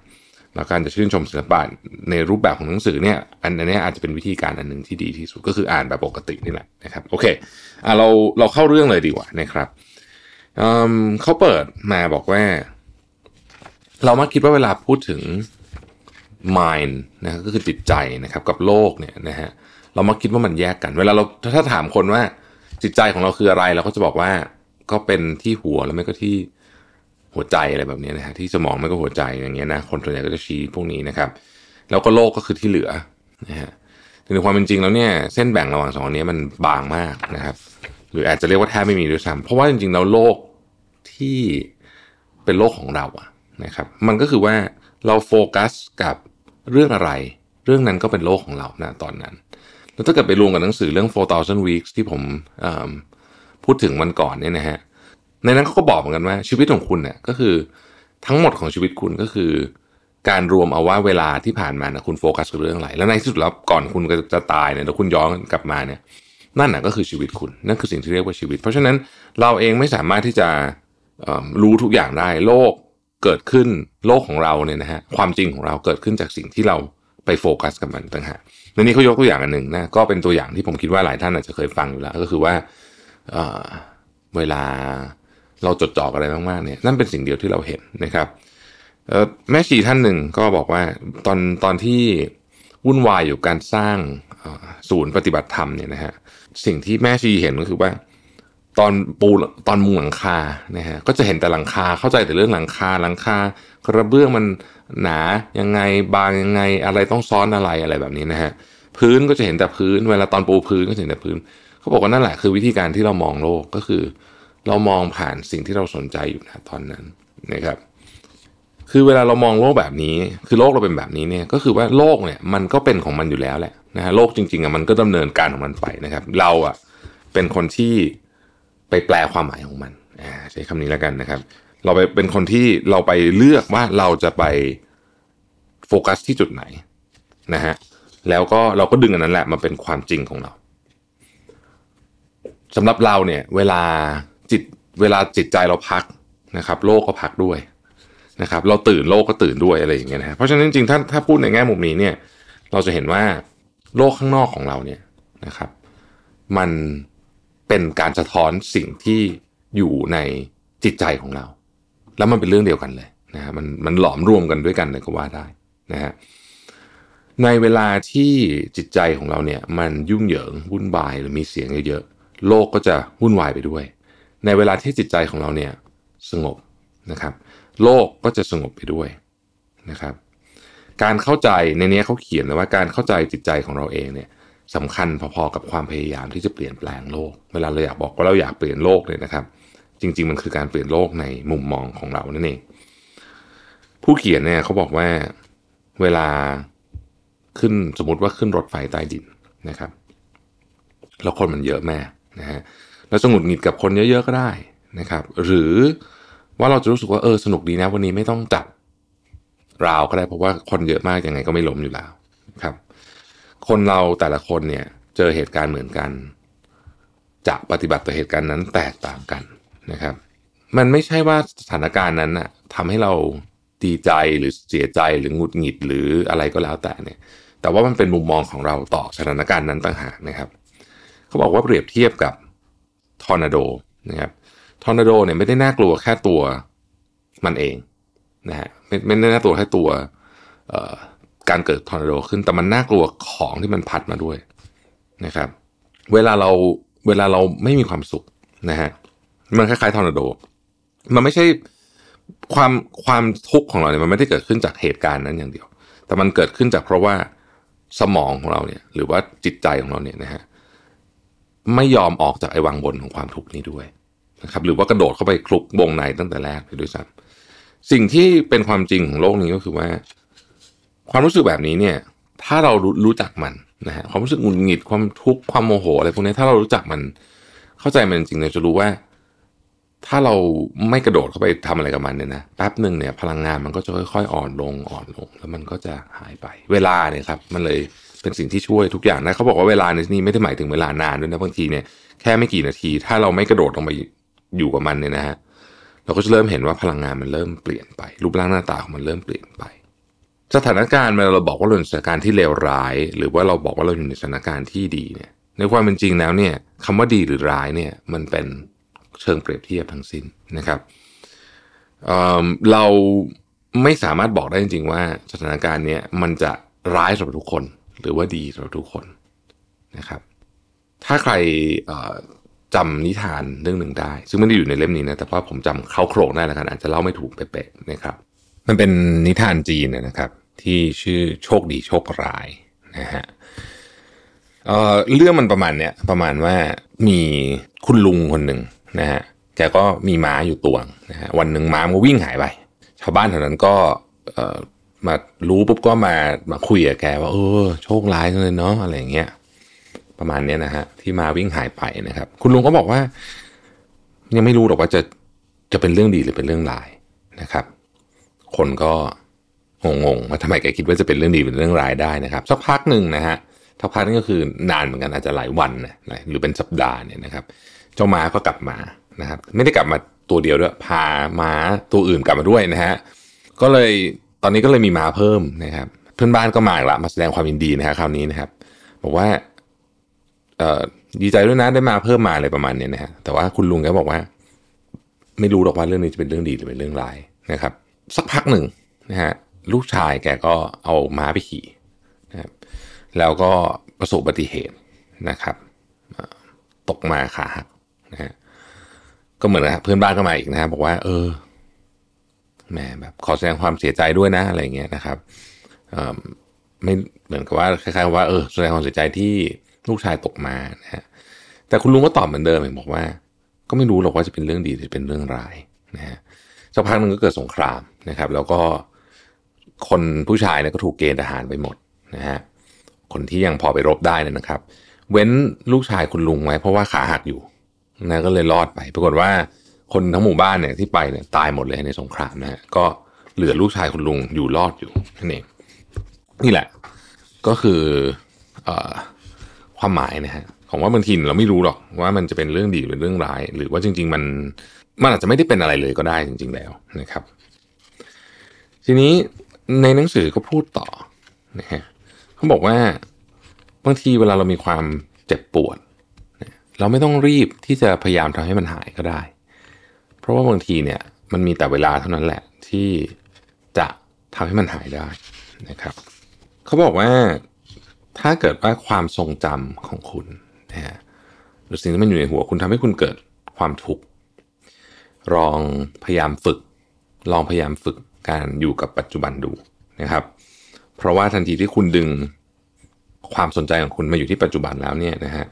แล้วการจะชื่นชมศิลปะในรูปแบบของหนังสือเนี่ยอันนี้อาจจะเป็นวิธีการอันหนึ่งที่ดีที่สุดก็คืออ่านแบบปกตินี่แหละนะครับโอเคอะเราเราเข้าเรื่องเลยดีกว่านะครับเเขาเปิดมาบอกว่า เรามักคิดว่าเวลาพูดถึง mind นะก็คือจิตใจนะครับกับโลกเนี่ยนะฮะเรามักคิดว่ามันแยกกัน เวลาเราถ้าถามคนว่าจิตใจของเราคืออะไร เราก็จะบอกว่าก็เป็นที่หัวแล้วไม่ก็ที่ หัวใจอะไรแบบนี้นะฮะที่สมองไม่ก็หัวใจอย่างเงี้ยนะคนส่วนใหญ่ก็จะชี้พวกนี้นะครับ แล้วก็โลกก็คือที่เหลือนะฮะแต่ในความเป็นจริงแล้วเนี่ยเส้นแบ่งระหว่างสองอันนี้มันบางมากนะครับ หรืออาจจะเรียกว่าแทบไม่มีด้วยซ้ำเพราะว่าจริงๆแล้วโลกที่เป็นโลกของเราอะนะครับ มันก็คือว่าเราโฟกัสกับเรื่องอะไร เรื่องนั้นก็เป็นโลกของเรานะตอนนั้น แล้วถ้าเกิดไปรวมกับหนังสือเรื่อง 4,000 weeks ที่ผมพูดถึงวันก่อนเนี่ยนะฮะ ในนั้นเขาก็บอกเหมือนกันว่าชีวิตของคุณเนี่ยก็คือทั้งหมดของชีวิตคุณก็คือ การรวมเอาว่าเวลาที่ผ่านมานะคุณโฟกัสกับเรื่องอะไรแล้วในที่สุดแล้วก่อนคุณจะตายเนี่ยแล้วคุณย้อนกลับมาเนี่ย นั่นน่ะก็คือชีวิตคุณนั่นคือสิ่งที่เรียกว่าชีวิต เพราะฉะนั้นเราเองไม่สามารถที่จะรู้ทุกอย่างได้โลกเกิดขึ้นโลกของเราเนี่ยนะฮะความจริงของเราเกิดขึ้นจากสิ่งที่เราไปโฟกัสกับมันต่างหากในนี้เขายกตัวอย่างอันหนึ่งนะก็เป็นตัวอย่างที่ผมคิดว่าหลายท่านอาจจะเคยฟังอยู่แล้ว ก็คือว่าเวลา เราจดจ่ออะไรมากๆเนี่ยนั่นเป็นสิ่งเดียวที่เราเห็นนะครับแม่ชีท่านหนึ่งก็บอกว่าตอนตอนที่วุ่นวายอยู่การสร้างศูนย์ปฏิบัติธรรมเนี่ยนะฮะสิ่งที่แม่ชีเห็นก็คือว่า ตอนปูตอนมุงหลังคานะฮะก็จะเห็นแต่หลังคาเข้าใจแต่เรื่องหลังคาหลังคากระเบื้องมันหนายังไงบางยังไงอะไรต้องซ้อนอะไรอะไรแบบนี้นะฮะพื้นก็จะเห็นแต่พื้น เวลาตอนปูพื้นก็จะเห็นแต่พื้น เขาบอกว่านั่นแหละคือวิธีการที่เรามองโลกก็คือ เรามองผ่านสิ่งที่เราสนใจอยู่นะตอนนั้นนะครับ คือเวลาเรามองโลกแบบนี้ คือโลกเราเป็นแบบนี้เนี่ย ก็คือว่าโลกเนี่ยมันก็เป็นของมันอยู่แล้วแหละนะฮะโลกจริงๆอะมันก็ดำเนินการของมันไปนะครับ เราอะเป็นคนที่ไปแปลความหมายของมันใช้คำนี้แล้วกันนะครับ เราไปเป็นคนที่เราไปเลือกว่าเราจะไปโฟกัสที่จุดไหนนะฮะแล้วก็เราก็ดึงอันนั้นแหละมาเป็นความจริงของเราสำหรับเราเนี่ย เวลา จิตเวลาจิตใจเราพักนะครับ โลกก็พักด้วยนะครับ เราตื่นโลกก็ตื่นด้วยอะไรอย่างเงี้ยนะเพราะฉะนั้นจริงๆถ้าถ้าพูดในแง่มุมนี้เนี่ย เราจะเห็นว่าโลกข้างนอกของเราเนี่ยนะครับ มันเป็นการสะท้อนสิ่งที่อยู่ในจิตใจของเรา แล้วมันเป็นเรื่องเดียวกันเลยนะฮะมันมันหลอมรวมกันด้วยกันเลยก็ว่าได้นะฮะในเวลาที่จิตใจของเราเนี่ย มันยุ่งเหยิงวุ่นวายหรือมีเสียงเยอะๆโลกก็จะวุ่นวายไปด้วย ในเวลาที่จิตใจของเราเนี่ยสงบนะครับ โลกก็จะสงบไปด้วยนะครับ การเข้าใจในนี้เขาเขียนเลยว่าการเข้าใจจิตใจของเราเองเนี่ยสำคัญพอๆกับความพยายามที่จะเปลี่ยนแปลงโลก เวลาเราอยากบอกว่าเราอยากเปลี่ยนโลกเลยนะครับ จริง ๆ มันคือการเปลี่ยนโลกในมุมมองของเรานั่นเองผู้เขียนเนี่ยเขาบอกว่าเวลาขึ้นสมมติว่าขึ้นรถไฟใต้ดินนะครับ แล้วคนมันเยอะแม่นะฮะ แล้วจะหงุดหงิดกับคนเยอะ ๆ ก็ได้นะครับ หรือว่าเราจะรู้สึกว่าเออสนุกดีนะวันนี้ไม่ต้องจับราวก็ได้เพราะว่าคนเยอะมากยังไงก็ไม่ล้มอยู่แล้วครับ คนเราแต่ละคนเนี่ยเจอเหตุการณ์เหมือนกัน จะปฏิบัติต่อเหตุการณ์นั้นแตกต่างกันนะครับ มันไม่ใช่ว่าสถานการณ์นั้นน่ะทำให้เราดีใจหรือเสียใจหรือหงุดหงิดหรืออะไรก็แล้วแต่เนี่ย แต่ว่ามันเป็นมุมมองของเราต่อสถานการณ์นั้นต่างหากนะครับ เขาบอกว่าเปรียบเทียบกับ ทอร์นาโดนะครับทอร์นาโดเนี่ยไม่ได้น่ากลัวแค่ตัวมันเองนะฮะไม่ไม่ได้น่ากลัวแค่ตัวการเกิดทอร์นาโดขึ้นแต่มันน่ากลัวของที่มันพัดมาด้วยนะครับ เวลาเราเวลาเราไม่มีความสุขนะฮะมันคล้ายๆทอร์นาโด มันไม่ใช่ความความทุกข์ของเราเนี่ยมันไม่ได้เกิดขึ้นจากเหตุการณ์นั้นอย่างเดียว แต่มันเกิดขึ้นจากเพราะว่าสมองของเราเนี่ย หรือว่าจิตใจของเราเนี่ยนะฮะ ไม่ยอมออกจากไอ้วังบนของความทุกข์นี้ด้วยนะครับ หรือว่ากระโดดเข้าไปคลุกวงในตั้งแต่แรกไปด้วยซ้ำสิ่งที่เป็นความจริงของโลกนี้ก็คือว่า ความรู้สึกแบบนี้เนี่ย ถ้าเรารู้จักมันนะฮะความรู้สึกหงุดหงิดความทุกข์ความโมโหอะไรพวกนี้ถ้าเรารู้จักมันเข้าใจมันจริงๆเราจะรู้ว่า ถ้าเราไม่กระโดดเข้าไปทำอะไรกับมันเนี่ยนะแป๊บหนึ่งเนี่ย พลังงานมันก็จะค่อยๆอ่อนลงอ่อนลง แล้วมันก็จะหายไป เวลาเนี่ยครับ มันเลย เป็นสิ่งที่ช่วยทุกอย่างนะเขาบอกว่าเวลาในที่นี้ไม่ได้หมายถึงเวลานานด้วยนะบางทีเนี่ยแค่ไม่กี่นาที ถ้าเราไม่กระโดดลงไปอยู่กับมันเนี่ยนะฮะเราก็จะเริ่มเห็นว่าพลังงานมันเริ่มเปลี่ยนไป รูปร่างหน้าตาของมันเริ่มเปลี่ยนไป สถานการณ์เวลาเราบอกว่าเราอยู่ในสถานการณ์ที่เลวร้าย หรือว่าเราบอกว่าเราอยู่ในสถานการณ์ที่ดีเนี่ยในความเป็นจริงแล้วเนี่ยคำว่าดีหรือร้ายเนี่ยมันเป็นเชิงเปรียบเทียบทั้งสิ้นนะครับเเราไม่สามารถบอกได้จริงๆว่าสถานการณ์เนี้ยมันจะร้ายสำหรับทุกคน หรือว่าดีสำหรับทุกคนนะครับ ถ้าใครจำนิทานเรื่องหนึ่งได้ ซึ่งไม่ได้อยู่ในเล่มนี้นะ แต่ว่าผมจำเข้าโครงได้แล้วกันอาจจะเล่าไม่ถูกเป๊ะๆนะครับ มันเป็นนิทานจีนนะครับ ที่ชื่อโชคดีโชคร้ายนะฮะเเรื่องมันประมาณเนี้ยประมาณว่ามีคุณลุงคนหนึ่งนะฮะแกก็มีม้าอยู่ตัวนะฮะวันหนึ่งม้ามันวิ่งหายไป ชาวบ้านแถวนั้นก็ มารู้ปุ๊บก็มามาคุยกับแกว่าเออโชคร้ายเลยเนาะอะไรอย่างเงี้ยประมาณนี้นะฮะที่มาวิ่งหายไปนะครับ คุณลุงก็บอกว่า ยังไม่รู้หรอกว่าจะจะเป็นเรื่องดีหรือเป็นเรื่องร้ายนะครับ คนก็งงๆว่าทำไมแกคิดว่าจะเป็นเรื่องดีเป็นเรื่องร้ายได้นะครับสักพักหนึ่งนะฮะสักพักนึงก็คือนานเหมือนกันอาจจะหลายวันนะหรือเป็นสัปดาห์เนี่ยนะครับ เจ้าม้าก็กลับมานะครับ ไม่ได้กลับมาตัวเดียวด้วยพาม้าตัวอื่นกลับมาด้วยนะฮะก็เลย ตอนนี้ก็เลยมีมาเพิ่มนะครับ เพื่อนบ้านก็มาละมาแสดงความยินดีนะครับคราวนี้นะครับ บอกว่าดีใจด้วยนะได้มาเพิ่มมาอะไรประมาณนี้นะฮะแต่ว่าคุณลุงแกบอกว่า ไม่รู้หรอกว่าเรื่องนี้จะเป็นเรื่องดีหรือเป็นเรื่องร้ายนะครับ สักพักหนึ่งนะฮะลูกชายแกก็เอาม้าไปขี่นะครับแล้วก็ประสบอุบัติเหตุนะครับ ตกมาขาหักนะฮะก็เหมือนนะเพื่อนบ้านก็มาอีกนะบอกว่า เออ แหมแบบขอแสดงความเสียใจด้วยนะอะไรเงี้ยนะครับไม่เหมือนกับว่าคล้ายๆว่าเออแสดงความเสียใจที่ลูกชายตกมานะฮะแต่คุณลุงก็ตอบเหมือนเดิมเองบอกว่า ก็ไม่รู้หรอกว่าจะเป็นเรื่องดีหรือเป็นเรื่องร้ายนะฮะสักพักหนึ่งก็เกิดสงครามนะครับ แล้วก็คนผู้ชายเนี่ยก็ถูกเกณฑ์ทหารไปหมดนะฮะคนที่ยังพอไปรบได้เนี่ยนะครับ เว้นลูกชายคุณลุงไว้เพราะว่าขาหักอยู่นะก็เลยรอดไป ปรากฏว่า คนทั้งหมู่บ้านเนี่ยที่ไปเนี่ยตายหมดเลยในสงครามนะฮะก็เหลือลูกชายคุณลุงอยู่รอดอยู่นั่นเองนี่แหละ ก็คืออความหมายนะฮะของว่าบางทีเราไม่รู้หรอกว่ามันจะเป็นเรื่องดีหรือเรื่องร้าย หรือว่าจริง ๆ มันมันอาจจะไม่ได้เป็นอะไรเลยก็ได้จริง ๆ แล้วนะครับ ทีนี้ในหนังสือก็พูดต่อนะฮะเขาบอกว่าบางทีเวลาเรามีความเจ็บปวด เราไม่ต้องรีบที่จะพยายามทำให้มันหายก็ได้ ราะว่าบางทีเนี่ยมันมีแต่เวลาเท่านั้นแหละที่จะทำให้มันหายได้นะครับ เขาบอกว่าถ้าเกิดว่าความทรงจำของคุณนะฮะหรือสิ่งที่มันอยู่ในหัวคุณทำให้คุณเกิดความทุกข์ลองพยายามฝึก ลองพยายามฝึกการอยู่กับปัจจุบันดูนะครับ เพราะว่าทันทีที่คุณดึงความสนใจของคุณมาอยู่ที่ปัจจุบันแล้วเนี่ยนะฮะ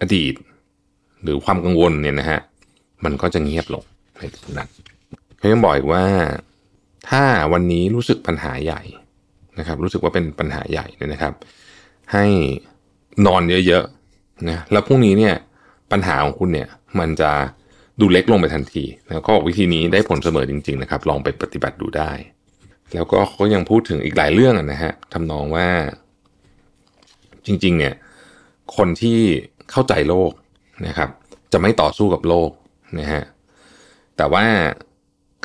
อดีต หรือความกังวลเนี่ยนะฮะมันก็จะเงียบลง ในตรงนั้นเขายังบอกอีกว่าถ้าวันนี้รู้สึกปัญหาใหญ่นะครับ รู้สึกว่าเป็นปัญหาใหญ่เนี่ยนะครับ ให้นอนเยอะๆนะแล้วพรุ่งนี้เนี่ยปัญหาของคุณเนี่ยมันจะดูเล็กลงไปทันทีแล้วก็วิธีนี้ได้ผลเสมอจริง ๆ นะครับ ลองไปปฏิบัติดูได้ แล้วก็เขายังพูดถึงอีกหลายเรื่องนะฮะทำนองว่าจริง ๆ เนี่ยคนที่เข้าใจโลกนะครับ จะไม่ต่อสู้กับโลกนะฮะ แต่ว่า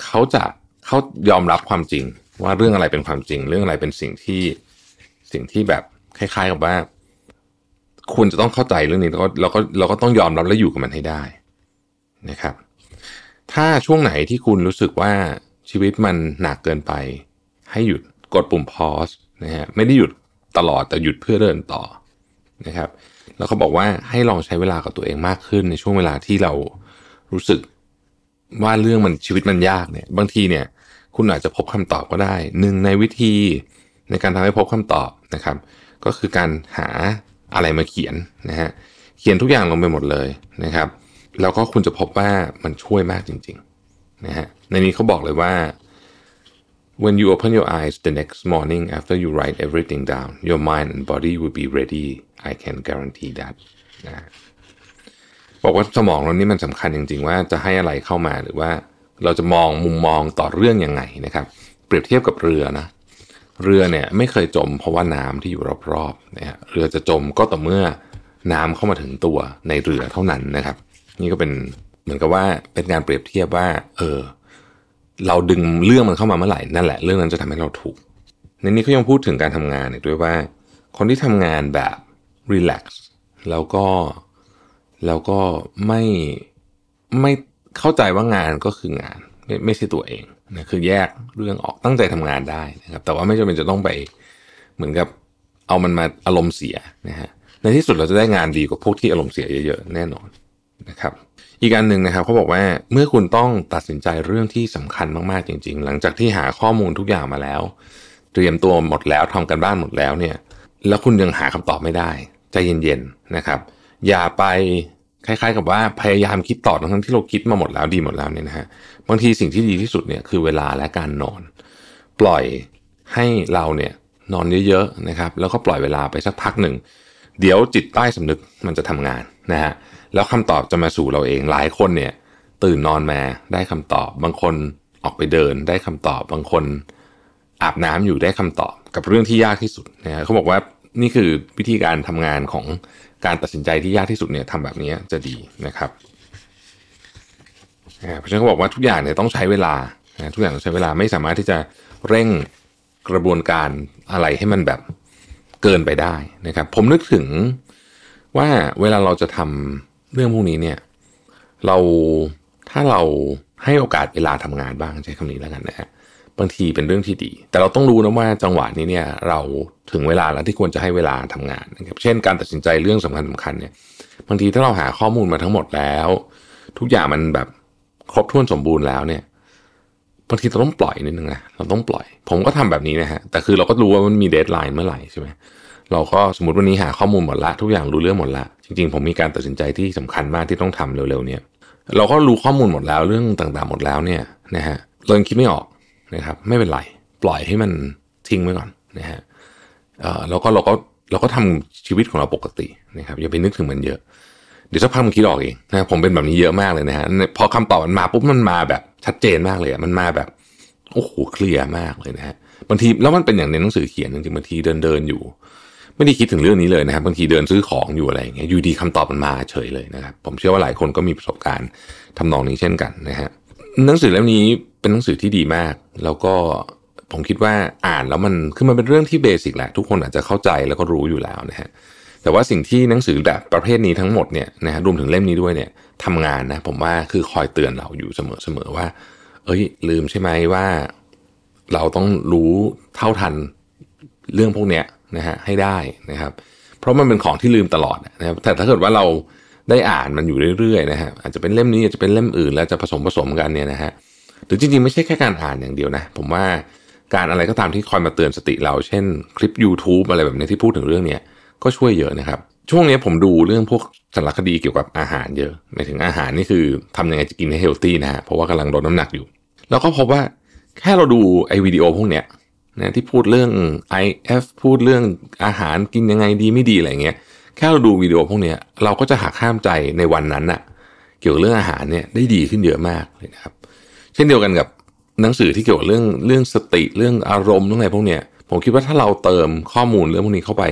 เขาจะเขายอมรับความจริง ว่าเรื่องอะไรเป็นความจริง เรื่องอะไรเป็นสิ่งที่สิ่งที่แบบคล้ายๆกับว่า คุณจะต้องเข้าใจเรื่องนี้แล้วก็เราก็เราก็ต้องยอมรับและอยู่กับมันให้ได้นะครับ ถ้าช่วงไหนที่คุณรู้สึกว่าชีวิตมันหนักเกินไป ให้หยุดกดปุ่ม pause นะฮะไม่ได้หยุดตลอดแต่หยุดเพื่อเดินต่อนะครับ แล้วเขาบอกว่าให้ลองใช้เวลากับตัวเองมากขึ้นในช่วงเวลาที่เรารู้สึก ว่าเรื่องมันชีวิตมันยากเนี่ย บางทีเนี่ย คุณอาจจะพบคำตอบก็ได้หนึ่งในวิธีในการทำให้พบคำตอบนะครับ ก็คือการหาอะไรมาเขียนนะฮะเขียนทุกอย่างลงไปหมดเลยนะครับ แล้วก็คุณจะพบว่ามันช่วยมากจริงๆนะฮะในนี้เขาบอกเลยว่า when you open your eyes the next morning after you write everything down your mind and body will be ready I can guarantee that นะ บอกว่าสมองเรานี่มันสำคัญจริง ๆ ว่าจะให้อะไรเข้ามาหรือว่าเราจะมองมุมมองต่อเรื่องยังไงนะครับ เปรียบเทียบกับเรือนะ เรือเนี่ยไม่เคยจมเพราะว่าน้ำที่อยู่รอบๆนะฮะเรือจะจมก็ต่อเมื่อน้ำเข้ามาถึงตัวในเรือเท่านั้นนะครับ นี่ก็เป็นเหมือนกับว่าเป็นการเปรียบเทียบว่า เออ เราดึงเรื่องมันเข้ามาเมื่อไหร่นั่นแหละเรื่องนั้นจะทำให้เราถูกในนี้เขายังพูดถึงการทำงานอีกด้วยว่า คนที่ทำงานแบบรีแลกซ์แล้วก็ แล้วก็ไม่ไม่เข้าใจว่างานก็คืองาน ไม่ไม่ใช่ตัวเองนะคือแยกเรื่องออกตั้งใจทำงานได้นะครับ แต่ว่าไม่จำเป็นจะต้องไปเหมือนกับเอามันมาอารมณ์เสียนะฮะในที่สุดเราจะได้งานดีกว่าพวกที่อารมณ์เสียเยอะๆแน่นอนนะครับ อีกอันหนึ่งนะครับเขาบอกว่าเมื่อคุณต้องตัดสินใจเรื่องที่สำคัญมากๆจริง ๆ หลังจากที่หาข้อมูลทุกอย่างมาแล้ว เตรียมตัวหมดแล้วทำกันบ้านหมดแล้วเนี่ย แล้วคุณยังหาคำตอบไม่ได้ใจเย็นๆนะครับ อย่าไปคล้ายๆ กับว่าพยายามคิดต่อทั้งที่เราคิดมาหมดแล้วดีหมดแล้วเนี่ยนะฮะบางทีสิ่งที่ดีที่สุดเนี่ยคือเวลาและการนอน ปล่อยให้เราเนี่ยนอนเยอะๆนะครับ แล้วก็ปล่อยเวลาไปสักพักหนึ่ง เดี๋ยวจิตใต้สำนึกมันจะทำงานนะฮะแล้วคำตอบจะมาสู่เราเองหลายคนเนี่ย ตื่นนอนมาได้คำตอบ บางคนออกไปเดินได้คำตอบ บางคนอาบน้ำอยู่ได้คำตอบ กับเรื่องที่ยากที่สุดนะฮะเขาบอกว่านี่คือวิธีการทำงานของ การตัดสินใจที่ยากที่สุดเนี่ยทำแบบนี้จะดีนะครับเพราะฉะนั้นเขาบอกว่าทุกอย่างเนี่ยต้องใช้เวลาทุกอย่างต้องใช้เวลาไม่สามารถที่จะเร่งกระบวนการอะไรให้มันแบบเกินไปได้นะครับ ผมนึกถึงว่าเวลาเราจะทำเรื่องพวกนี้เนี่ย เราถ้าเราให้โอกาสเวลาทำงานบ้างใช้คำนี้แล้วกันนะฮะ บางทีเป็นเรื่องที่ดี แต่เราต้องรู้นะว่าจังหวะนี้เนี่ยเราถึงเวลาแล้วที่ควรจะให้เวลาทำงานนะครับเช่นการตัดสินใจเรื่องสำคัญสาคัญเนี่ยบางทีถ้าเราหาข้อมูลมาทั้งหมดแล้ว ทุกอย่างมันแบบครบถ้วนสมบูรณ์แล้วเนี่ยบางทีเราต้องปล่อยนิดนึงนะเราต้องปล่อย ผมก็ทำแบบนี้นะฮะแต่คือเราก็รู้ว่ามันมีเดทไลน์เมื่อไหร่ใช่ไหมเราก็สมมติวันนี้หาข้อมูลหมดละทุกอย่างรู้เรื่องหมดละจริงๆ ผมมีการตัดสินใจที่สำคัญมากที่ต้องทำเร็วๆเนี่ยเราก็รู้ข้อมูลหมดแล้วเรื่องต่างๆหมดแล้วเนี่ยนะฮะเรายังคิดไม่ออก นะครับไม่เป็นไรปล่อยให้มันทิ้งไว้ก่อนนะฮะแล้วก็เราก็เราก็ทำชีวิตของเราปกตินะครับอย่าไปนึกถึงมันเยอะเดี๋ยวสักพักมันคิดออกเองนะผมเป็นแบบนี้เยอะมากเลยนะฮะพอคำตอบมันมาปุ๊บมันมาแบบชัดเจนมากเลยมันมาแบบโอ้โหเคลียร์มากเลยนะฮะบางทีแล้วมันเป็นอย่างในหนังสือเขียนจริงๆบางทีเดินเดินอยู่ ไม่ได้คิดถึงเรื่องนี้เลยนะครับบางทีเดินซื้อของอยู่อะไรอย่างเงี้ยอยู่ดีคำตอบมันมาเฉยเลยนะครับผมเชื่อว่าหลายคนก็มีประสบการณ์ทำนองนี้เช่นกันนะฮะ หนังสือเล่มนี้เป็นหนังสือที่ดีมาก แล้วก็ผมคิดว่าอ่านแล้วมันคือมันเป็นเรื่องที่เบสิกแหละ ทุกคนอาจจะเข้าใจแล้วก็รู้อยู่แล้วนะฮะแต่ว่าสิ่งที่หนังสือแบบประเภทนี้ทั้งหมดเนี่ยนะฮะรวมถึงเล่มนี้ด้วยเนี่ยทำงานนะผมว่าคือคอยเตือนเราอยู่เสมอๆว่า เอ้ย ลืมใช่ไหมว่า เราต้องรู้เท่าทันเรื่องพวกเนี้ยนะฮะให้ได้นะครับ เพราะมันเป็นของที่ลืมตลอดนะครับแต่ถ้าเกิดว่าเรา ได้อ่านมันอยู่เรื่อยๆนะฮะอาจจะเป็นเล่มนี้อาจจะเป็นเล่มอื่น แล้วจะผสมผสมกันเนี่ยนะฮะหรือจริงๆ ไม่ใช่แค่การอ่านอย่างเดียวนะ ผมว่าการอะไรก็ตามที่คอยมาเตือนสติเรา เช่นคลิป YouTube อะไรแบบนี้ที่พูดถึงเรื่องเนี้ยก็ช่วยเยอะนะครับ ช่วงนี้ผมดูเรื่องพวกสารคดีเกี่ยวกับอาหารเยอะหมายถึงอาหารนี่คือทำยังไงจะกินให้เฮลตี้นะฮะเพราะว่ากำลังลดน้ำหนักอยู่ แล้วก็พบว่าแค่เราดูไอ้วิดีโอพวกเนี้ยนะที่พูดเรื่อง IF พูดเรื่องอาหารกินยังไงดีไม่ดีอะไรเงี้ย แค่เราดูวิดีโอพวกนี้เราก็จะหักข้ามใจในวันนั้นน่ะ เกี่ยวกับเรื่องอาหารเนี่ยได้ดีขึ้นเยอะมากเลยนะครับ เช่นเดียวกันกับหนังสือที่เกี่ยวกับเรื่องเรื่องสติเรื่องอารมณ์เรื่องอะไรพวกเนี้ยผมคิดว่าถ้าเราเติมข้อมูลเรื่องพวกนี้เข้าไป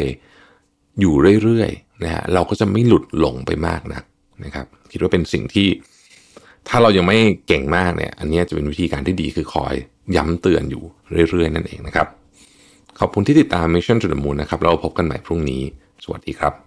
อยู่เรื่อยๆนะฮะเราก็จะไม่หลุดหลงไปมากนักนะครับ คิดว่าเป็นสิ่งที่ถ้าเรายังไม่เก่งมากเนี่ย อันนี้จะเป็นวิธีการที่ดีคือคอยย้ำเตือนอยู่เรื่อยๆ นั่นเองนะครับ ขอบคุณที่ติดตาม Mission to the Moon นะครับเราพบกันใหม่พรุ่งนี้ สวัสดีครับ